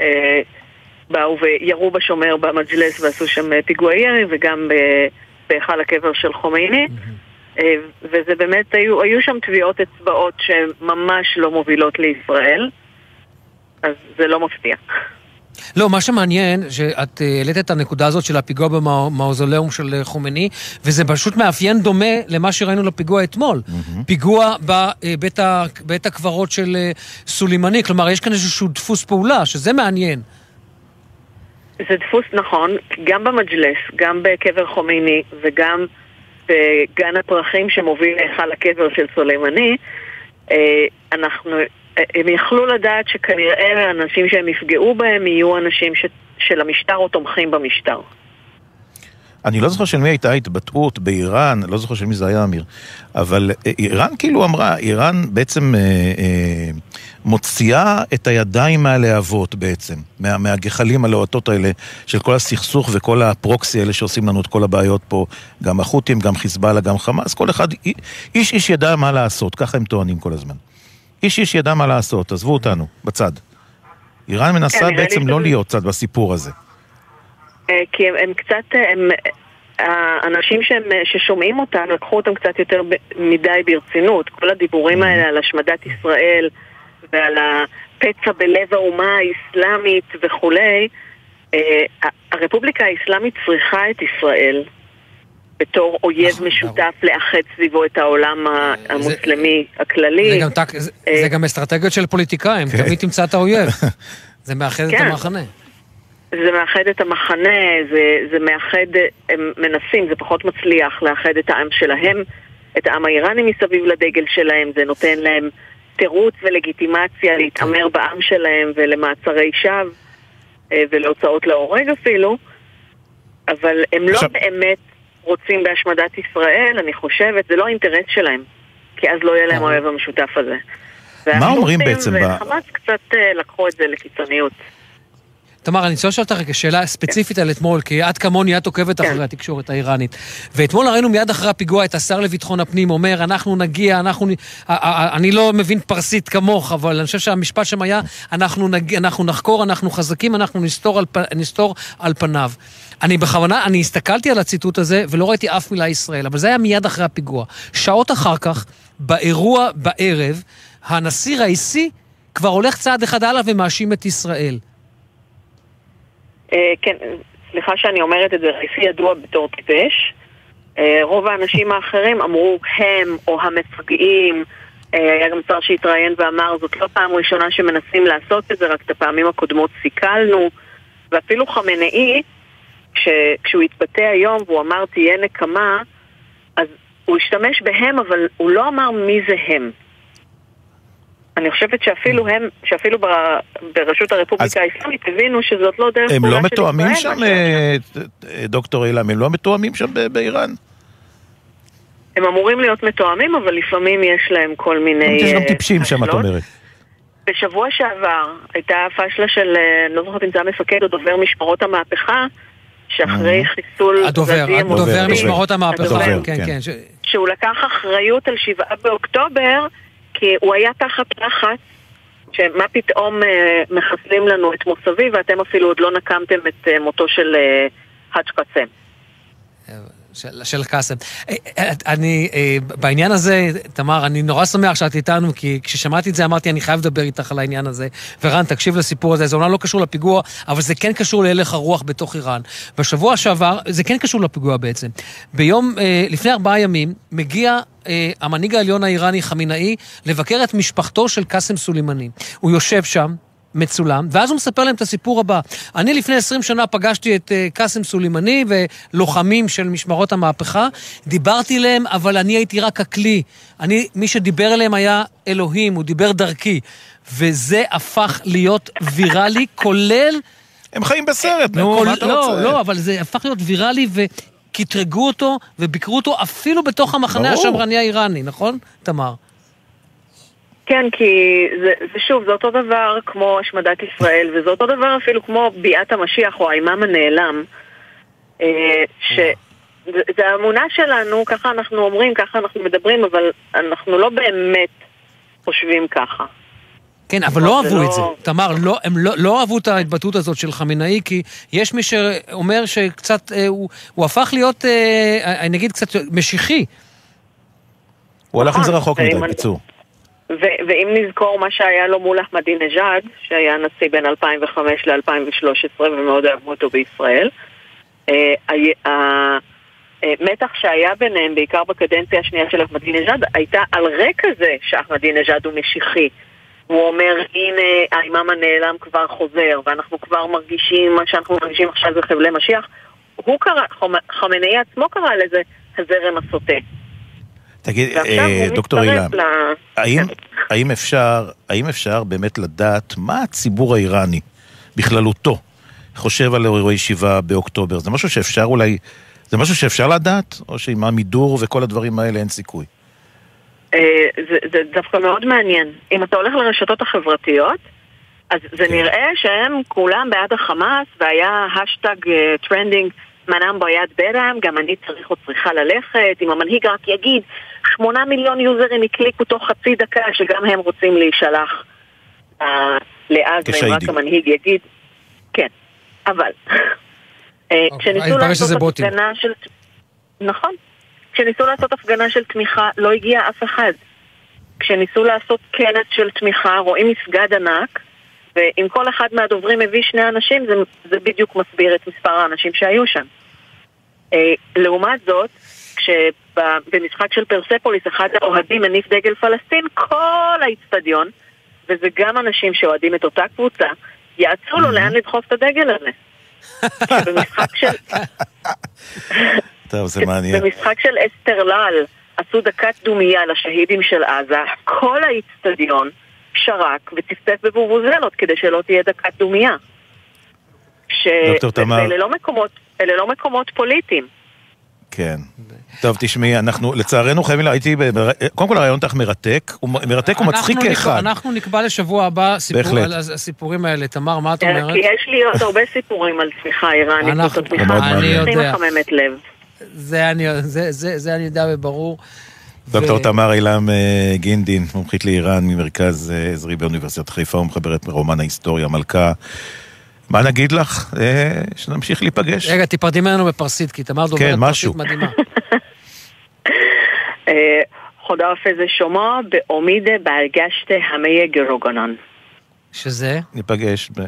S43: אה, באו וירו בשומר במג'לס ועשו שם אה, פיגועי ירי וגם בהיכל הקבר של חומייני אה, וזה באמת, היו, היו שם טביעות אצבעות שממש לא מובילות לישראל אז זה לא מפתיע.
S2: לא, מה שמעניין, שאת אה, העלית את הנקודה הזאת של הפיגוע במאוזוליאום של אה, חומייני, וזה פשוט מאפיין דומה למה שראינו לפיגוע אתמול. פיגוע בבית ה- בית הקברות של אה, סולימני, כלומר, יש כאן איזשהו דפוס פעולה, שזה מעניין.
S43: זה דפוס נכון, גם במג'לס, גם בקבר חומייני וגם בגן הפרחים שמוביל להיכל הקבר של סולימני, אה, אנחנו, אה, הם יכלו לדעת שכנראה האנשים שהם יפגעו בהם יהיו אנשים ש, של המשטר או תומכים במשטר.
S1: אני לא זוכר של מי הייתה התבטאות באיראן, לא זוכר של מי זה היה אמיר, אבל אה, איראן כאילו אמרה, איראן בעצם אה, אה, מוציאה את הידיים מהלהבות בעצם, מה, מהגחלים הלוהטות האלה של כל הסכסוך וכל הפרוקסי האלה שעושים לנו את כל הבעיות פה, גם החות'ים, גם חיזבאללה, גם חמאס, כל אחד, איש איש ידע מה לעשות, ככה הם טוענים כל הזמן. איש איש ידע מה לעשות, עזבו אותנו, בצד. איראן מנסה
S43: כן,
S1: בעצם לא להיות צד בסיפור הזה.
S43: אה, כי הם, הם קצת, הם, האנשים שהם, ששומעים אותם לקחו אותם קצת יותר מדי ברצינות. כל הדיבורים האלה על השמדת ישראל ועל הפצע בלב האומה האסלאמית וכולי, אה, הרפובליקה האסלאמית צריכה את ישראל בתור אויב נכון, משותף לאחד סביבו את העולם המוסלמי הכללי.
S2: זה גם אסטרטגיות של פוליטיקאים, כן. תמיד תמצא את האויב. זה מאחד את כן. המחנה.
S43: זה מאחד את המחנה, זה, זה מאחד, הם מנסים, זה פחות מצליח לאחד את העם שלהם, את העם האיראני מסביב לדגל שלהם, זה נותן להם תירוץ ולגיטימציה להתעמר בעם שלהם ולמעצרי שווא אה, ולהוצאות להורג אפילו, אבל הם לא עכשיו... באמת רוצים בהשמדת ישראל, אני חושבת, זה לא האינטרס שלהם, כי אז לא יהיה להם האוהב המשותף הזה.
S1: מה אומרים בעצם?
S43: וחמאס קצת אה, לקחו את זה לקיצוניות.
S2: תמר, אני רוצה לשאול אותך שאלה ספציפית על אתמול, כי את כמוני, את עוקבת אחרי התקשורת האיראנית. ואתמול ראינו מיד אחרי הפיגוע את השר לביטחון הפנים אומר, אנחנו נגיע, אנחנו... אני לא מבין פרסית כמוך, אבל אני חושב שהמשפט שם היה, אנחנו, נג... אנחנו נחקור, אנחנו חזקים, אנחנו נסתור על, פ... נסתור על פניו. אני בכוונה, אני הסתכלתי על הציטוט הזה ולא ראיתי אף מילה ישראל, אבל זה היה מיד אחרי הפיגוע. שעות אחר כך, באירוע בערב, הנשיא ראיסי כבר הולך צעד אחד הלאה ומאשים את ישראל.
S43: אה, כן, סליחה שאני אומרת את זה, רייסי ידוע בתור טיפש. אה, רוב האנשים האחרים אמרו הם או המפגעים. אה, היה גם שר שהתראיין ואמר, זאת לא פעם ראשונה שמנסים לעשות את זה, רק את הפעמים הקודמות סיכלנו. ואפילו חמנאי, כשהוא התבטא היום והוא אמר תהיה נקמה, אז הוא השתמש בהם, אבל הוא לא אמר מי זה הם. אני חושבת שאפילו הם, שאפילו ברשות הרפובליקה האסלאמית הבינו שזאת לא דרך
S1: פעולה של ישראל. הם לא מתואמים שם, אה, דוקטור אילם, הם לא מתואמים שם באיראן?
S43: הם אמורים להיות מתואמים, אבל לפעמים יש להם כל מיני...
S1: יש גם אה, טיפשים שם, את אומרת.
S43: בשבוע שעבר הייתה פשלה של, אה, אני לא זוכרת אם זה המפקד או דובר משמרות המהפכה, שאחרי חיסול...
S2: הדובר, הדובר משמרות המהפכה, כן, כן.
S43: שהוא לקח אחריות על שבעה באוקטובר, כי הוא היה תחת לחץ, שמה פתאום אה, מחסלים לנו את מוסבי ואתם אפילו עוד לא נקמתם את אה, מותו של אה, האג' קאסם.
S2: של, של קאסם. אה, אה, אני, אה, בעניין הזה, תמר, אני נורא שמח שאת איתנו, כי כששמעתי את זה אמרתי, אני חייב לדבר איתך על העניין הזה. ורן, תקשיב לסיפור הזה, זה אומנם לא קשור לפיגוע, אבל זה כן קשור להלך הרוח בתוך איראן. בשבוע שעבר, זה כן קשור לפיגוע בעצם. ביום, לפני ארבעה ימים, מגיע המנהיג העליון האיראני חמינאי לבקר את משפחתו של קאסם סולימני. הוא יושב שם, מצולם, ואז הוא מספר להם את הסיפור הבא. אני לפני 20 שנה פגשתי את uh, קאסם סולימני ולוחמים של משמרות המהפכה, דיברתי אליהם, אבל אני הייתי רק הכלי. אני, מי שדיבר אליהם היה אלוהים, הוא דיבר דרכי. וזה הפך להיות ויראלי, כולל...
S1: הם חיים בסרט, נו, מה אתה
S2: לא,
S1: רוצה?
S2: לא, לא, אבל זה הפך להיות ויראלי וקטרגו אותו וביקרו אותו אפילו בתוך המחנה השמרני האיראני, נכון, תמר?
S43: כן, כי זה, זה שוב, זה אותו דבר כמו השמדת ישראל, וזה אותו דבר אפילו כמו ביאת המשיח או האימאם הנעלם, אה, שזה האמונה שלנו, ככה אנחנו אומרים, ככה אנחנו מדברים, אבל אנחנו לא באמת חושבים ככה.
S2: כן, אבל לא אהבו את זה. לא- תמר, לא, הם לא, לא אהבו את ההתבטאות הזאת של חמינאי, כי יש מי שאומר שקצת, אה, הוא, הוא הפך להיות, אה, אני אגיד קצת, משיחי.
S1: הוא הלך עם זה רחוק מדי, בקיצור.
S43: ו- ואם נזכור מה שהיה לו מול אחמדינג'אד, שהיה נשיא בין 2005 ל-2013 ומאוד אהבו אותו בישראל, המתח אה, שהיה ביניהם, בעיקר בקדנציה השנייה של אחמדינג'אד, הייתה על רקע זה שאחמדינג'אד הוא משיחי. הוא אומר, הנה, האימאם הנעלם כבר חוזר, ואנחנו כבר מרגישים, מה שאנחנו מרגישים עכשיו זה חבלי משיח. הוא קרא, חמינאי עצמו קרא לזה הזרם הסוטה.
S1: תגיד, אה, דוקטור אילן, ל... האם, האם, אפשר, האם אפשר באמת לדעת מה הציבור האיראני בכללותו חושב על אירועי ישיבה באוקטובר? זה משהו שאפשר אולי, זה משהו שאפשר לדעת? או שעם המידור וכל הדברים האלה אין סיכוי?
S43: אה, זה, זה דווקא מאוד מעניין. אם אתה הולך לרשתות החברתיות, אז זה כן. נראה שהם כולם בעד החמאס, והיה השטג trending منم باید برم, גם אני צריך או צריכה ללכת, אם המנהיג רק יגיד, שמונה מיליון יוזרים הקליקו תוך חצי דקה שגם הם רוצים להישלח אה, לעזה, אם רק המנהיג יגיד, כן, אבל אה, אוקיי, כשניסו לעשות הפגנה של... נכון. כשניסו לעשות הפגנה של תמיכה, לא הגיע אף אחד. כשניסו לעשות כנס של תמיכה, רואים מסגד ענק, ואם כל אחד מהדוברים מביא שני אנשים, זה, זה בדיוק מסביר את מספר האנשים שהיו שם. אה, לעומת זאת, כשבמשחק של פרספוליס אחד האוהדים מניף דגל פלסטין, כל האיצטדיון, וזה גם אנשים שאוהדים את אותה קבוצה, יעצו לו לאן לדחוף את הדגל הזה. במשחק של...
S1: טוב, זה מעניין.
S43: במשחק של אסתרלל עשו דקת דומייה לשהידים של עזה, כל האיצטדיון שרק וצפצף בבובוזלות כדי שלא תהיה דקת דומייה. ש... דוקטור תמר. אלה לא מקומות, אלה לא מקומות פוליטיים.
S1: כן. טוב, תשמעי, אנחנו לצערנו חייבים, הייתי, קודם כל הרעיון שלך מרתק, הוא מרתק ומצחיק כאחד.
S2: אנחנו נקבע לשבוע הבא סיפור על הסיפורים האלה. תמר, מה את
S43: אה,
S2: אומרת?
S43: כי יש לי עוד הרבה סיפורים על תמיכה איראנית, זאת התמיכה הכי מחממת לב.
S2: זה אני יודע וברור.
S1: דוקטור תמר אילם אה, גינדין, מומחית לאיראן ממרכז אה, עזרי באוניברסיטת חיפה ומחברת מרומן ההיסטוריה מלכה. מה נגיד לך? אה, שנמשיך להיפגש.
S2: רגע, תיפרדי ממנו בפרסית, כי תמר דוברת כן, פרסית מדהימה.
S43: חודה אופזה שומו בעומידה בהרגשת המיה גרוגונן.
S2: שזה?
S1: ניפגש ב...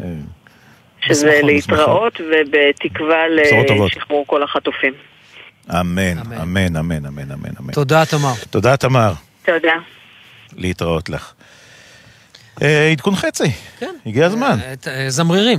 S43: שזה להתראות ובתקווה לשחרור כל החטופים.
S1: אמן, אמן, אמן, אמן, אמן.
S2: תודה, תמר.
S1: תודה, תמר.
S43: תודה.
S1: להתראות לך. אה, עדכון חצי. כן. הגיע הזמן.
S2: אה, זמרירים.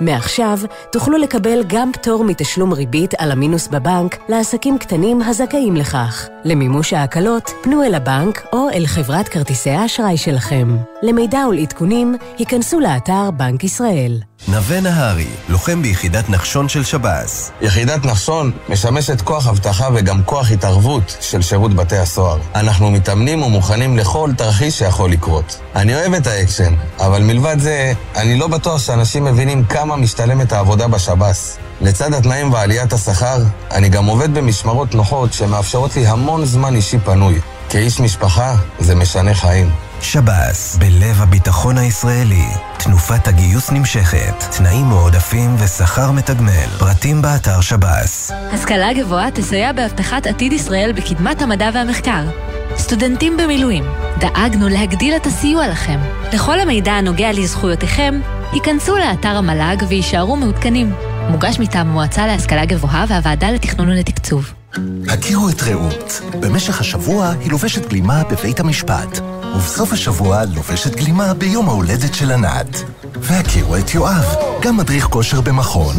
S28: מעכשיו תוכלו לקבל גם פטור מתשלום ריבית על המינוס בבנק לעסקים קטנים הזכאים לכך. למימוש ההקלות, פנו אל הבנק או אל חברת כרטיסי האשראי שלכם. למידע ולעדכונים, היכנסו לאתר בנק ישראל.
S44: נווה נהרי, לוחם ביחידת נחשון של שב"ס.
S45: יחידת נחשון משמשת כוח אבטחה וגם כוח התערבות של שירות בתי הסוהר. אנחנו מתאמנים ומוכנים לכל תרחיש שיכול לקרות. אני אוהב את האקשן, אבל מלבד זה, אני לא בטוח שאנשים מבינים כמה משתלמת העבודה בשב"ס. לצד התנאים ועליית השכר, אני גם עובד במשמרות נוחות שמאפשרות לי המון זמן אישי פנוי. כאיש משפחה, זה משנה חיים.
S44: שב"ס, בלב הביטחון הישראלי. תנופת הגיוס נמשכת, תנאים מועדפים ושכר מתגמל. פרטים באתר שב"ס.
S28: השכלה גבוהה תסייע בהבטחת עתיד ישראל בקדמת המדע והמחקר. סטודנטים במילואים, דאגנו להגדיל את הסיוע לכם. לכל המידע הנוגע לזכויותיכם, היכנסו לאתר המל"ג ויישארו מעודכנים. מוגש מטעם המועצה להשכלה גבוהה והוועדה לתכנון ולתקצוב.
S44: הכירו את רעות. במשך השבוע היא לובשת גלימה בבית המשפט. ובסוף השבוע לובשת גלימה ביום ההולדת של ענת. והכירו את יואב, גם מדריך כושר במכון,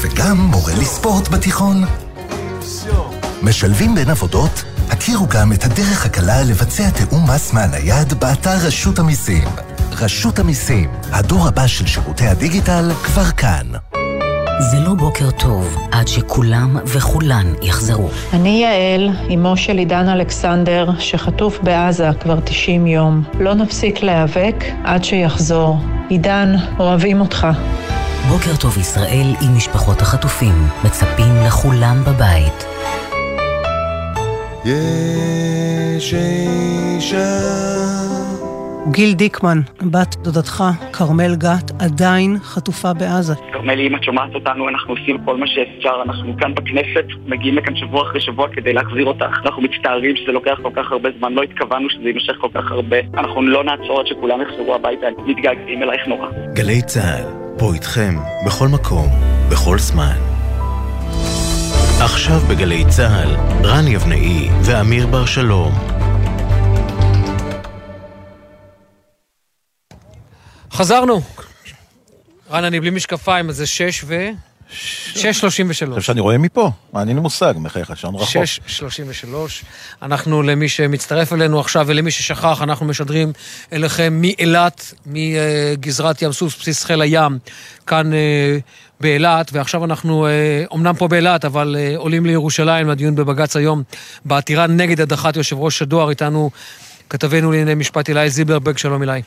S44: וגם מורה לספורט בתיכון. משלבים בין עבודות? הכירו גם את הדרך הקלה לבצע תיאום מס מהנייד באתר רשות המיסים. רשות המיסים, הדור הבא של שירותי הדיגיטל כבר כאן.
S28: זה לא בוקר טוב עד שכולם וכולן יחזרו.
S46: אני יעל, אמו של עידן אלכסנדר, שחטוף בעזה כבר 90 יום. לא נפסיק להיאבק עד שיחזור. עידן, אוהבים אותך.
S28: בוקר טוב ישראל עם משפחות החטופים, מצפים לכולם בבית.
S44: יש אישה
S47: גיל דיקמן, בת דודתך, כרמל גת, עדיין חטופה בעזה.
S48: כרמל, אם את שומעת אותנו, אנחנו עושים כל מה שאפשר. אנחנו כאן בכנסת, מגיעים לכאן שבוע אחרי שבוע כדי להחזיר אותך. אנחנו מצטערים שזה לוקח כל כך הרבה זמן, לא התכוונו שזה יימשך כל כך הרבה. אנחנו לא נעצור עד שכולם יחזרו הביתה, מתגעגעים אלייך נורא.
S17: גלי צה"ל, פה איתכם, בכל מקום, בכל זמן. עכשיו בגלי צה"ל, רן יבנאי ואמיר בר שלום.
S2: חזרנו. רן, אני בלי משקפיים, אז זה שש ו... שש שלושים ושלוש.
S1: עכשיו שאני רואה מפה, מה, אין לי מושג, מחייך, שעון רחוק.
S2: שש שלושים ושלוש. אנחנו, למי שמצטרף אלינו עכשיו ולמי ששכח, אנחנו משדרים אליכם מאילת, מגזרת ים סוף, בסיס חיל הים, כאן אה, באילת, ועכשיו אנחנו אומנם פה באילת, אבל אה, עולים לירושלים לדיון בבג"ץ היום, בעתירה נגד הדחת יושב ראש הדואר, איתנו כתבנו לענייני משפט אילי זילברברג, שלום אילי.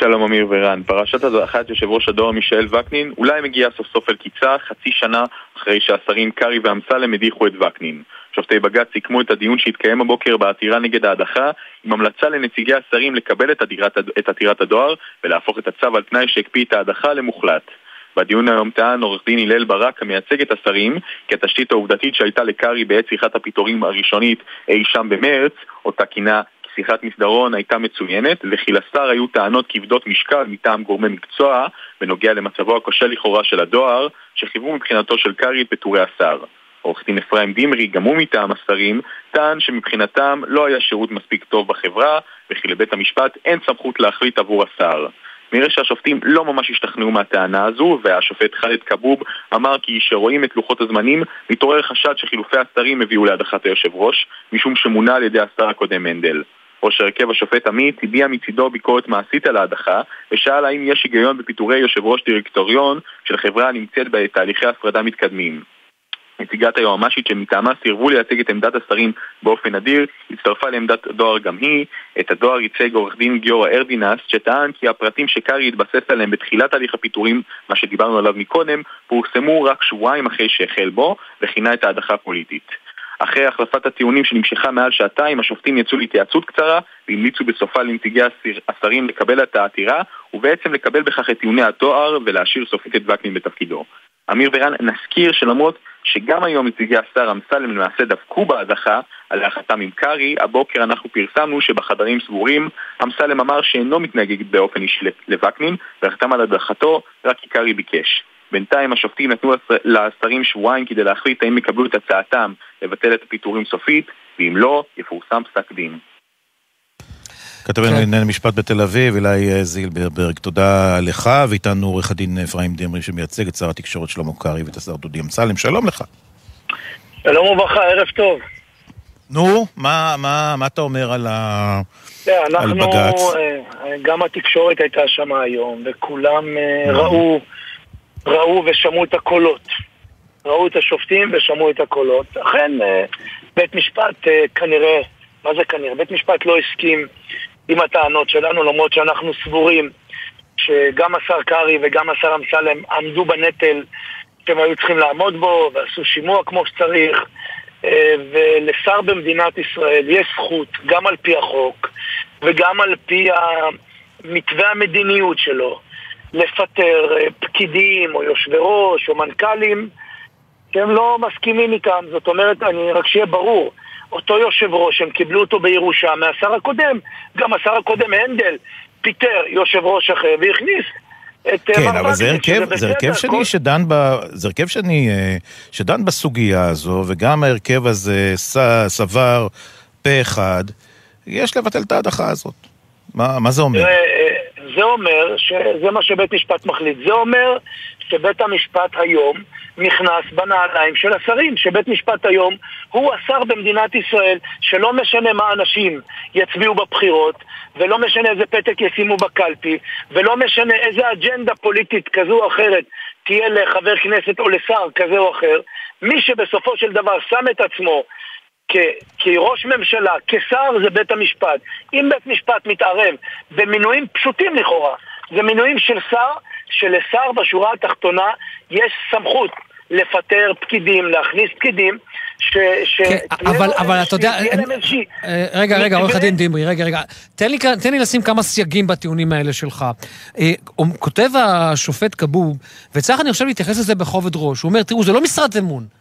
S49: שלום אמיר ורן, פרשת הדחת יושב ראש הדואר מישאל וקנין אולי מגיעה סוף סוף אל קיצה חצי שנה אחרי שהשרים קרעי ואמסלם הדיחו את וקנין. שופטי בג"ץ סיכמו את הדיון שהתקיים הבוקר בעתירה נגד ההדחה עם המלצה לנציגי השרים לקבל את, עתירת, את עתירת הדואר ולהפוך את הצו על תנאי שהקפיא את ההדחה למוחלט. בדיון היום טען עורך דין הלל ברק המייצג את השרים כי התשתית העובדתית שהייתה לקרעי בעת שיחת הפיטורים הראשונית אי שם במרץ, אותה כינה שיחת מסדרון הייתה מצוינת, וכי לשר היו טענות כבדות משקל מטעם גורמי מקצוע בנוגע למצבו הקשה לכאורה של הדואר, שחיוו מבחינתו של קרעי את פיטורי השר. עורך דין אפרים דימרי, גם הוא מטעם השרים, טען שמבחינתם לא היה שירות מספיק טוב בחברה, וכי לבית המשפט אין סמכות להחליט עבור השר. נראה שהשופטים לא ממש השתכנעו מהטענה הזו, והשופט חאלד כבוב אמר כי כשרואים את לוחות הזמנים, מתעורר חשד שחילופי השרים הביאו להדחת היושב ראש, משום שמונה על ידי השר הקודם מנדל. ראש הרכב השופט עמית הביע מצידו ביקורת מעשית על ההדחה ושאל האם יש היגיון בפיטורי יושב ראש דירקטוריון של חברה הנמצאת בתהליכי הפרדה מתקדמים. נציגת היועמ"שית שמטעמה סירבו לייצג את עמדת השרים באופן נדיר, הצטרפה לעמדת דואר גם היא. את הדואר ייצג עורך דין גיורא ארדינס, שטען כי הפרטים שקארי התבסס עליהם בתחילת הליך הפיטורים, מה שדיברנו עליו מקודם, פורסמו רק שבועיים אחרי שהחל בו, וכינה את ההדחה פוליטית. אחרי החלפת הטיעונים שנמשכה מעל שעתיים, השופטים יצאו להתייעצות קצרה והמליצו בסופה לנציגי השרים לקבל את העתירה ובעצם לקבל בכך את טיעוני התואר ולהשאיר סופית את וקנין בתפקידו. אמיר ורן, נזכיר שלמרות שגם היום נציגי השר אמסלם למעשה דבקו בהדחה על ההחלטם עם קרעי, הבוקר אנחנו פרסמנו שבחדרים סגורים אמסלם אמר שאינו מתנהג באופן אישי לווקנין וחתם על הדחתו רק כי קרעי ביקש. בינתיים השופטים נתנו לשרים שבועיים כדי להחליט האם יקבלו את הצעתם לבטל את הפיטורים סופית, ואם לא, יפורסם פסק דין.
S1: כתבנו כן. לענייני משפט בתל אביב, אילי אה, זילברברג, תודה לך, ואיתנו עורך הדין אפרים דמרי שמייצג את שר התקשורת שלמה קרעי ואת השר דודי אמסלם, שלום לך.
S50: שלום וברכה, ערב טוב.
S1: נו, מה, מה, מה אתה אומר על, ה...
S50: כן, אנחנו, על בג"ץ? אה, גם התקשורת הייתה שם היום, וכולם אה, ראו, ראו ושמעו את הקולות. ראו את השופטים ושמעו את הקולות. אכן, בית משפט כנראה, מה זה כנראה? בית משפט לא הסכים עם הטענות שלנו, למרות שאנחנו סבורים שגם השר קרעי וגם השר אמסלם עמדו בנטל שהם היו צריכים לעמוד בו ועשו שימוע כמו שצריך. אה, ולשר במדינת ישראל יש זכות, גם על פי החוק וגם על פי מתווה המדיניות שלו, לפטר אה, פקידים או יושבי ראש או מנכ"לים שהם לא מסכימים איתם. זאת אומרת, אני רק שיהיה ברור, אותו יושב ראש, הם קיבלו אותו בירושה מהשר הקודם. גם השר הקודם, הנדל, פיטר יושב ראש אחר והכניס.
S1: אה, כן, אבל זה הרכב, זה הרכב שני שדן ב... זה הרכב שני אה, שדן בסוגיה הזו, וגם ההרכב הזה סבר פה אחד, יש לבטל את ההדחה הזאת. מה, מה זה אומר?
S50: אה, זה אומר שזה מה שבית משפט מחליט. זה אומר שבית המשפט היום נכנס בנעליים של השרים, שבית משפט היום הוא השר במדינת ישראל, שלא משנה מה אנשים יצביעו בבחירות, ולא משנה איזה פתק ישימו בקלפי, ולא משנה איזה אג'נדה פוליטית כזו או אחרת תהיה לחבר כנסת או לשר כזה או אחר, מי שבסופו של דבר שם את עצמו כראש ממשלה, כשר זה בית המשפט. אם בית משפט מתערב במינויים פשוטים לכאורה, זה מינויים של שר, שלשר בשורה התחתונה יש סמכות לפטר פקידים, להכניס פקידים
S2: כן, אבל, אבל אתה יודע... אה, רגע, רגע, עורך הדין דימרי, רגע, רגע. תן לי, תן לי לשים כמה סייגים בטיעונים האלה שלך. אה, כותב השופט כבוב, וצריך אני חושב להתייחס לזה בכובד ראש, הוא אומר, תראו, זה לא משרת אמון.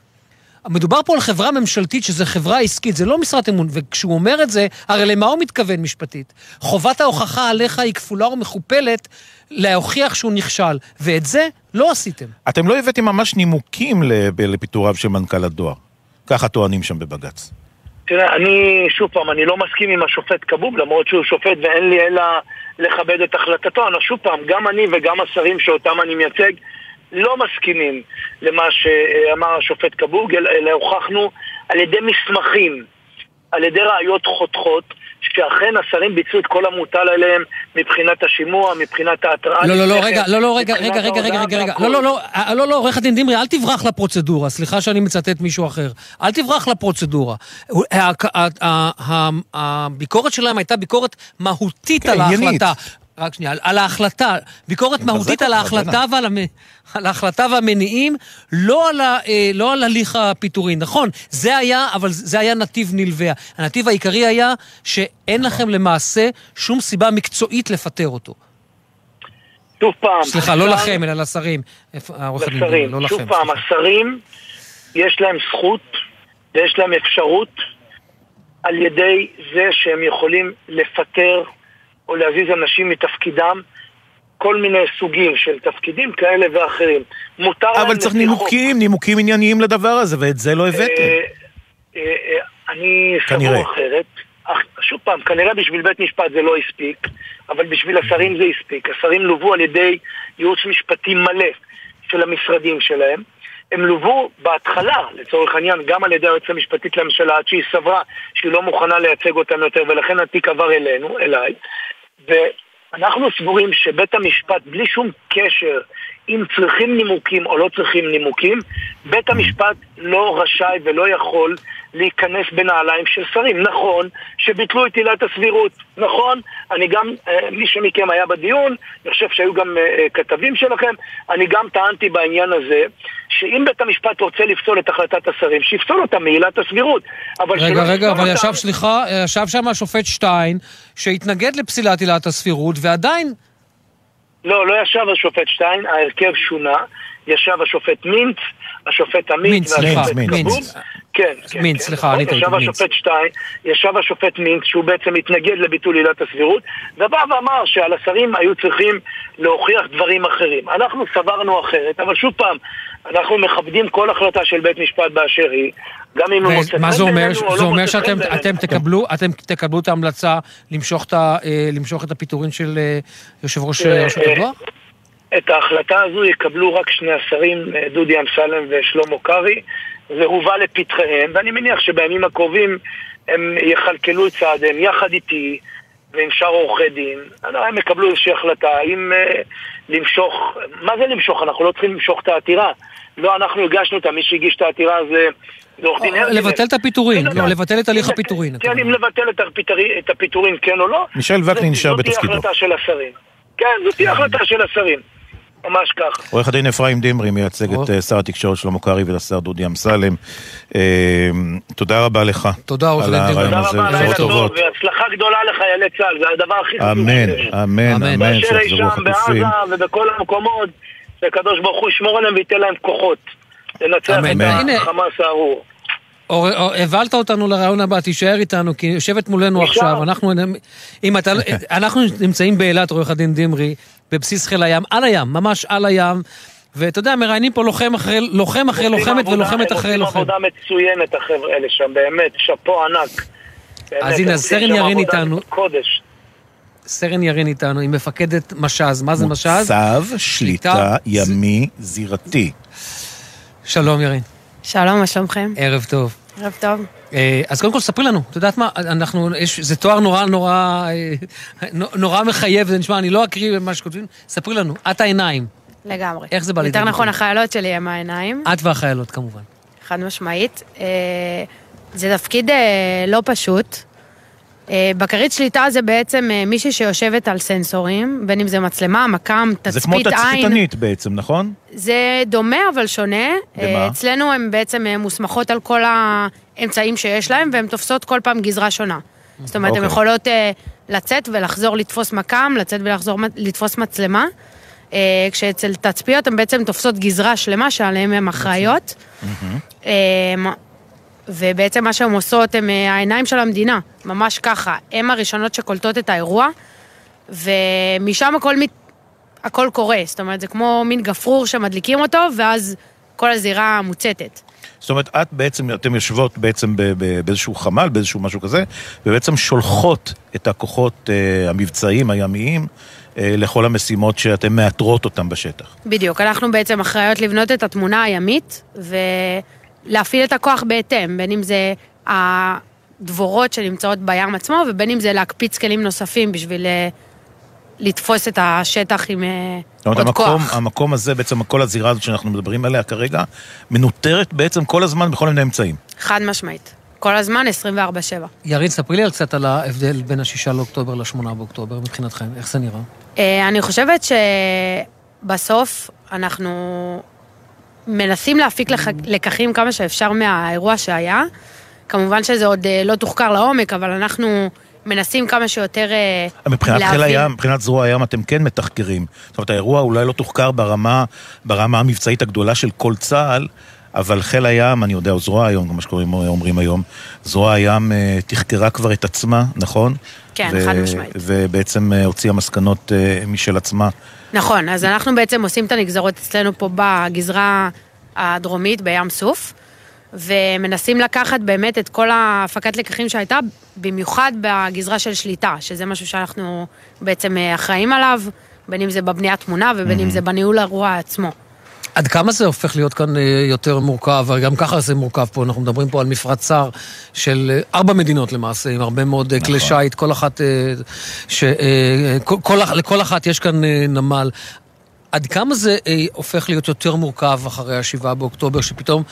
S2: מדובר פה על חברה ממשלתית, שזו חברה עסקית, זה לא משרת אמון, וכשהוא אומר את זה, הרי למה הוא מתכוון משפטית? חובת ההוכחה עליך היא כפולה ומכופלת להוכיח שהוא נכשל, ואת זה לא עשיתם.
S1: אתם לא הבאתם ממש נימוקים לפיטוריו של מנכ"ל הדואר. ככה טוענים שם בבג"ץ.
S50: תראה, אני, שוב פעם, אני לא מסכים עם השופט כבוב, למרות שהוא שופט ואין לי אלא לכבד את החלטתו. אבל שוב פעם, גם אני וגם השרים שאותם אני מייצג, לא מסכימים למה שאמר השופט כבוג, אלא הוכחנו על ידי מסמכים, על ידי ראיות חותכות, שאכן השרים ביצעו את כל המוטל עליהם מבחינת השימוע, מבחינת ההתראה.
S2: לא, לא, לא, רגע, לא, לא, רגע, רגע, רגע, רגע, רגע, רגע, לא, לא, לא, לא, לא, עורך הדין דמרי, אל תברח לפרוצדורה, סליחה שאני מצטט מישהו אחר. אל תברח לפרוצדורה. הביקורת שלהם הייתה ביקורת מהותית על ההחלטה. רק שנייה, על, על ההחלטה, ביקורת מהותית על ההחלטה ועל המ... על ההחלטה והמניעים, לא על, ה... אה, לא על הליך הפיטורין. נכון, זה היה, אבל זה היה נתיב נלווה. הנתיב העיקרי היה שאין לכם למעשה שום סיבה מקצועית לפטר אותו.
S50: שוב פעם...
S2: סליחה, לא לכם, אלא לשרים.
S50: לשרים. לא שוב לכם, פעם. השרים, יש להם זכות ויש להם אפשרות על ידי זה שהם יכולים לפטר או להזיז אנשים מתפקידם, כל מיני סוגים של תפקידים כאלה ואחרים. מותר
S1: להם... אבל צריך נימוקים, חוק. נימוקים ענייניים לדבר הזה, ואת זה לא הבאתם. אה,
S50: אה, אה, אני סבור אחרת. שוב פעם, כנראה בשביל בית משפט זה לא הספיק, אבל בשביל השרים זה הספיק. השרים לוו על ידי ייעוץ משפטי מלא של המשרדים שלהם. הם לוו בהתחלה, לצורך העניין, גם על ידי היועצת המשפטית לממשלה, עד שהיא סברה שהיא לא מוכנה לייצג אותם יותר, ולכן התיק עבר אלינו, אליי. ואנחנו סבורים שבית המשפט, בלי שום קשר אם צריכים נימוקים או לא צריכים נימוקים, בית המשפט לא רשאי ולא יכול להיכנס בנעליים של שרים. נכון שביטלו את עילת הסבירות, נכון, אני גם, אה, מי שמכם היה בדיון, אני חושב שהיו גם אה, אה, כתבים שלכם, אני גם טענתי בעניין הזה, שאם בית המשפט רוצה לפסול את החלטת השרים, שיפסול אותה מעילת הסבירות.
S2: רגע, רגע, אבל אותה... ישב, סליחה, ישב שם השופט שטיין, שהתנגד לפסילת עילת הסבירות, ועדיין...
S50: לא, לא ישב השופט שטיין, ההרכב שונה, ישב השופט מינץ, השופט עמית
S2: מינץ,
S50: והשופט
S2: מינץ.
S50: כן, כן,
S2: מינץ,
S50: כן,
S2: סליחה, אני
S50: מינץ. ישב השופט שטיין, ישב השופט מינץ, שהוא בעצם התנגד לביטול עילת הסבירות, ובא ואמר שעל השרים היו צריכים להוכיח דברים אחרים. אנחנו סברנו אחרת, אבל שוב פעם, אנחנו מכבדים כל החלטה של בית משפט באשר היא, גם אם לא מוצא חן
S2: מה זה אומר? זה לא אומר שאתם אתם תקבלו, אתם תקבלו את ההמלצה למשוך את, אה, הפיטורין של אה, יושב ראש אה, רשות הדואר?
S50: את ההחלטה הזו יקבלו רק שני השרים, דודי אמסלם ושלמה קרעי. זה הובא לפתחיהם, ואני מניח שבימים הקרובים הם יכלכלו את צעדיהם יחד איתי ועם שאר עורכי דין. הם יקבלו איזושהי החלטה האם אה, למשוך, מה זה למשוך? אנחנו לא צריכים למשוך את העתירה. לא אנחנו הגשנו אותה, מי שהגיש את העתירה זה... עורך דין הרצל.
S2: לבטל את הפיטורין, כן, לא, לבטל את הליך הפיטורין.
S50: כן, אם לבטל את הפיטורין כן או לא.
S1: מישל וקנין נשאר בתפקידו. זאת
S50: תהיה החלטה של השרים. כן, זאת תהיה החלטה של השרים. ממש כך.
S1: עורך הדין אפרים דמרי מייצג את אה, שר התקשורת שלמה קרעי והשר דודי אמסלם. אה, תודה רבה לך.
S2: תודה עורך הדין דמרי.
S50: תודה רבה, לילה טוב, והצלחה גדולה לחיילי צה"ל, זה הדבר הכי חשוב.
S1: אמן, אמן, אמן,
S50: שיחזרו החטופים. בעזה ובכל המקומות, שהקדוש ברוך הוא ישמור עליהם וייתן להם כוחות. לנצח את החמאס הארור.
S2: הבלת אותנו לרעיון הבא, תישאר איתנו, כי יושבת מולנו עכשיו, אנחנו, אם אתה, אנחנו נמצאים באילת, עורך הדין דמרי, בבסיס חיל הים, על הים, ממש על הים. ואתה יודע, מראיינים פה לוחם אחרי לוחם אחרי לוחמת ולוחמת אחרי לוחם.
S50: הם עושים עבודה מצוינת, החבר'ה האלה שם, באמת, שאפו ענק.
S2: אז הנה, סרן ירין איתנו. סרן ירין איתנו, עם מפקדת מש"ז. מה זה מש"ז?
S1: מוצב שליטה ימי זירתי.
S2: שלום ירין.
S51: שלום, מה שלומכם?
S2: ערב טוב.
S51: ערב טוב.
S2: אה, אז קודם כל, ספרי לנו, את יודעת מה, אנחנו, יש, זה תואר נורא נורא, אה, נורא מחייב, זה נשמע, אני לא אקריא מה שכותבים, ספרי לנו, את העיניים.
S51: לגמרי.
S2: איך זה בא לידי
S51: יותר נכון, החיילות שלי הם העיניים.
S2: את והחיילות, כמובן.
S51: חד משמעית. אה, זה תפקיד לא פשוט. אה, בקרית שליטה זה בעצם אה, מישהי שיושבת על סנסורים, בין אם זה מצלמה, מקם, תצפית עין.
S1: זה כמו תצפיתנית בעצם, נכון?
S51: זה דומה אבל שונה.
S1: במה?
S51: אה, אצלנו הן בעצם מוסמכות על כל האמצעים שיש להן, והן תופסות כל פעם גזרה שונה. זאת אומרת, הן
S1: אוקיי.
S51: יכולות לצאת ולחזור לתפוס מקם, לצאת ולחזור לתפוס מצלמה. כשאצל תצפיות הן בעצם תופסות גזרה שלמה שעליהן הן אחראיות. אמ, ובעצם מה שהן עושות הן אה, העיניים של המדינה, ממש ככה. הן הראשונות שקולטות את האירוע, ומשם הכל, מת... הכל קורה. זאת אומרת, זה כמו מין גפרור שמדליקים אותו, ואז כל הזירה מוצתת.
S1: זאת אומרת, את בעצם, אתן יושבות בעצם באיזשהו חמ"ל, באיזשהו משהו כזה, ובעצם שולחות את הכוחות אה, המבצעיים, הימיים, אה, לכל המשימות שאתן מאתרות אותן בשטח.
S51: בדיוק, אנחנו בעצם אחראיות לבנות את התמונה הימית, ולהפעיל את הכוח בהתאם, בין אם זה הדבורות שנמצאות בים עצמו, ובין אם זה להקפיץ כלים נוספים בשביל אה, לתפוס את השטח עם אה, עוד
S1: המקום,
S51: כוח.
S1: המקום הזה, בעצם כל הזירה הזאת שאנחנו מדברים עליה כרגע, מנוטרת בעצם כל הזמן בכל מיני אמצעים.
S51: חד משמעית. כל הזמן 24-7.
S2: ירין, ספרי לי על קצת על ההבדל בין השישה לאוקטובר לשמונה באוקטובר מבחינתכם, איך זה נראה?
S51: אה, אני חושבת שבסוף אנחנו מנסים להפיק לח- לקחים כמה שאפשר מהאירוע שהיה. כמובן שזה עוד אה, לא תוחקר לעומק, אבל אנחנו מנסים כמה שיותר אה,
S1: מבחינת חיל
S51: להבין.
S1: הים, מבחינת זרוע הים, אתם כן מתחקרים. זאת אומרת, האירוע אולי לא תוחקר ברמה, ברמה המבצעית הגדולה של כל צה"ל, אבל חיל הים, אני יודע, זרוע היום, כמו שקוראים אומרים היום, זרוע הים אה, תחקרה כבר את עצמה, נכון?
S51: כן, חד משמעית.
S1: ובעצם אה, הוציאה מסקנות אה, משל עצמה.
S51: נכון, אז אנחנו בעצם עושים את הנגזרות אצלנו פה בגזרה הדרומית, בים סוף, ומנסים לקחת באמת את כל ההפקת לקחים שהייתה, במיוחד בגזרה של שליטה, שזה משהו שאנחנו בעצם אה, אחראים עליו, בין אם זה בבניית תמונה ובין אם זה בניהול האירוע עצמו.
S2: עד כמה זה הופך להיות כאן אה, יותר מורכב, וגם ככה זה מורכב פה, אנחנו מדברים פה על מפרץ צר של אה, ארבע מדינות למעשה, עם הרבה מאוד אה, כלי שיט, כל אחת, ש, כל, כל, לכל אחת יש כאן נמל. עד כמה זה הופך להיות יותר מורכב אחרי השבעה באוקטובר, שפתאום,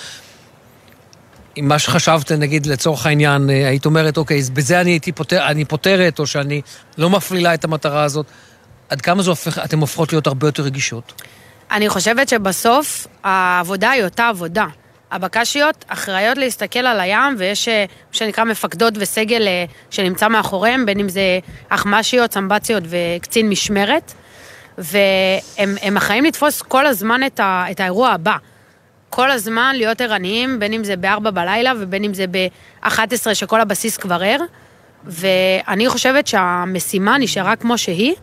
S2: עם מה שחשבת, נגיד, לצורך העניין, היית אומרת, אוקיי, בזה אני הייתי פותר, אני פותרת, או שאני לא מפלילה את המטרה הזאת, עד כמה זה הופך, אתן הופכות להיות הרבה יותר רגישות?
S51: אני חושבת שבסוף העבודה היא אותה עבודה. הבק"שיות אחראיות להסתכל על הים, ויש אה, מה שנקרא מפקדות וסגל אה, שנמצא מאחוריהם, בין אם זה אחמ"שיות, סמב"ציות וקצין משמרת, והם הם אחראים לתפוס כל הזמן את, ה, את האירוע הבא. כל הזמן להיות ערניים, בין אם זה ב-4 בלילה ובין אם זה ב-11 שכל הבסיס כבר ער, ואני חושבת שהמשימה נשארה כמו שהיא,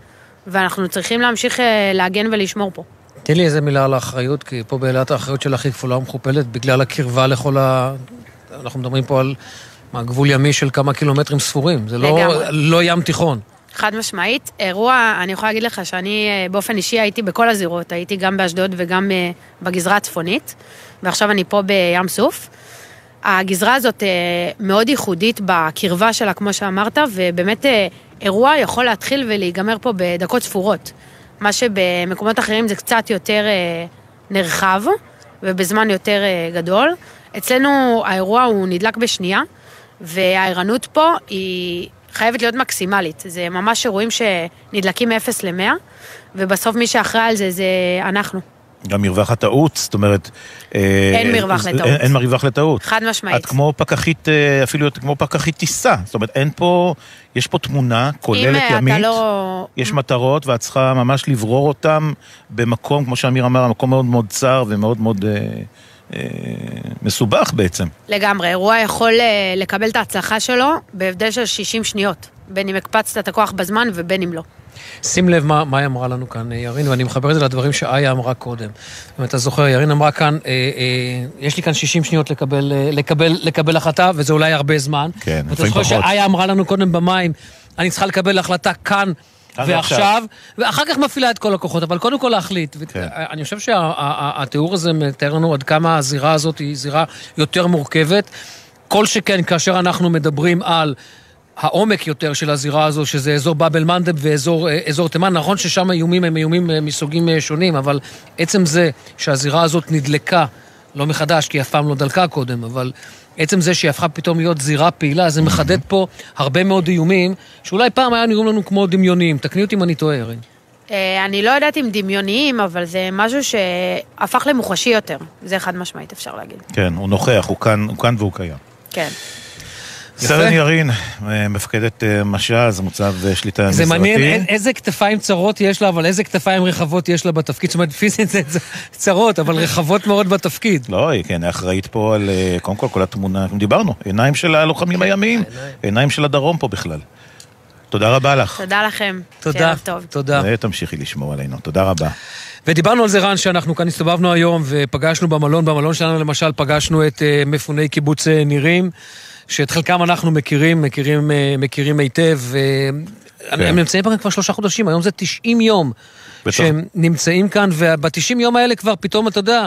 S51: ואנחנו צריכים להמשיך אה, להגן ולשמור פה.
S2: תן לי איזה מילה על האחריות, כי פה באילת האחריות של הכי כפולה ומכופלת, בגלל הקרבה לכל ה... אנחנו מדברים פה על גבול ימי של כמה קילומטרים ספורים. זה לא. לא ים תיכון.
S51: חד משמעית. אירוע, אני יכולה להגיד לך שאני אה, באופן אישי הייתי בכל הזירות, הייתי גם באשדוד וגם אה, בגזרה הצפונית, ועכשיו אני פה בים סוף. הגזרה הזאת אה, מאוד ייחודית בקרבה שלה, כמו שאמרת, ובאמת אירוע יכול להתחיל ולהיגמר פה בדקות ספורות. מה שבמקומות אחרים זה קצת יותר אה, נרחב, ובזמן יותר אה, גדול. אצלנו האירוע הוא נדלק בשנייה, והערנות פה היא חייבת להיות מקסימלית. זה ממש אירועים שנדלקים מ-0 ל-100, ובסוף מי שאחראי על זה זה אנחנו.
S1: גם מרווח הטעות, זאת אומרת... אה,
S51: אין מרווח
S1: זה-
S51: לטעות.
S1: אין, אין מרווח לטעות.
S51: חד משמעית.
S1: את כמו פקחית, אה, אפילו את כמו פקחית טיסה. זאת אומרת, אין פה, יש פה תמונה כוללת
S51: אם, אה,
S1: ימית.
S51: אתה לא...
S1: יש מטרות ואת צריכה ממש לברור אותן במקום, כמו שאמיר אמר, מקום מאוד מאוד צר ומאוד מאוד אה, אה, מסובך בעצם.
S51: לגמרי, אירוע יכול אה, לקבל את ההצלחה שלו בהבדל של 60 שניות, בין אם הקפצת את הכוח בזמן ובין אם לא.
S2: שים לב מה, מה היא אמרה לנו כאן, אה, ירין, ואני מחבר את זה לדברים שאיה אמרה קודם. אם אתה זוכר, ירין אמרה כאן, אה, אה, יש לי כאן 60 שניות לקבל, אה, לקבל, לקבל החלטה, וזה אולי הרבה זמן.
S1: כן,
S2: ואתה
S1: לפעמים
S2: זוכר
S1: פחות.
S2: שאיה אמרה לנו קודם במים, אני צריכה לקבל החלטה כאן ועכשיו,
S1: ועכשיו.
S2: ואחר כך מפעילה את כל הכוחות, אבל קודם כל להחליט.
S1: כן.
S2: אני חושב שהתיאור הזה מתאר לנו עד כמה הזירה הזאת היא זירה יותר מורכבת. כל שכן כאשר אנחנו מדברים על העומק יותר של הזירה הזו, שזה אזור באב אל-מנדב ואזור אה, אזור תימן, נכון ששם האיומים הם איומים אה, מסוגים אה, שונים, אבל עצם זה שהזירה הזאת נדלקה לא מחדש, כי היא אף פעם לא דלקה קודם, אבל עצם זה שהיא הפכה פתאום להיות זירה פעילה, זה מחדד פה הרבה מאוד איומים, שאולי פעם היה נראים לנו כמו דמיוניים. תקני אותי אם אני טועה, ארין.
S51: אה, אני לא יודעת אם דמיוניים, אבל זה משהו שהפך למוחשי יותר. זה חד משמעית, אפשר להגיד.
S1: כן, הוא נוכח, הוא כאן, הוא כאן והוא קיים.
S51: כן.
S1: סרן ירין, אה, מפקדת אה, מש"ז, מוצב אה, שליטה מזרחי.
S2: זה מעניין איזה כתפיים צרות יש לה, אבל איזה כתפיים רחבות יש לה בתפקיד. זאת אומרת, פיזית זה צרות, אבל רחבות מאוד בתפקיד.
S1: לא, היא כן, אחראית פה על, קודם כל, כל התמונה, דיברנו, עיניים של הלוחמים הימיים, עיניים של הדרום פה בכלל. תודה רבה לך.
S51: תודה לכם.
S2: תודה, תודה.
S1: ותמשיכי לשמור עלינו, תודה רבה.
S2: ודיברנו על זה, רן, שאנחנו כאן הסתובבנו היום ופגשנו במלון, במלון שלנו למשל פגשנו את מפוני קיבוץ נירים. שאת חלקם אנחנו מכירים, מכירים, אה, מכירים היטב. כן. הם נמצאים כאן כבר שלושה חודשים, היום זה 90 יום בטח. שהם נמצאים כאן, וב-90 יום האלה כבר פתאום, אתה יודע,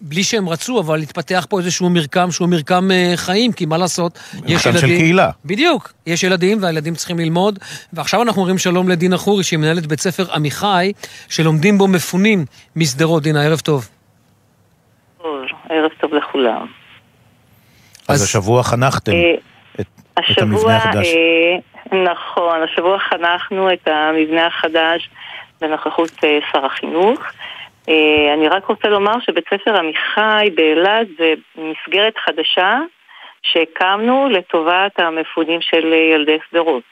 S2: בלי שהם רצו, אבל התפתח פה איזשהו מרקם שהוא מרקם אה, חיים, כי מה לעשות,
S1: יש ילדים... מרקם של קהילה.
S2: בדיוק, יש ילדים והילדים צריכים ללמוד, ועכשיו אנחנו אומרים שלום לדינה חורי, שהיא מנהלת בית ספר עמיחי, שלומדים בו מפונים משדרות. דינה, ערב טוב.
S52: ערב טוב לכולם.
S1: אז השבוע חנכתם
S52: אה,
S1: את, את המבנה החדש.
S52: אה, נכון, השבוע חנכנו את המבנה החדש בנוכחות אה, שר החינוך. אני רק רוצה לומר שבית ספר עמיחי באילת זה מסגרת חדשה שהקמנו לטובת המפונים של ילדי שדרות.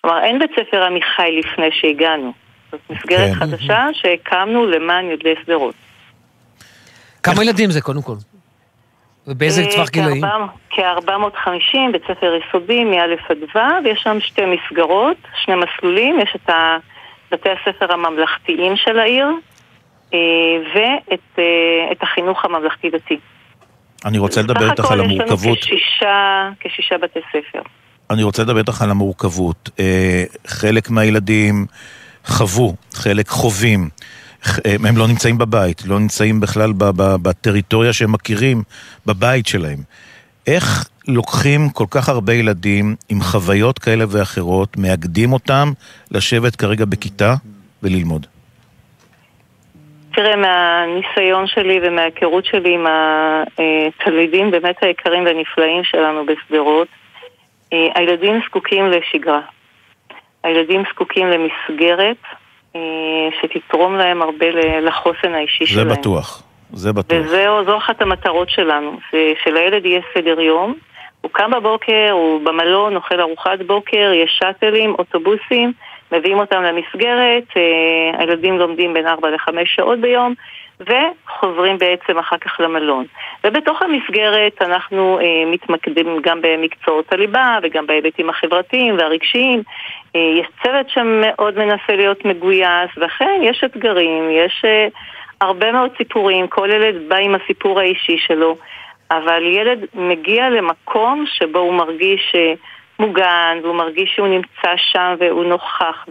S52: כלומר, אין בית ספר עמיחי לפני שהגענו. זאת מסגרת כן. חדשה שהקמנו למען ילדי שדרות.
S2: כמה ילדים זה קודם כל? ובאיזה
S52: אה,
S2: טווח גילאים?
S52: כ-450, בית ספר יסודי, מא' עד ו', ויש שם שתי מסגרות, שני מסלולים, יש את בתי הספר הממלכתיים של העיר, אה, ואת אה, החינוך הממלכתי-דתי.
S1: אני רוצה לדבר איתך על המורכבות.
S52: סך הכל יש לנו כשישה, כשישה בתי ספר.
S1: אני רוצה לדבר איתך על המורכבות. חלק מהילדים חוו, חלק חווים. הם לא נמצאים בבית, לא נמצאים בכלל בטריטוריה שהם מכירים, בבית שלהם. איך לוקחים כל כך הרבה ילדים עם חוויות כאלה ואחרות, מאגדים אותם לשבת כרגע בכיתה וללמוד?
S52: תראה, מהניסיון שלי ומההיכרות שלי עם התלמידים באמת היקרים והנפלאים שלנו בשדרות, אה, הילדים זקוקים לשגרה. הילדים זקוקים למסגרת אה, שתתרום להם הרבה לחוסן האישי
S1: זה
S52: שלהם.
S1: זה בטוח, זה בטוח.
S52: וזו אחת המטרות שלנו, שלילד יהיה סדר יום. הוא קם בבוקר, הוא במלון, אוכל ארוחת בוקר, יש שאטלים, אוטובוסים, מביאים אותם למסגרת, אה, הילדים לומדים בין 4 ל-5 שעות ביום, וחוזרים בעצם אחר כך למלון. ובתוך המסגרת אנחנו אה, מתמקדים גם במקצועות הליבה וגם בהיבטים החברתיים והרגשיים. אה, יש צוות שמאוד מנסה להיות מגויס, ואכן יש אתגרים, יש אה, הרבה מאוד סיפורים, כל ילד בא עם הסיפור האישי שלו, אבל ילד מגיע למקום שבו הוא מרגיש... אה, מוגן, והוא מרגיש שהוא נמצא שם והוא נוכח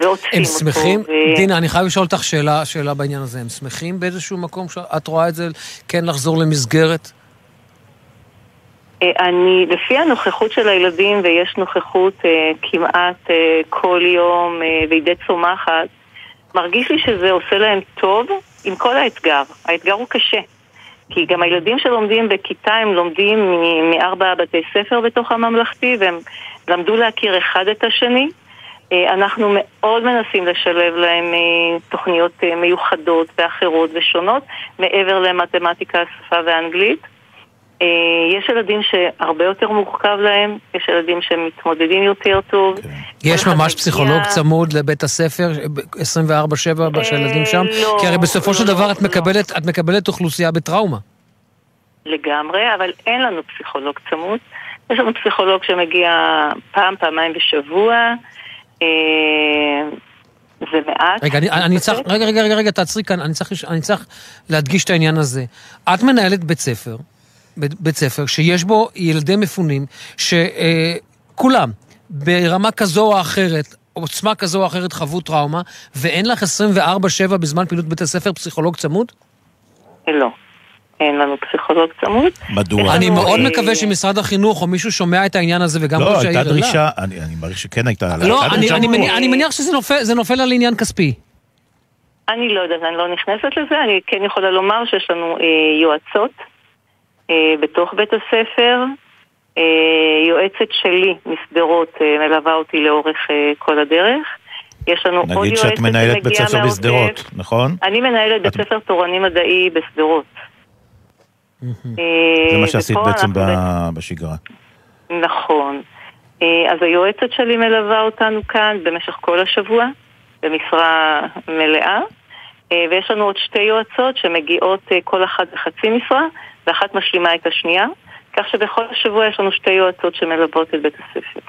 S52: ועוטפים אותו.
S2: הם שמחים? ו... דינה, אני חייב לשאול אותך שאלה, שאלה בעניין הזה. הם שמחים באיזשהו מקום שאת רואה את זה, כן לחזור למסגרת?
S52: אה, אני, לפי הנוכחות של הילדים, ויש נוכחות אה, כמעט אה, כל יום אה, והיא די צומחת, מרגיש לי שזה עושה להם טוב עם כל האתגר. האתגר הוא קשה. כי גם הילדים שלומדים בכיתה הם לומדים מארבע בתי ספר בתוך הממלכתי והם למדו להכיר אחד את השני. אה, אנחנו מאוד מנסים לשלב להם אה, תוכניות אה, מיוחדות ואחרות ושונות מעבר למתמטיקה, שפה ואנגלית. יש ילדים שהרבה יותר מורכב להם, יש ילדים שמתמודדים יותר טוב. כן.
S2: יש ממש פסיכולוג צמוד לבית הספר, 24-7 של ילדים שם?
S52: לא,
S2: כי הרי בסופו של לא, דבר את לא. את מקבלת אוכלוסייה בטראומה.
S52: לגמרי, אבל אין לנו פסיכולוג צמוד. יש לנו פסיכולוג שמגיע פעם, פעמיים בשבוע. זה מעט.
S2: רגע, אני, אני צריך, רגע, רגע, רגע, רגע, תעצרי כאן, אני צריך, אני צריך להדגיש את העניין הזה. את מנהלת בית ספר, בית ספר שיש בו ילדי מפונים, שכולם, ברמה כזו או אחרת, עוצמה כזו או אחרת חוו טראומה, ואין לך 24-7 בזמן פעילות בית הספר פסיכולוג צמוד?
S52: לא. אין לנו פסיכולוג צמוד.
S1: מדוע?
S2: אני מאוד אה, מקווה שמשרד החינוך או מישהו שומע את העניין הזה וגם
S1: ראש העיר... לא, הייתה דרישה, אני מעריך שכן הייתה...
S2: לא, אני מניח שזה נופל על עניין כספי.
S52: אני לא יודעת, אני לא נכנסת לזה, אני כן יכולה לומר שיש לנו אה, יועצות אה, בתוך בית הספר. אה, יועצת שלי משדרות אה, מלווה אותי לאורך אה, כל הדרך. יש לנו עוד
S1: נגיד
S52: יועצת
S1: שאת מנהלת בית
S52: שמגיעה
S1: ספר
S52: מהעוטף.
S1: בשדרות, נכון?
S52: אני מנהלת בית ספר תורני מדעי בשדרות. אה,
S1: זה מה שעשית בעצם
S52: אנחנו
S1: ב- בשגרה.
S52: נכון. אה, אז היועצת שלי מלווה אותנו כאן במשך כל השבוע, במשרה מלאה, אה, ויש לנו עוד שתי יועצות שמגיעות אה, כל אחת בחצי משרה, ואחת משלימה את השנייה, כך שבכל השבוע יש לנו שתי יועצות שמלוות את בית הספר.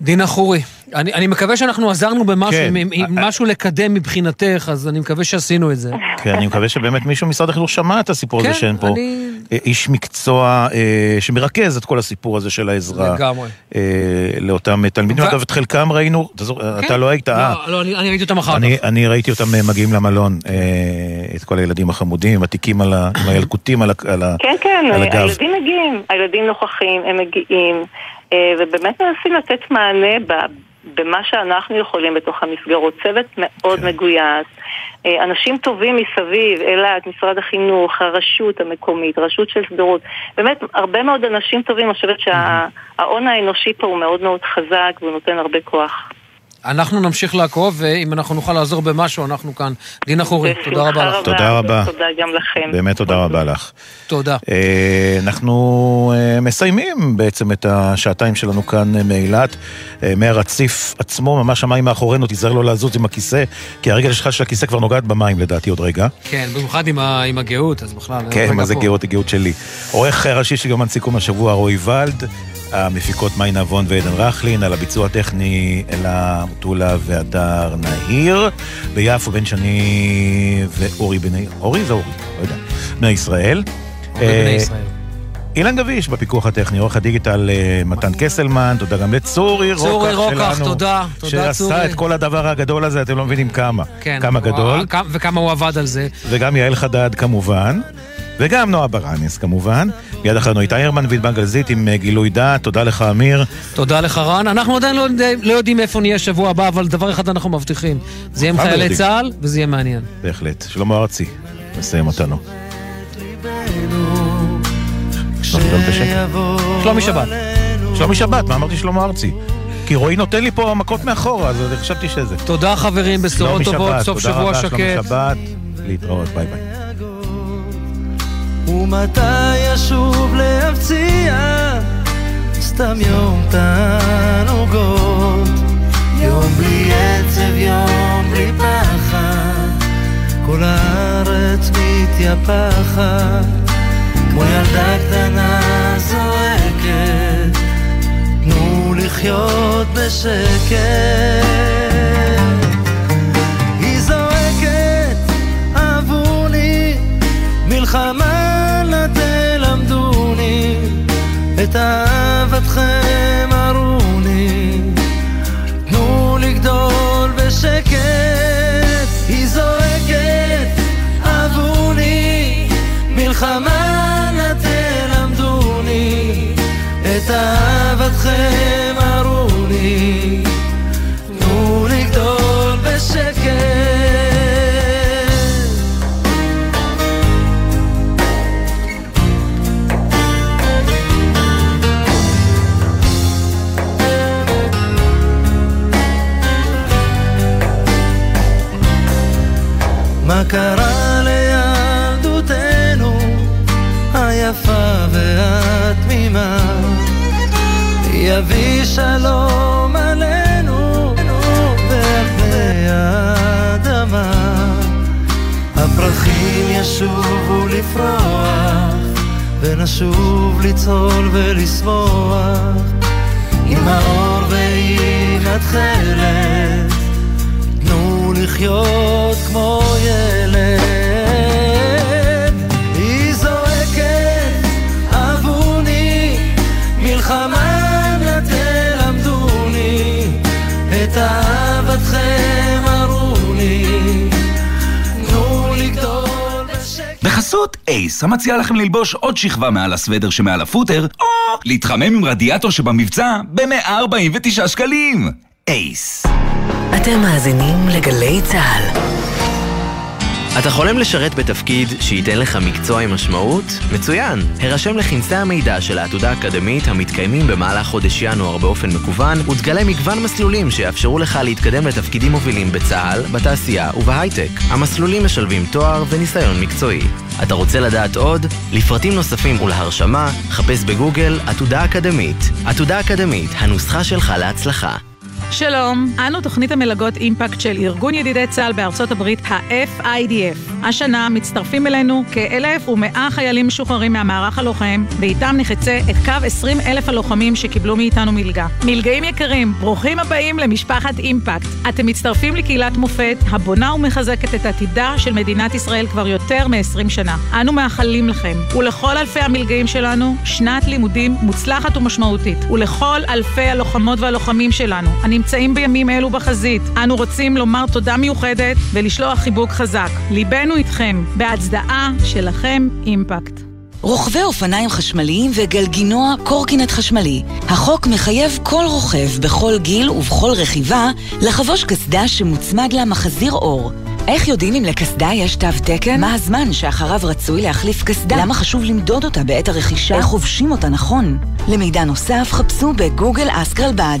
S2: דינה חורי, אני, אני מקווה שאנחנו עזרנו במשהו,
S1: כן.
S2: עם, עם משהו לקדם מבחינתך, אז אני מקווה שעשינו את זה.
S1: כן, אני מקווה שבאמת מישהו ממשרד החינוך שמע את הסיפור הזה
S2: כן,
S1: שאין פה
S2: אני-
S1: איש מקצוע אה, שמרכז את כל הסיפור הזה של העזרה
S2: לגמרי.
S1: אה, לאותם תלמידים.
S2: ו-
S1: אגב, את חלקם ראינו, אתה זוכר,
S2: כן.
S1: אתה לא היית, אה?
S2: לא, לא, אני, אני ראיתי אותם אחר
S1: אני,
S2: כך.
S1: אני ראיתי אותם אה, מגיעים למלון, אה, את כל הילדים החמודים, עם התיקים על ה... עם הילקוטים על ה... על ה-
S52: כן, כן,
S1: על הגב.
S52: הילדים מגיעים, הילדים נוכחים, הם מגיעים, אה, ובאמת מנסים לתת מענה ב- במה שאנחנו יכולים בתוך המסגרות. צוות מאוד
S1: כן.
S52: מגויס, אה, אנשים טובים מסביב, אילת, משרד החינוך, הרשות המקומית, רשות של שדרות, באמת הרבה מאוד אנשים טובים, אני חושבת שההון האנושי פה הוא מאוד מאוד חזק והוא נותן הרבה כוח.
S2: אנחנו נמשיך לעקוב, ואם אנחנו נוכל לעזור במשהו, אנחנו כאן. דינה חורי, תודה רבה לך.
S1: תודה רבה.
S52: תודה גם לכם.
S1: באמת תודה רבה לך.
S2: תודה.
S1: אה, אנחנו אה, מסיימים בעצם את השעתיים שלנו כאן אה, מאילת, מהרציף עצמו, ממש המים מאחורינו, תיזהר לא לזוז עם הכיסא, כי הרגל שלך של הכיסא כבר נוגעת במים לדעתי עוד רגע.
S2: כן, במיוחד עם, הגאות, אז בכלל...
S1: כן, מה זה. גאות? הגאות שלי. עורך ראשי של יומן סיכום השבוע, רועי ולד. המפיקות מי נבון ועדן רכלין, על הביצוע הטכני אלה מוטולה והדר נהיר, ביפו בן שני ואורי בני... אורי זה אורי, לא יודע. בני ישראל.
S2: אורי בני
S1: אה,
S2: ישראל.
S1: אילן גביש בפיקוח הטכני, עורך הדיגיטל אה, מתן קסלמן, תודה גם לצורי רוקח
S2: צורי
S1: שלנו.
S2: רוקח, תודה, תודה, צורי.
S1: שעשה את כל הדבר הגדול הזה, אתם לא מבינים כמה.
S2: כן,
S1: כמה גדול.
S2: כמה- וכמה הוא עבד על זה.
S1: וגם יעל חדד כמובן, וגם נועה ברנס כמובן. מיד אחרינו איתי הרמן וענבל גלזית עם אה, גילוי דעת, תודה לך אמיר.
S2: תודה לך רן. אנחנו עדיין לא, לא יודעים איפה נהיה שבוע הבא, אבל דבר אחד אנחנו מבטיחים. זה יהיה עם חיילי? צה"ל, וזה יהיה מעניין.
S1: בהחלט. שלמה ארצי, מסיים אותנו.
S2: שלומי שבת.
S1: שלומי שבת, מה אמרתי שלמה ארצי? כי רועי נותן לי פה מכות מאחורה, אז חשבתי שזה.
S2: תודה חברים, בשורות טובות, סוף שבוע
S1: רבה, שלומי
S2: שקט.
S1: שבת, להתראות, ביי ביי.
S53: ומתי ישוב להפציע? סתם יום תענוגות. יום בלי עצב, יום בלי פחד. כל הארץ מתייפחת. כמו ילדה קטנה זועקת. תנו לחיות בשקט. היא זועקת מלחמה את אהבתכם הרוני תנו לגדול בשקט היא זועקת אהבוני מלחמה לא תלמדוני את אהבתכם הרוני תנו לגדול בשקט ונשוב לצהול ולשמוח עם האור ועם התכלת תנו לחיות כמו ילד.
S54: אייס, המציע לכם ללבוש עוד שכבה מעל הסוודר שמעל הפוטר, או להתחמם עם רדיאטור שבמבצע ב-149 שקלים. אייס.
S28: אתם מאזינים לגלי צה"ל.
S17: אתה חולם לשרת בתפקיד שייתן לך מקצוע עם משמעות? מצוין! הרשם לכנסי המידע של העתודה האקדמית המתקיימים במהלך חודש ינואר באופן מקוון ותגלה מגוון מסלולים שיאפשרו לך להתקדם לתפקידים מובילים בצה"ל, בתעשייה ובהייטק. המסלולים משלבים תואר וניסיון מקצועי. אתה רוצה לדעת עוד? לפרטים נוספים ולהרשמה, חפש בגוגל עתודה אקדמית. עתודה אקדמית, הנוסחה שלך להצלחה.
S55: שלום, אנו תוכנית המלגות אימפקט של ארגון ידידי צה"ל בארצות הברית, ה-FIDF. השנה מצטרפים אלינו כ-1,100 חיילים משוחררים מהמערך הלוחם, ואיתם נחצה את קו 20 אלף הלוחמים שקיבלו מאיתנו מלגה. מלגאים יקרים, ברוכים הבאים למשפחת אימפקט. אתם מצטרפים לקהילת מופת, הבונה ומחזקת את עתידה של מדינת ישראל כבר יותר מ-20 שנה. אנו מאחלים לכם, ולכל אלפי המלגאים שלנו, שנת לימודים מוצלחת ומשמעותית. ולכל אלפי הלוחמות והלוחמים שלנו, הנמצאים בימים אלו בחזית, אנו רוצים לומר תודה מיוחדת ולשלוח חיבוק חזק. ליבנו איתכם, בהצדעה שלכם אימפקט.
S56: רוכבי אופניים חשמליים וגלגינוע קורקינט חשמלי. החוק מחייב כל רוכב בכל גיל ובכל רכיבה לחבוש קסדה שמוצמד לה מחזיר אור. איך יודעים אם לקסדה יש תו תקן? מה הזמן שאחריו רצוי להחליף קסדה? למה חשוב למדוד אותה בעת הרכישה? איך חובשים אותה נכון? למידע נוסף חפשו בגוגל אסק רלב"ד.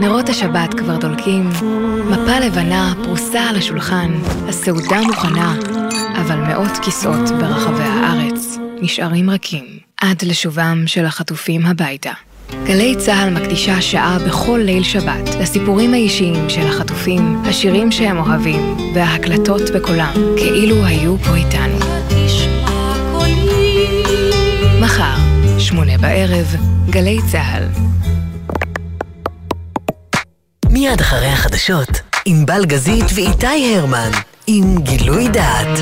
S57: נרות השבת כבר דולקים, מפה לבנה פרוסה על השולחן, הסעודה מוכנה, אבל מאות כיסאות ברחבי הארץ נשארים רכים עד לשובם של החטופים הביתה. גלי צה"ל מקדישה שעה בכל ליל שבת לסיפורים האישיים של החטופים, השירים שהם אוהבים וההקלטות בקולם, כאילו היו פה איתנו. מחר, שמונה בערב, גלי צה"ל.
S4: מיד אחרי החדשות, ענבל גזית ואיתי הרמן, עם גילוי דעת.